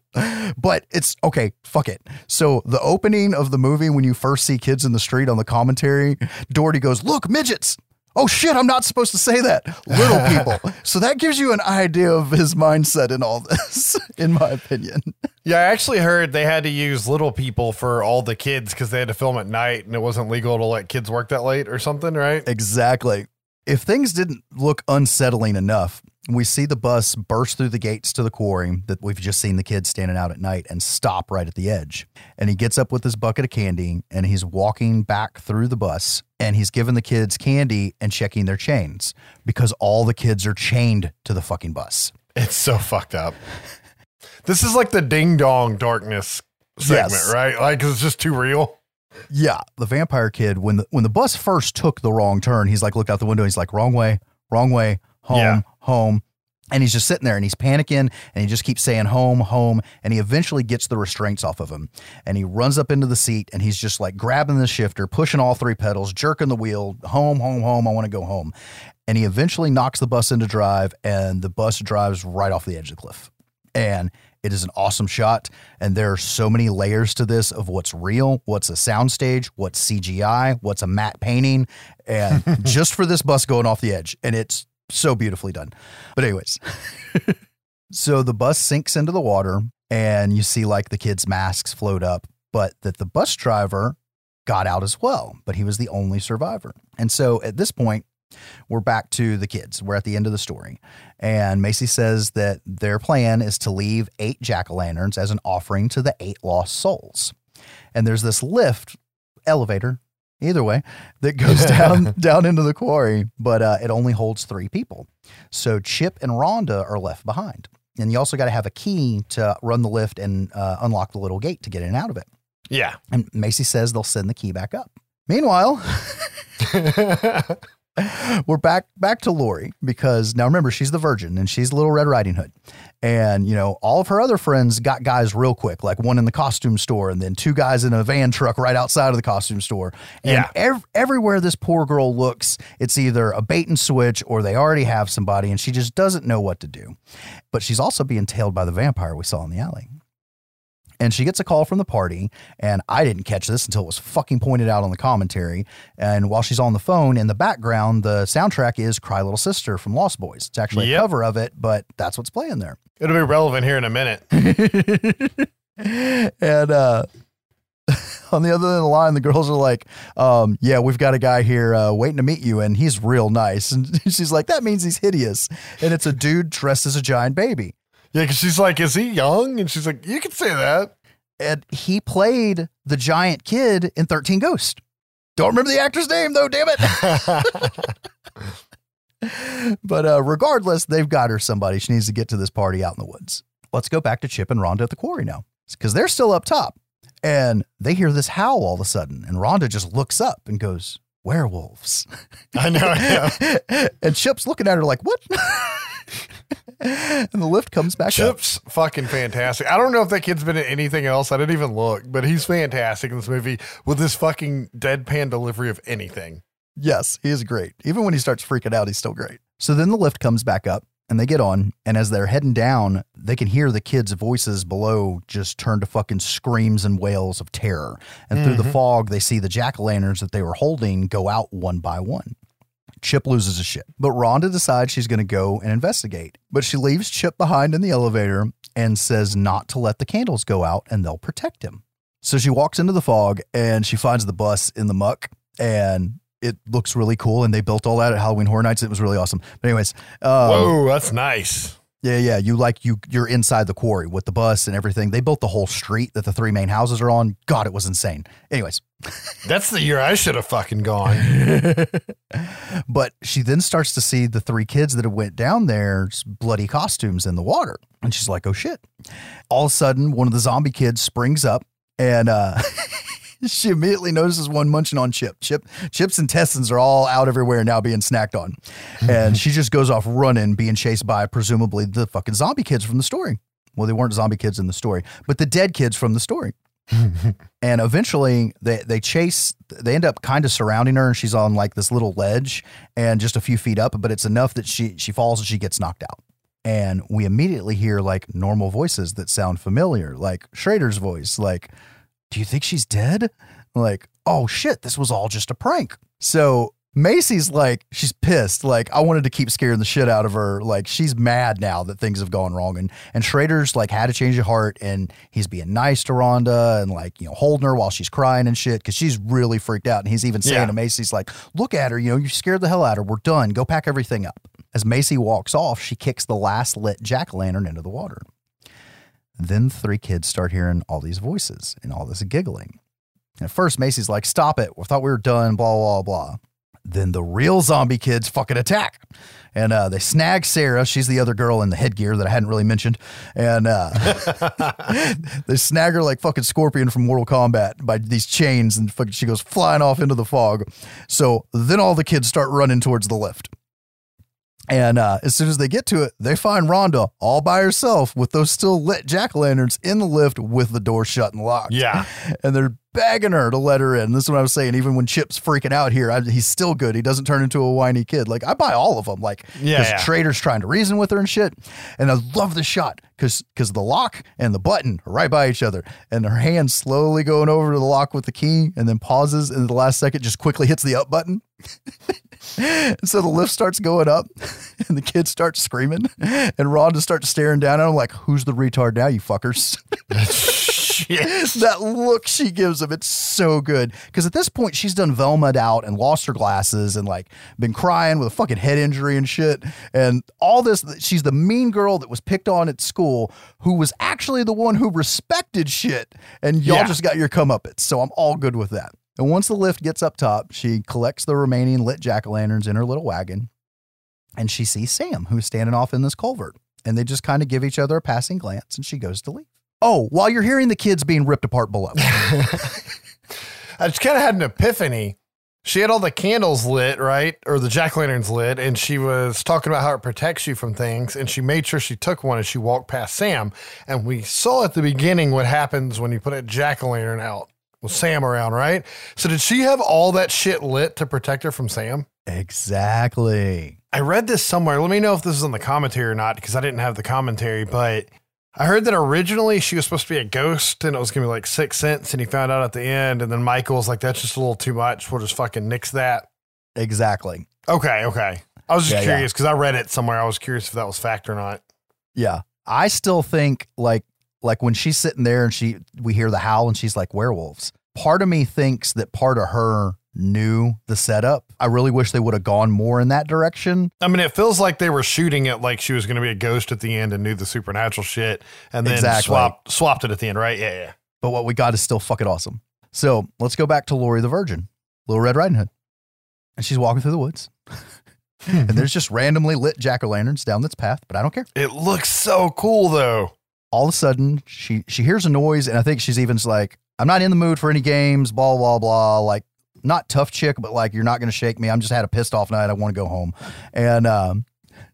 [LAUGHS] but it's okay, fuck it. So the opening of the movie when you first see kids in the street on the commentary, Dougherty goes, "Look, midgets." Oh shit, I'm not supposed to say that. Little people. [LAUGHS] so that gives you an idea of his mindset in all this, [LAUGHS] in my opinion. Yeah, I actually heard they had to use little people for all the kids because they had to film at night and it wasn't legal to let kids work that late or something, right? Exactly. If things didn't look unsettling enough, we see the bus burst through the gates to the quarry that we've just seen the kids standing out at night and stop right at the edge. And he gets up with his bucket of candy and he's walking back through the bus and he's giving the kids candy and checking their chains because all the kids are chained to the fucking bus. It's so fucked up. This is like the ding dong darkness segment, Yes. right? Like it's just too real. Yeah, the vampire kid when the when the bus first took the wrong turn, he's like looked out the window, he's like wrong way, wrong way, home, Yeah. home. And he's just sitting there and he's panicking and he just keeps saying home, home. And he eventually gets the restraints off of him. And he runs up into the seat and he's just like grabbing the shifter, pushing all three pedals, jerking the wheel, home, home, home. I want to go home. And he eventually knocks the bus into drive and the bus drives right off the edge of the cliff. And it is an awesome shot. And there are so many layers to this of what's real, what's a soundstage, what's CGI, what's a matte painting, and [LAUGHS] just for this bus going off the edge. And it's so beautifully done. But, anyways, [LAUGHS] so the bus sinks into the water and you see like the kids' masks float up, but that the bus driver got out as well, but he was the only survivor. And so at this point, we're back to the kids. We're at the end of the story. And Macy says that their plan is to leave eight jack o' lanterns as an offering to the eight lost souls. And there's this lift, elevator, either way, that goes [LAUGHS] down down into the quarry, but uh, it only holds three people. So Chip and Rhonda are left behind. And you also got to have a key to run the lift and uh, unlock the little gate to get in and out of it. Yeah. And Macy says they'll send the key back up. Meanwhile, [LAUGHS] [LAUGHS] we're back back to Laurie because now remember she's the virgin and she's Little Red Riding Hood, and you know all of her other friends got guys real quick, like one in the costume store and then two guys in a van truck right outside of the costume store. And Yeah. ev- everywhere this poor girl looks, it's either a bait and switch or they already have somebody and she just doesn't know what to do. But she's also being tailed by the vampire we saw in the alley. And she gets a call from the party, and I didn't catch this until it was fucking pointed out on the commentary. And while she's on the phone, in the background, the soundtrack is Cry Little Sister from Lost Boys. It's actually Yep. a cover of it, but that's what's playing there. [LAUGHS] It'll be relevant here in a minute. [LAUGHS] and uh, [LAUGHS] on the other end of the line, the girls are like, um, "Yeah, we've got a guy here uh, waiting to meet you, and he's real nice." And she's like, "That means he's hideous." And it's a dude dressed as a giant baby. Yeah, because she's like, "Is he young?" And she's like, "You can say that." And he played the giant kid in Thirteen Ghosts. Don't remember the actor's name though. Damn it. [LAUGHS] but uh, regardless, they've got her somebody. She needs to get to this party out in the woods. Let's go back to Chip and Rhonda at the quarry now because they're still up top. And they hear this howl all of a sudden. And Rhonda just looks up and goes, Werewolves. I know. Yeah. [LAUGHS] and Chip's looking at her like, What? [LAUGHS] [LAUGHS] and the lift comes back up. Chip's fucking fantastic. I don't know if that kid's been in anything else. I didn't even look, but he's fantastic in this movie with his fucking deadpan delivery of anything. Yes, he is great. Even when he starts freaking out, he's still great. So then the lift comes back up and they get on. And as they're heading down, they can hear the kids' voices below just turn to fucking screams and wails of terror. And through the Mhm. fog, they see the jack o' lanterns that they were holding go out one by one. Chip loses his shit, but Rhonda decides she's going to go and investigate. But she leaves Chip behind in the elevator and says not to let the candles go out and they'll protect him. So she walks into the fog and she finds the bus in the muck and it looks really cool. And they built all that at Halloween Horror Nights. It was really awesome. But anyways, um, Whoa, that's nice. Yeah, yeah. You like you you're inside the quarry with the bus and everything. They built the whole street that the three main houses are on. God, it was insane. Anyways, [LAUGHS] That's the year I should have fucking gone. [LAUGHS] but she then starts to see the three kids that have went down there's bloody costumes in the water and she's like oh shit all of a sudden one of the zombie kids springs up and uh [LAUGHS] [LAUGHS] she immediately notices one munching on chip. Chip chip's intestines are all out everywhere now being snacked on. And [LAUGHS] she just goes off running being chased by presumably the fucking zombie kids from the story. Well they weren't zombie kids in the story but the dead kids from the story. [LAUGHS] And eventually they they chase they end up kind of surrounding her and she's on like this little ledge and just a few feet up but it's enough that she she falls and she gets knocked out. And we immediately hear like normal voices that sound familiar like schrader's voice like do you think she's dead like oh shit this was all just a prank so Macy's like she's pissed. Like I wanted to keep scaring the shit out of her. Like she's mad now that things have gone wrong, and and Schrader's like had a change of heart, and he's being nice to Rhonda and like you know holding her while she's crying and shit because she's really freaked out. And he's even saying Yeah. to Macy's like, "Look at her, you know you scared the hell out of her. We're done. Go pack everything up." as Macy walks off, she kicks the last lit jack o' lantern into the water. Then the three kids start hearing all these voices and all this giggling. And at first, Macy's like, Stop it. We thought we were done, blah, blah, blah. Then the real zombie kids fucking attack. And uh, they snag Sarah. She's the other girl in the headgear that I hadn't really mentioned. And uh, [LAUGHS] they snag her like fucking Scorpion from Mortal Kombat by these chains, and fucking she goes flying off into the fog. So then all the kids start running towards the lift. And uh, as soon as they get to it, they find Rhonda all by herself with those still lit jack o' lanterns in the lift with the door shut and locked. Yeah. [LAUGHS] And they're begging her to let her in. This is what I was saying. Even when Chip's freaking out here, I, he's still good. He doesn't turn into a whiny kid. Like, I buy all of them. Like, Yeah, yeah. Schrader's trying to reason with her and shit. And I love the shot because because the lock and the button are right by each other. And her hand slowly going over to the lock with the key and then pauses. And at the last second, just quickly hits the up button. And [LAUGHS] so the lift starts going up [LAUGHS] and the kids start screaming and Ron just starts staring down at him like, who's the retard now, you fuckers? [LAUGHS] that look she gives him, it's so good. Because at this point, she's done Velma'd out and lost her glasses and like been crying with a fucking head injury and shit. And all this, she's the mean girl that was picked on at school who was actually the one who respected shit. And y'all Yeah. just got your comeuppance. So I'm all good with that. And once the lift gets up top, she collects the remaining lit jack o' lanterns in her little wagon and she sees Sam, who's standing off in this culvert. And they just kind of give each other a passing glance and she goes to leave. Oh, while you're hearing the kids being ripped apart below. [LAUGHS] I just kind of had an epiphany. She had all the candles lit, right? Or the jack o' lanterns lit, and she was talking about how it protects you from things. And she made sure she took one as she walked past Sam. And we saw at the beginning what happens when you put a jack o' lantern out with Sam around, right? So, did she have all that shit lit to protect her from Sam? exactly. I read this somewhere. Let me know if this is in the commentary or not because I didn't have the commentary, but I heard that originally she was supposed to be a ghost and it was going to be like Sixth Sense. And he found out at the end. And then Michael was like, that's just a little too much. We'll just fucking nix that. Exactly. Okay. Okay. I was just Yeah, yeah. curious because I read it somewhere. I was curious if that was fact or not. Yeah. I still think like like when she's sitting there and she we hear the howl and she's like werewolves. Part of me thinks that part of her knew the setup. I really wish they would have gone more in that direction. I mean, it feels like they were shooting it like she was going to be a ghost at the end and knew the supernatural shit and then Exactly. swapped, swapped it at the end, right? Yeah. Yeah. But what we got is still fucking awesome. So let's go back to Laurie the Virgin, Little Red Riding Hood. And she's walking through the woods. [LAUGHS] and hmm. there's just randomly lit jack o' lanterns down this path, but I don't care. It looks so cool though. All of a sudden, she she hears a noise, and I think she's even like, I'm not in the mood for any games, blah, blah, blah. Like, not tough chick, but like, you're not going to shake me. I'm just had a pissed off night. I want to go home. And um,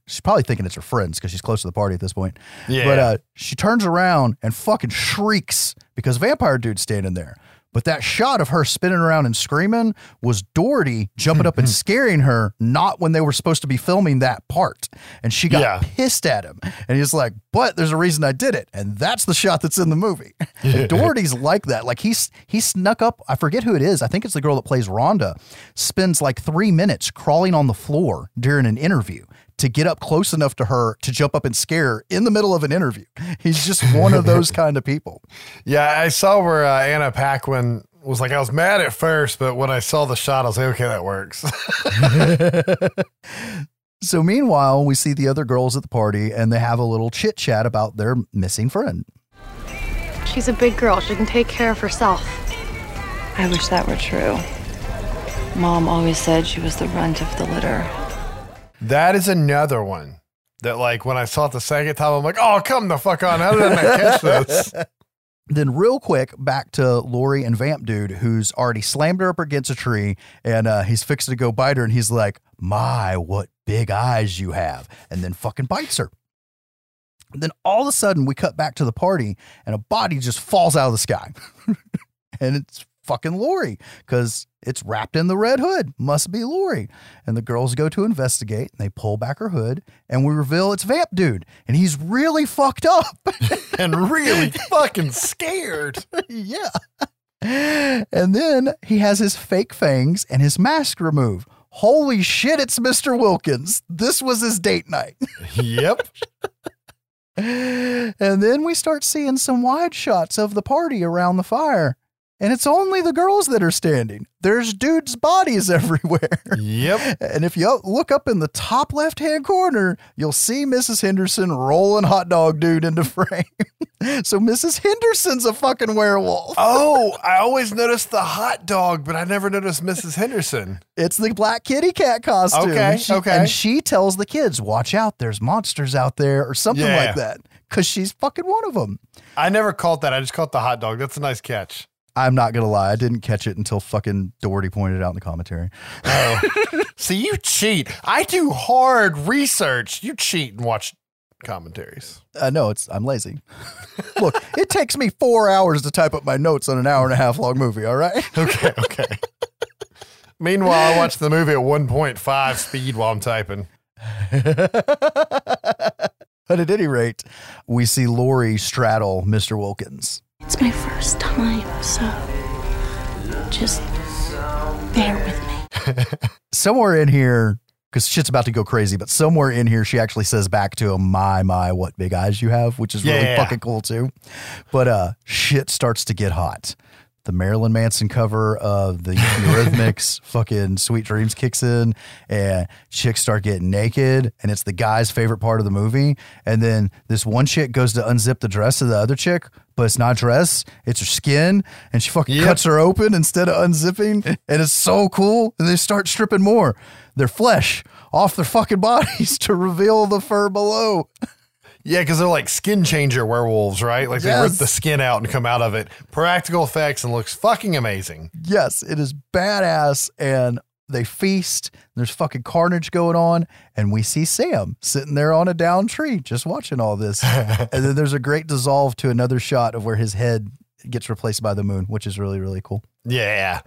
she's probably thinking it's her friends because she's close to the party at this point. Yeah. But uh, she turns around and fucking shrieks because vampire dude's standing there. But that shot of her spinning around and screaming was Dougherty jumping up and mm-hmm. scaring her, not when they were supposed to be filming that part. And she got Yeah. pissed at him. And he's like, but there's a reason I did it. And that's the shot that's in the movie. [LAUGHS] And Dougherty's like that. Like he's he snuck up, I forget who it is. I think it's the girl that plays Rhonda, spends like three minutes crawling on the floor during an interview to get up close enough to her to jump up and scare her in the middle of an interview. He's just one of those [LAUGHS] kind of people. Yeah, I saw where uh, Anna Paquin was like, I was mad at first, but when I saw the shot, I was like, okay, that works. [LAUGHS] So meanwhile, we see the other girls at the party and they have a little chit chat about their missing friend. She's a big girl. She can take care of herself. I wish that were true. Mom always said she was the runt of the litter. That is another one that, like, when I saw it the second time, I'm like, oh, come the fuck on. How did I catch this? [LAUGHS] Then, real quick, back to Laurie and Vamp Dude, who's already slammed her up against a tree and uh, he's fixing to go bite her. And he's like, My, what big eyes you have. And then fucking bites her. Then all of a sudden, we cut back to the party and a body just falls out of the sky. [LAUGHS] and it's fucking Laurie because it's wrapped in the red hood. Must be Laurie. And the girls go to investigate and they pull back her hood and we reveal it's Vamp Dude. And he's really fucked up. [LAUGHS] and really [LAUGHS] fucking scared. yeah. And then he has his fake fangs and his mask removed. Holy shit, it's Mr. Wilkins. This was his date night. Yep. [LAUGHS] and then we start seeing some wide shots of the party around the fire. And it's only the girls that are standing. There's dudes' bodies [LAUGHS] everywhere. Yep. And if you look up in the top left hand corner, you'll see Mrs. Henderson rolling hot dog dude into [LAUGHS] frame. so Mrs. Henderson's a fucking werewolf. Oh, I always noticed the hot dog, but I never noticed Mrs. Henderson. It's the black kitty cat costume. Okay, And she, okay. And she tells the kids, watch out, there's monsters out there or something Yeah. like that. Because she's fucking one of them. I never caught that. I just caught the hot dog. That's a nice catch. I'm not going to lie. I didn't catch it until fucking Dougherty pointed it out in the commentary. Oh. [LAUGHS] See, you cheat. I do hard research. You cheat and watch commentaries. Uh, no, it's I'm lazy. Look, it takes me four hours to type up my notes on an hour and a half long movie. All right. [LAUGHS] Okay, okay. Meanwhile, I watch the movie at 1.5 speed while I'm typing. But at any rate, we see Laurie straddle Mr. Wilkins. It's my first time, so just bear with me. [LAUGHS] Somewhere in here, because shit's about to go crazy, but somewhere in here, she actually says back to him, "My, my, what big eyes you have," which is really Yeah. fucking cool too. But uh, shit starts to get hot. The Marilyn Manson cover of the [LAUGHS] Eurythmics, fucking Sweet Dreams kicks in, and chicks start getting naked, and it's the guy's favorite part of the movie. And then this one chick goes to unzip the dress of the other chick, but it's not dress, it's her skin, and she fucking Yep. cuts her open instead of unzipping, [LAUGHS] and it's so cool. And they start stripping more, their flesh off their fucking [LAUGHS] bodies to reveal the fur below. Yeah, because they're like skin changer werewolves, right? Like they rip the skin out and come out of it. Practical effects and looks fucking amazing. Yes, it is badass. And they feast. There's fucking carnage going on. And we see Sam sitting there on a down tree just watching all this. [LAUGHS] and then there's a great dissolve to another shot of where his head gets replaced by the moon, which is really, really cool. Yeah.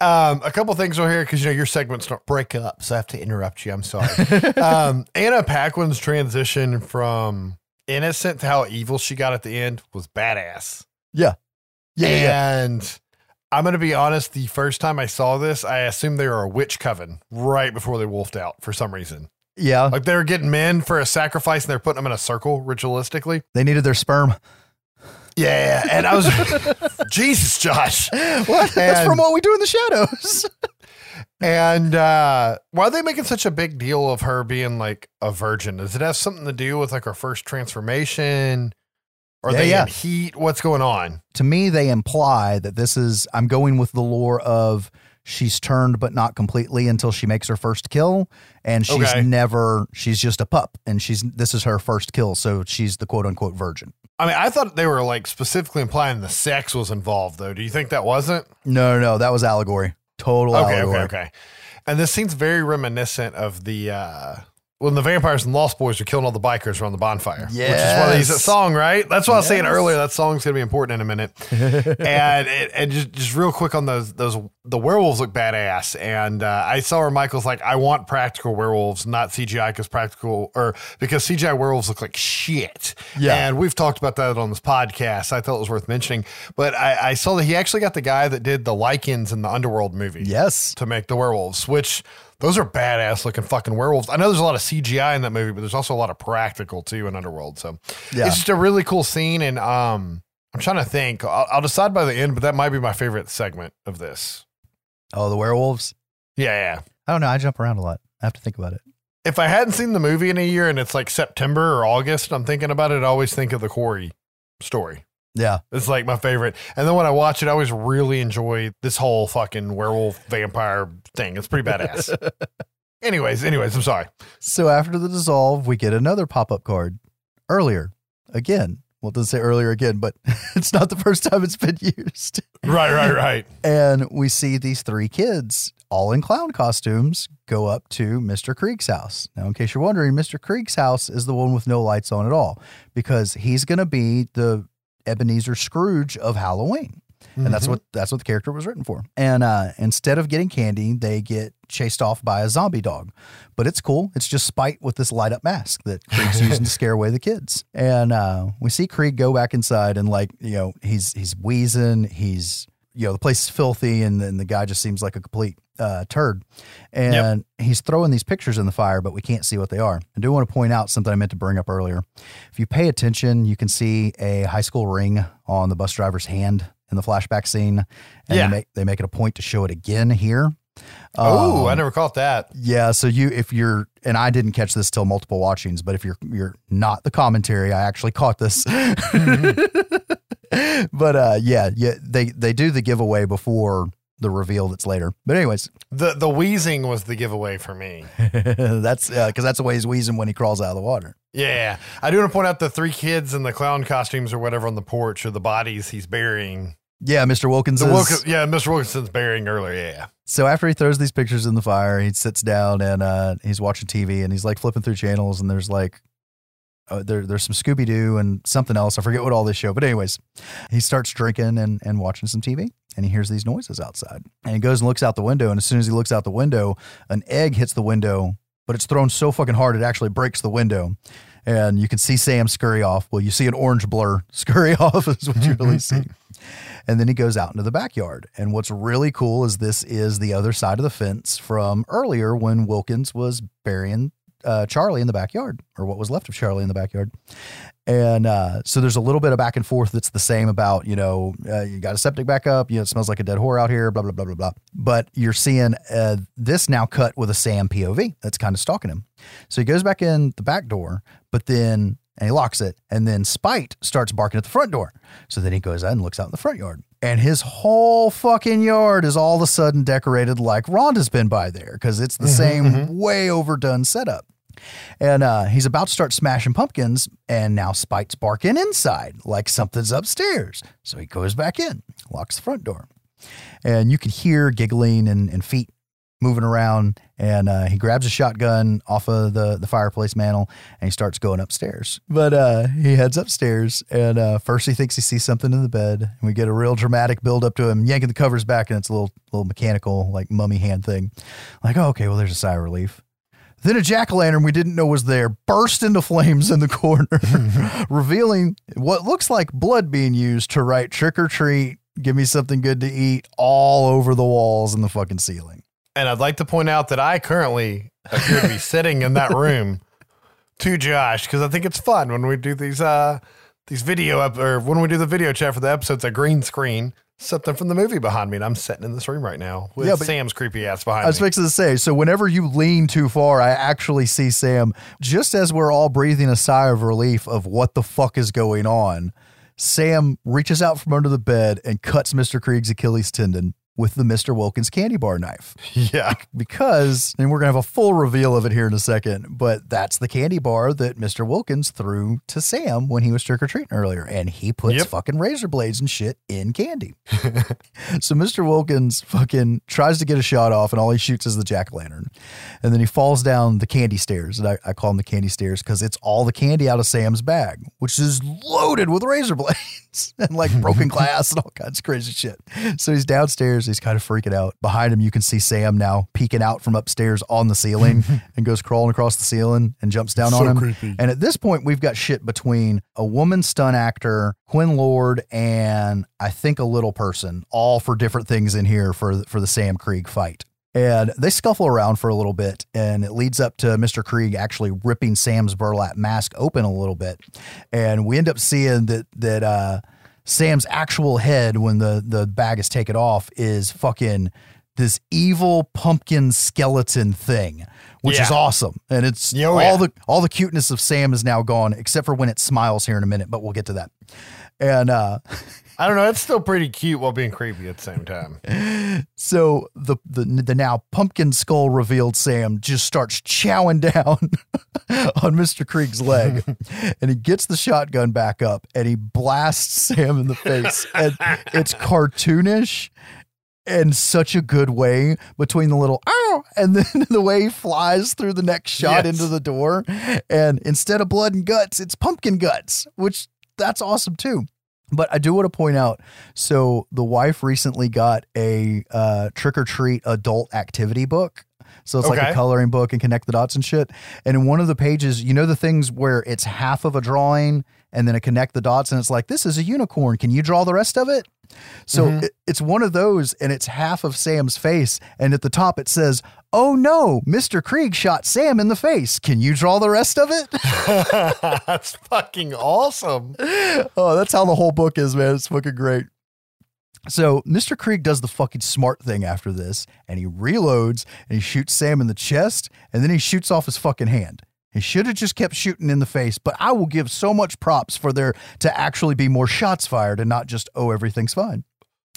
Um, a couple things over here because you know your segments don't break up, so I have to interrupt you. I'm sorry. [LAUGHS] um, Anna Paquin's transition from innocent to how evil she got at the end was badass. Yeah. Yeah. and. yeah. And I'm gonna be honest. The first time I saw this, I assumed they were a witch coven right before they wolfed out for some reason. Yeah. Like they were getting men for a sacrifice and they're putting them in a circle ritualistically. They needed their sperm. Yeah, and I was [LAUGHS] [LAUGHS] Jesus, Josh. What? That's from what we do in the shadows. [LAUGHS] And uh, why are they making such a big deal of her being like a virgin? Does it have something to do with like her first transformation? Are Yeah, they yeah. in heat? What's going on? to me, they imply that this is, I'm going with the lore of she's turned, but not completely until she makes her first kill. And she's Okay. never, she's just a pup and she's, this is her first kill. So she's the quote unquote virgin. I mean, I thought they were like specifically implying the sex was involved, though. Do you think that wasn't? No, no, no. That was allegory. Total Okay, allegory. okay, okay. And this seems very reminiscent of the uh when the vampires and Lost Boys are killing all the bikers around the bonfire. Which is one of these that song, right? That's what I was saying earlier. That song's gonna be important in a minute. [LAUGHS] and it, and just, just real quick on those those the werewolves look badass. And uh, I saw where Michael's like, I want practical werewolves, not CGI because practical or because CGI werewolves look like shit. Yeah. And we've talked about that on this podcast. I thought it was worth mentioning. But I, I saw that he actually got the guy that did the Lycans in the Underworld movie Yes. to make the werewolves, which those are badass looking fucking werewolves. I know there's a lot of CGI in that movie, but there's also a lot of practical too in Underworld. So Yeah. it's just a really cool scene. And um, I'm trying to think. I'll, I'll decide by the end, but that might be my favorite segment of this. Oh, the werewolves. Yeah, yeah. I don't know. I jump around a lot. I have to think about it. If I hadn't seen the movie in a year and it's like September or August, I'm thinking about it. I always think of the Corey story. Yeah. It's like my favorite. And then when I watch it, I always really enjoy this whole fucking werewolf vampire thing. It's pretty badass. [LAUGHS] anyways, anyways, I'm sorry. So after the dissolve, we get another pop up card. Earlier, again. Well, it doesn't say earlier again, but [LAUGHS] it's not the first time it's been used. Right, right, right. [LAUGHS] And we see these three kids, all in clown costumes, go up to Mr. Kreeg's house. Now, in case you're wondering, Mr. Kreeg's house is the one with no lights on at all because he's going to be the Ebenezer Scrooge of Halloween. And that's Mhm. what that's what the character was written for. And uh, instead of getting candy, they get chased off by a zombie dog. But it's cool. It's just Spite with this light up mask that Kreeg's [LAUGHS] using to scare away the kids. And uh, we see Kreeg go back inside and like you know he's he's wheezing. He's you know the place is filthy and then the guy just seems like a complete uh, turd. And he's throwing these pictures in the fire, but we can't see what they are. I do want to point out something I meant to bring up earlier. If you pay attention, you can see a high school ring on the bus driver's hand in the flashback scene, and Yeah. they make they make it a point to show it again here. Oh, I Um, never caught that. yeah, so you if you're and I didn't catch this till multiple watchings, but if you're you're not the commentary, I actually caught this. [LAUGHS] [LAUGHS] but uh yeah, yeah, they they do the giveaway before the reveal that's later. But anyways, The the wheezing was the giveaway for me. [LAUGHS] that's uh, cuz that's the way he's wheezing when he crawls out of the water. Yeah. I do want to point out the three kids in the clown costumes or whatever on the porch or the bodies he's burying. Yeah, Mr. Wilkins The is Wilkins, yeah, Mr. Wilkinson's burying earlier. Yeah. So after he throws these pictures in the fire, he sits down and uh, he's watching TV and he's like flipping through channels and there's like uh, there, there's some Scooby Doo and something else. I forget what all this show, but anyways, he starts drinking and, and watching some TV and he hears these noises outside and he goes and looks out the window and as soon as he looks out the window, an egg hits the window, but it's thrown so fucking hard it actually breaks the window. And you can see Sam scurry off. Well, you see an orange blur [LAUGHS] scurry off [LAUGHS] is what you really see. [LAUGHS] And then he goes out into the backyard. And what's really cool is this is the other side of the fence from earlier when Wilkins was burying uh, Charlie in the backyard, or what was left of Charlie in the backyard. And uh, so there's a little bit of back and forth that's the same about, you know, uh, you got a septic backup, you know, it smells like a dead whore out here, blah, blah, blah, blah, blah. But you're seeing uh, this now cut with a Sam POV that's kind of stalking him. So he goes back in the back door, but then, and he locks it, and then Spite starts barking at the front door. So then he goes out and looks out in the front yard. And his whole fucking yard is all of a sudden decorated like Rhonda's been by there because it's the same way overdone setup. And uh, he's about to start smashing pumpkins, and now Spite's barking inside like something's upstairs. So he goes back in, locks the front door. And you can hear giggling and, and feet moving around. And uh, he grabs a shotgun off of the, the fireplace mantle and he starts going upstairs. But uh, he heads upstairs, and uh, first he thinks he sees something in the bed. And we get a real dramatic build up to him yanking the covers back, and it's a little, little mechanical, like mummy hand thing. Like, oh, okay, well, there's a sigh of relief. Then a jack o' lantern we didn't know was there burst into flames in the corner, [LAUGHS] revealing what looks like blood being used to write trick or treat, give me something good to eat all over the walls and the fucking ceiling. And I'd like to point out that I currently appear to be [LAUGHS] sitting in that room to Josh because I think it's fun when we do these uh these video up or when we do the video chat for the episodes. A green screen, something from the movie behind me, and I'm sitting in this room right now with Yeah, Sam's creepy ass behind me. I was me. fixing to say, so whenever you lean too far, I actually see Sam, just as we're all breathing a sigh of relief of what the fuck is going on, Sam reaches out from under the bed and cuts Mr. Kreeg's Achilles tendon with the Mr. Wilkins candy bar knife. [LAUGHS] Yeah. Because, and we're going to have a full reveal of it here in a second, but that's the candy bar that Mr. Wilkins threw to Sam when he was trick or treating earlier. And he puts Yep. fucking razor blades and shit in candy. [LAUGHS] so Mr. Wilkins fucking tries to get a shot off, and all he shoots is the jack o' lantern. And then he falls down the candy stairs. And I, I call them the candy stairs because it's all the candy out of Sam's bag, which is loaded with razor blades [LAUGHS] and like broken glass and all kinds of crazy shit. So he's downstairs. He's kind of freaking out. Behind him, you can see Sam now peeking out from upstairs on the ceiling [LAUGHS] and goes crawling across the ceiling and jumps down So on him. creepy. And at this point, we've got shit between a woman stunt actor, Quinn Lord, and I think a little person, all for different things in here for for the Sam Kreeg fight. And they scuffle around for a little bit, and it leads up to Mr. Kreeg actually ripping Sam's burlap mask open a little bit. And we end up seeing that that uh, Sam's actual head, when the the bag is taken off, is fucking this evil pumpkin skeleton thing, which is awesome. And it's oh, all yeah. the all the cuteness of Sam is now gone, except for when it smiles here in a minute, but we'll get to that. And uh [LAUGHS] I don't know. It's still pretty cute while being creepy at the same time. [LAUGHS] so the the the now pumpkin skull revealed Sam just starts chowing down [LAUGHS] on Mr. Kreeg's leg, [LAUGHS] and he gets the shotgun back up and he blasts Sam in the face, and it's cartoonish. In such a good way between the little ow and then the way he flies through the next shot Yes. into the door. And instead of blood and guts, it's pumpkin guts, which that's awesome too. But I do want to point out so the wife recently got a uh, trick or treat adult activity book. So it's like a coloring book and connect the dots and shit. And in one of the pages, you know, the things where it's half of a drawing and then a connect the dots and it's like, this is a unicorn. Can you draw the rest of it? So Mm-hmm. it, it's one of those and it's half of Sam's face. And at the top it says, oh no, Mr. Kreeg shot Sam in the face. Can you draw the rest of it? [LAUGHS] [LAUGHS] That's fucking awesome. oh, that's how the whole book is, man. It's fucking great. So Mr. Kreeg does the fucking smart thing after this, and he reloads and he shoots Sam in the chest, and then he shoots off his fucking hand. He should have just kept shooting in the face, but I will give so much props for there to actually be more shots fired and not just, oh, everything's fine.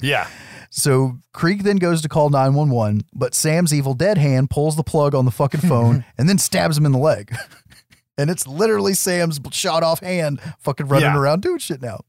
Yeah. So Kreeg then goes to call 911, but Sam's evil dead hand pulls the plug on the fucking phone [LAUGHS] and then stabs him in the leg. [LAUGHS] and it's literally Sam's shot off hand fucking running Yeah. around doing shit now.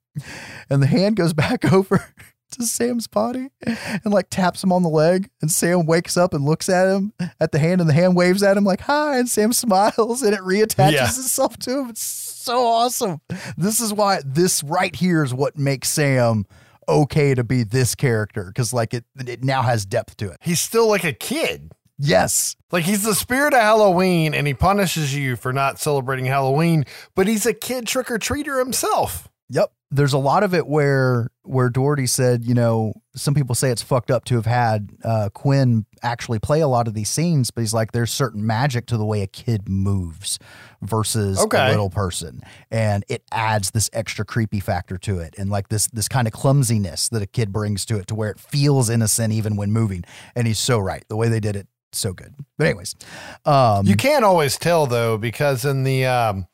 And the hand goes back [LAUGHS] over to Sam's body and like taps him on the leg. And Sam wakes up and looks at him at the hand, and the hand waves at him like, hi. And Sam [LAUGHS] smiles and it reattaches Yeah. itself to him. It's so awesome. This is why this right here is what makes Sam okay to be this character because like it it now has depth to it. He's still like a kid. Yes. Like he's the spirit of Halloween and he punishes you for not celebrating Halloween, but he's a kid trick or treater himself. Yep. There's a lot of it where where Dougherty said, you know, some people say it's fucked up to have had uh, Quinn actually play a lot of these scenes, but he's like, there's certain magic to the way a kid moves versus Okay. a little person, and it adds this extra creepy factor to it, and like this this kind of clumsiness that a kid brings to it, to where it feels innocent even when moving. And he's so right. The way they did it, so good. But anyways, um, You can't always tell though, because in the um,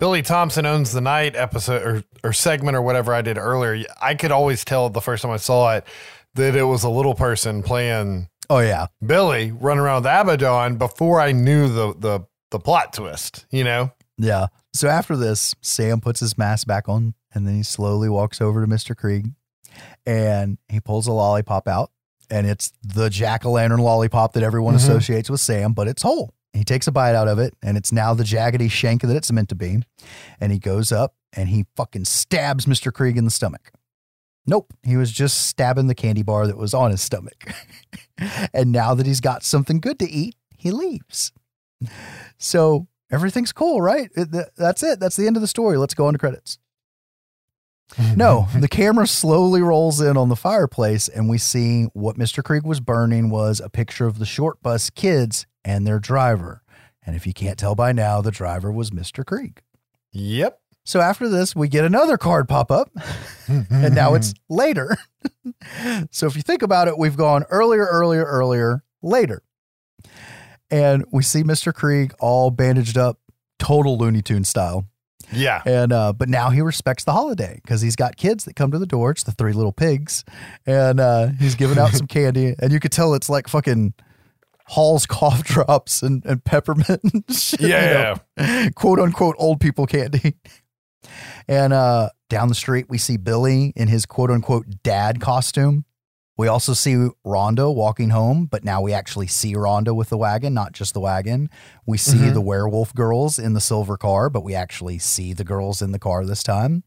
Billy Thompson owns the night episode or, or segment or whatever I did earlier, I could always tell the first time I saw it that it was a little person playing oh yeah, Billy running around with Abaddon before I knew the the the plot twist. You know, Yeah. So after this, Sam puts his mask back on and then he slowly walks over to Mr. Kreeg and he pulls a lollipop out. And it's the jack o' lantern lollipop that everyone Mhm. associates with Sam, but it's whole. He takes a bite out of it and it's now the jaggedy shank that it's meant to be. And he goes up and he fucking stabs Mr. Kreeg in the stomach. Nope. He was just stabbing the candy bar that was on his stomach. [LAUGHS] and now that he's got something good to eat, he leaves. So everything's cool, right? That's it. That's the end of the story. Let's go on to credits. [LAUGHS] No, the camera slowly rolls in on the fireplace, and we see what Mr. Kreeg was burning was a picture of the short bus kids and their driver. And if you can't tell by now, the driver was Mr. Kreeg. Yep. So after this, we get another card pop up, [LAUGHS] and now it's [LAUGHS] later. so if you think about it, we've gone earlier, earlier, earlier, later. And we see Mr. Kreeg all bandaged up, total Looney Tune style. yeah, And uh, but now he respects the holiday because he's got kids that come to the door. It's the three little pigs, and uh, he's giving out [LAUGHS] some candy, and you could tell it's like fucking Hall's cough [LAUGHS] drops and, and peppermint, and [LAUGHS] shit, you Yeah. know, [LAUGHS] quote unquote old people candy. And uh, down the street, we see Billy in his quote unquote dad costume. We also see Rhonda walking home, but now we actually see Rhonda with the wagon, not just the wagon. We see Mhm. the werewolf girls in the silver car, but we actually see the girls in the car this time.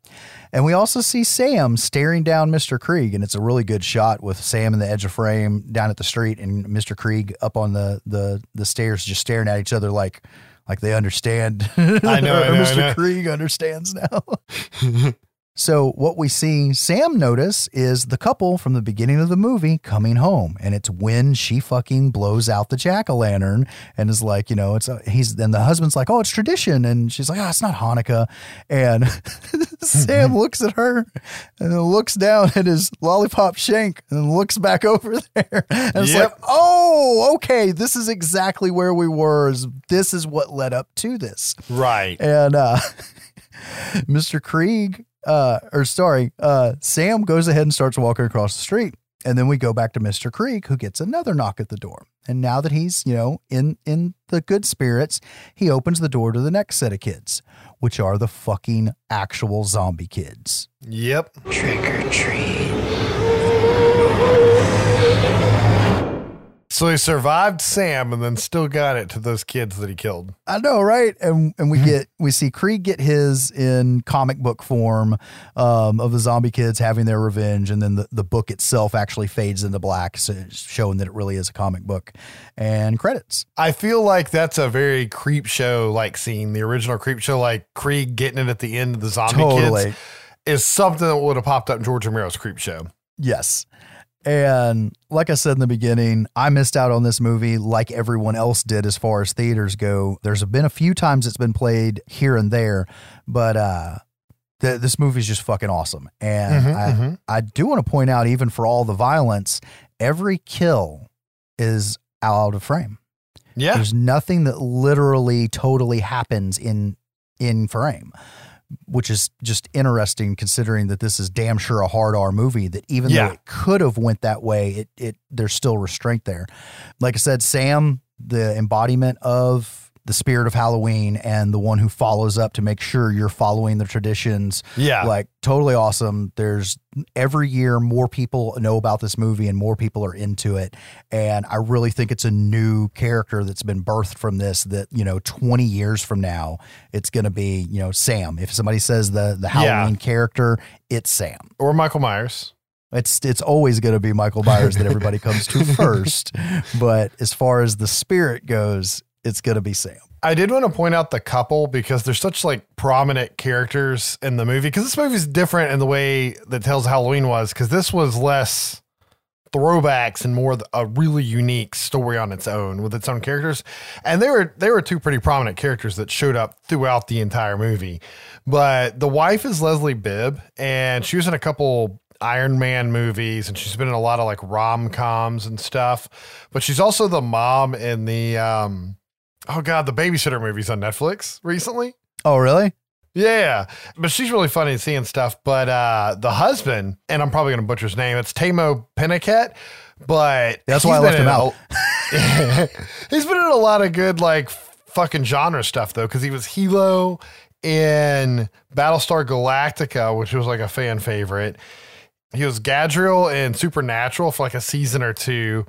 And we also see Sam staring down Mr. Kreeg, and it's a really good shot with Sam in the edge of frame down at the street and Mr. Kreeg up on the the the stairs just staring at each other like like they understand. I know, I [LAUGHS] know, I Mr. know. Kreeg understands now. [LAUGHS] So what we see Sam notice is the couple from the beginning of the movie coming home, and it's when she fucking blows out the jack o' lantern and is like, you know, it's a, he's then the husband's like, oh, it's tradition, and she's like, oh, it's not Hanukkah, and [LAUGHS] Sam [LAUGHS] looks at her and then looks down at his lollipop shank and looks back over [LAUGHS] there, and it's Yep. like, oh, okay, this is exactly where we were. This is what led up to this? right. And uh, Mr. Kreeg, uh, or sorry, uh, Sam goes ahead and starts walking across the street. And then we go back to Mr. Kreeg, who gets another knock at the door. And now that he's, you know, in in the good spirits, he opens the door to the next set of kids, which are the fucking actual zombie kids. Yep. Trick or treat. So he survived Sam and then still got it to those kids that he killed. I know, right? And and we get we see Kreeg get his in comic book form um, of the zombie kids having their revenge, and then the, the book itself actually fades into black, so showing that it really is a comic book. And credits. I feel like that's a very Creepshow like scene. The original Creepshow, like Kreeg getting it at the end of the zombie Totally. kids, is something that would have popped up in George Romero's Creepshow. Yes. And like I said in the beginning, I missed out on this movie like everyone else did as far as theaters go. There's been a few times it's been played here and there, but uh th- this movie is just fucking awesome. And Mhm, I, mhm. I do want to point out, even for all the violence, every kill is out of frame. Yeah. There's nothing that literally totally happens in in frame, which is just interesting considering that this is damn sure a hard R movie that even Yeah. though it could have went that way, it it there's still restraint there. Like I said, Sam, the embodiment of the spirit of Halloween and the one who follows up to make sure you're following the traditions. Yeah. Like totally awesome. There's every year more people know about this movie and more people are into it. And I really think it's a new character that's been birthed from this that, you know, 20 years from now, it's going to be, you know, Sam. If somebody says the, the Yeah. Halloween character, it's Sam. Or Michael Myers. It's it's always going to be Michael Myers that everybody comes to [LAUGHS] first, but as far as the spirit goes, it's going to be Sam. I did want to point out the couple because they're such like prominent characters in the movie. Because this movie is different in the way that of Halloween was. Because this was less throwbacks and more a really unique story on its own with its own characters. And they were they were two pretty prominent characters that showed up throughout the entire movie. But the wife is Leslie Bibb, and she was in a couple Iron Man movies, and she's been in a lot of like rom coms and stuff. But she's also the mom in the um, oh god, the babysitter movies on Netflix recently. Oh, really? Yeah, but she's really funny seeing stuff. But uh, the husband, and I'm probably going to butcher his name. It's Tahmoh Penikett, but That's why I left him out. a- [LAUGHS] he's been in a lot of good like fucking genre stuff though, because he was Helo in Battlestar Galactica, which was like a fan favorite. He was Gadriel in Supernatural for like a season or two.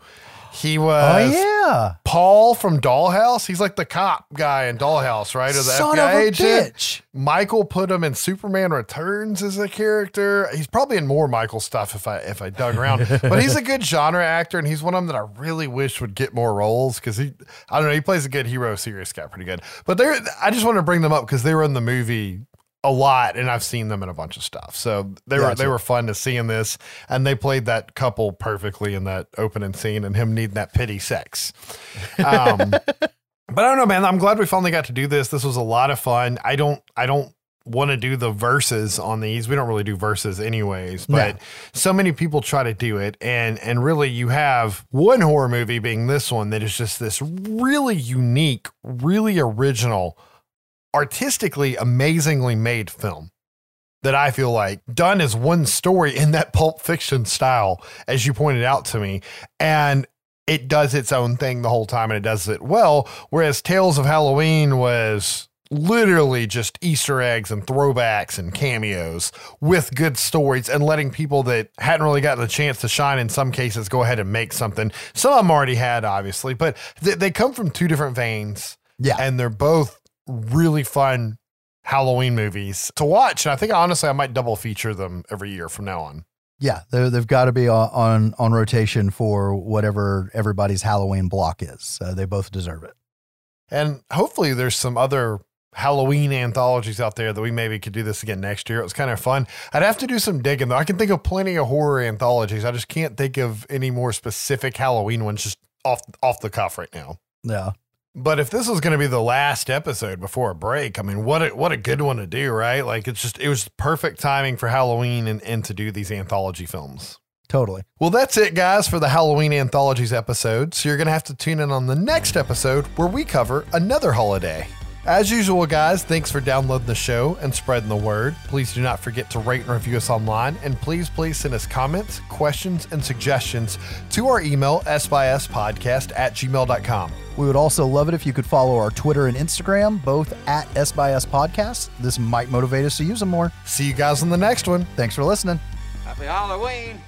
He oh, was Oh, yeah. Paul from Dollhouse. He's like the cop guy in Dollhouse, right? Or the Son FBI of a agent. bitch. Michael put him in Superman Returns as a character. He's probably in more Michael stuff if I if I dug around. but he's a good genre actor, and he's one of them that I really wish would get more roles because he I don't know he plays a good hero, serious guy, pretty good. But they're I just want to bring them up because they were in the movie a lot and I've seen them in a bunch of stuff. So they were they were fun to see in this and they played that couple perfectly in that opening scene and him needing that pity sex. Um, [LAUGHS] but I don't know, man. I'm glad we finally got to do this. This was a lot of fun. I don't I don't want to do the verses on these. We don't really do verses anyways, but so many people try to do it and and really you have one horror movie being this one that is just this really unique, really original, artistically amazingly made film that I feel like done as one story in that pulp fiction style, as you pointed out to me. And it does its own thing the whole time and it does it well. Whereas Tales of Halloween was literally just Easter eggs and throwbacks and cameos with good stories and letting people that hadn't really gotten a chance to shine in some cases go ahead and make something. Some of them already had, obviously, but they, they come from two different veins. Yeah. And they're both really fun Halloween movies to watch. And I think honestly, I might double feature them every year from now on. Yeah, they've got to be on, on on rotation for whatever everybody's Halloween block is. Uh, they both deserve it. And hopefully, there's some other Halloween anthologies out there that we maybe could do this again next year. It was kind of fun. I'd have to do some digging though. I can think of plenty of horror anthologies. I just can't think of any more specific Halloween ones just off off the cuff right now. Yeah. But if this was going to be the last episode before a break, I mean, what a, what a good one to do, right? Like it's just it was perfect timing for Halloween and, and to do these anthology films. Totally. Well, that's it, guys, for the Halloween anthologies episode. So you're going to have to tune in on the next episode where we cover another holiday. As usual, guys, thanks for downloading the show and spreading the word. Please do not forget to rate and review us online. And please, please send us comments, questions, and suggestions to our email, sbyspodcast at gmail.com. We would also love it if you could follow our Twitter and Instagram, both at S Podcast. This might motivate us to use them more. See you guys on the next one. Thanks for listening. Happy Halloween.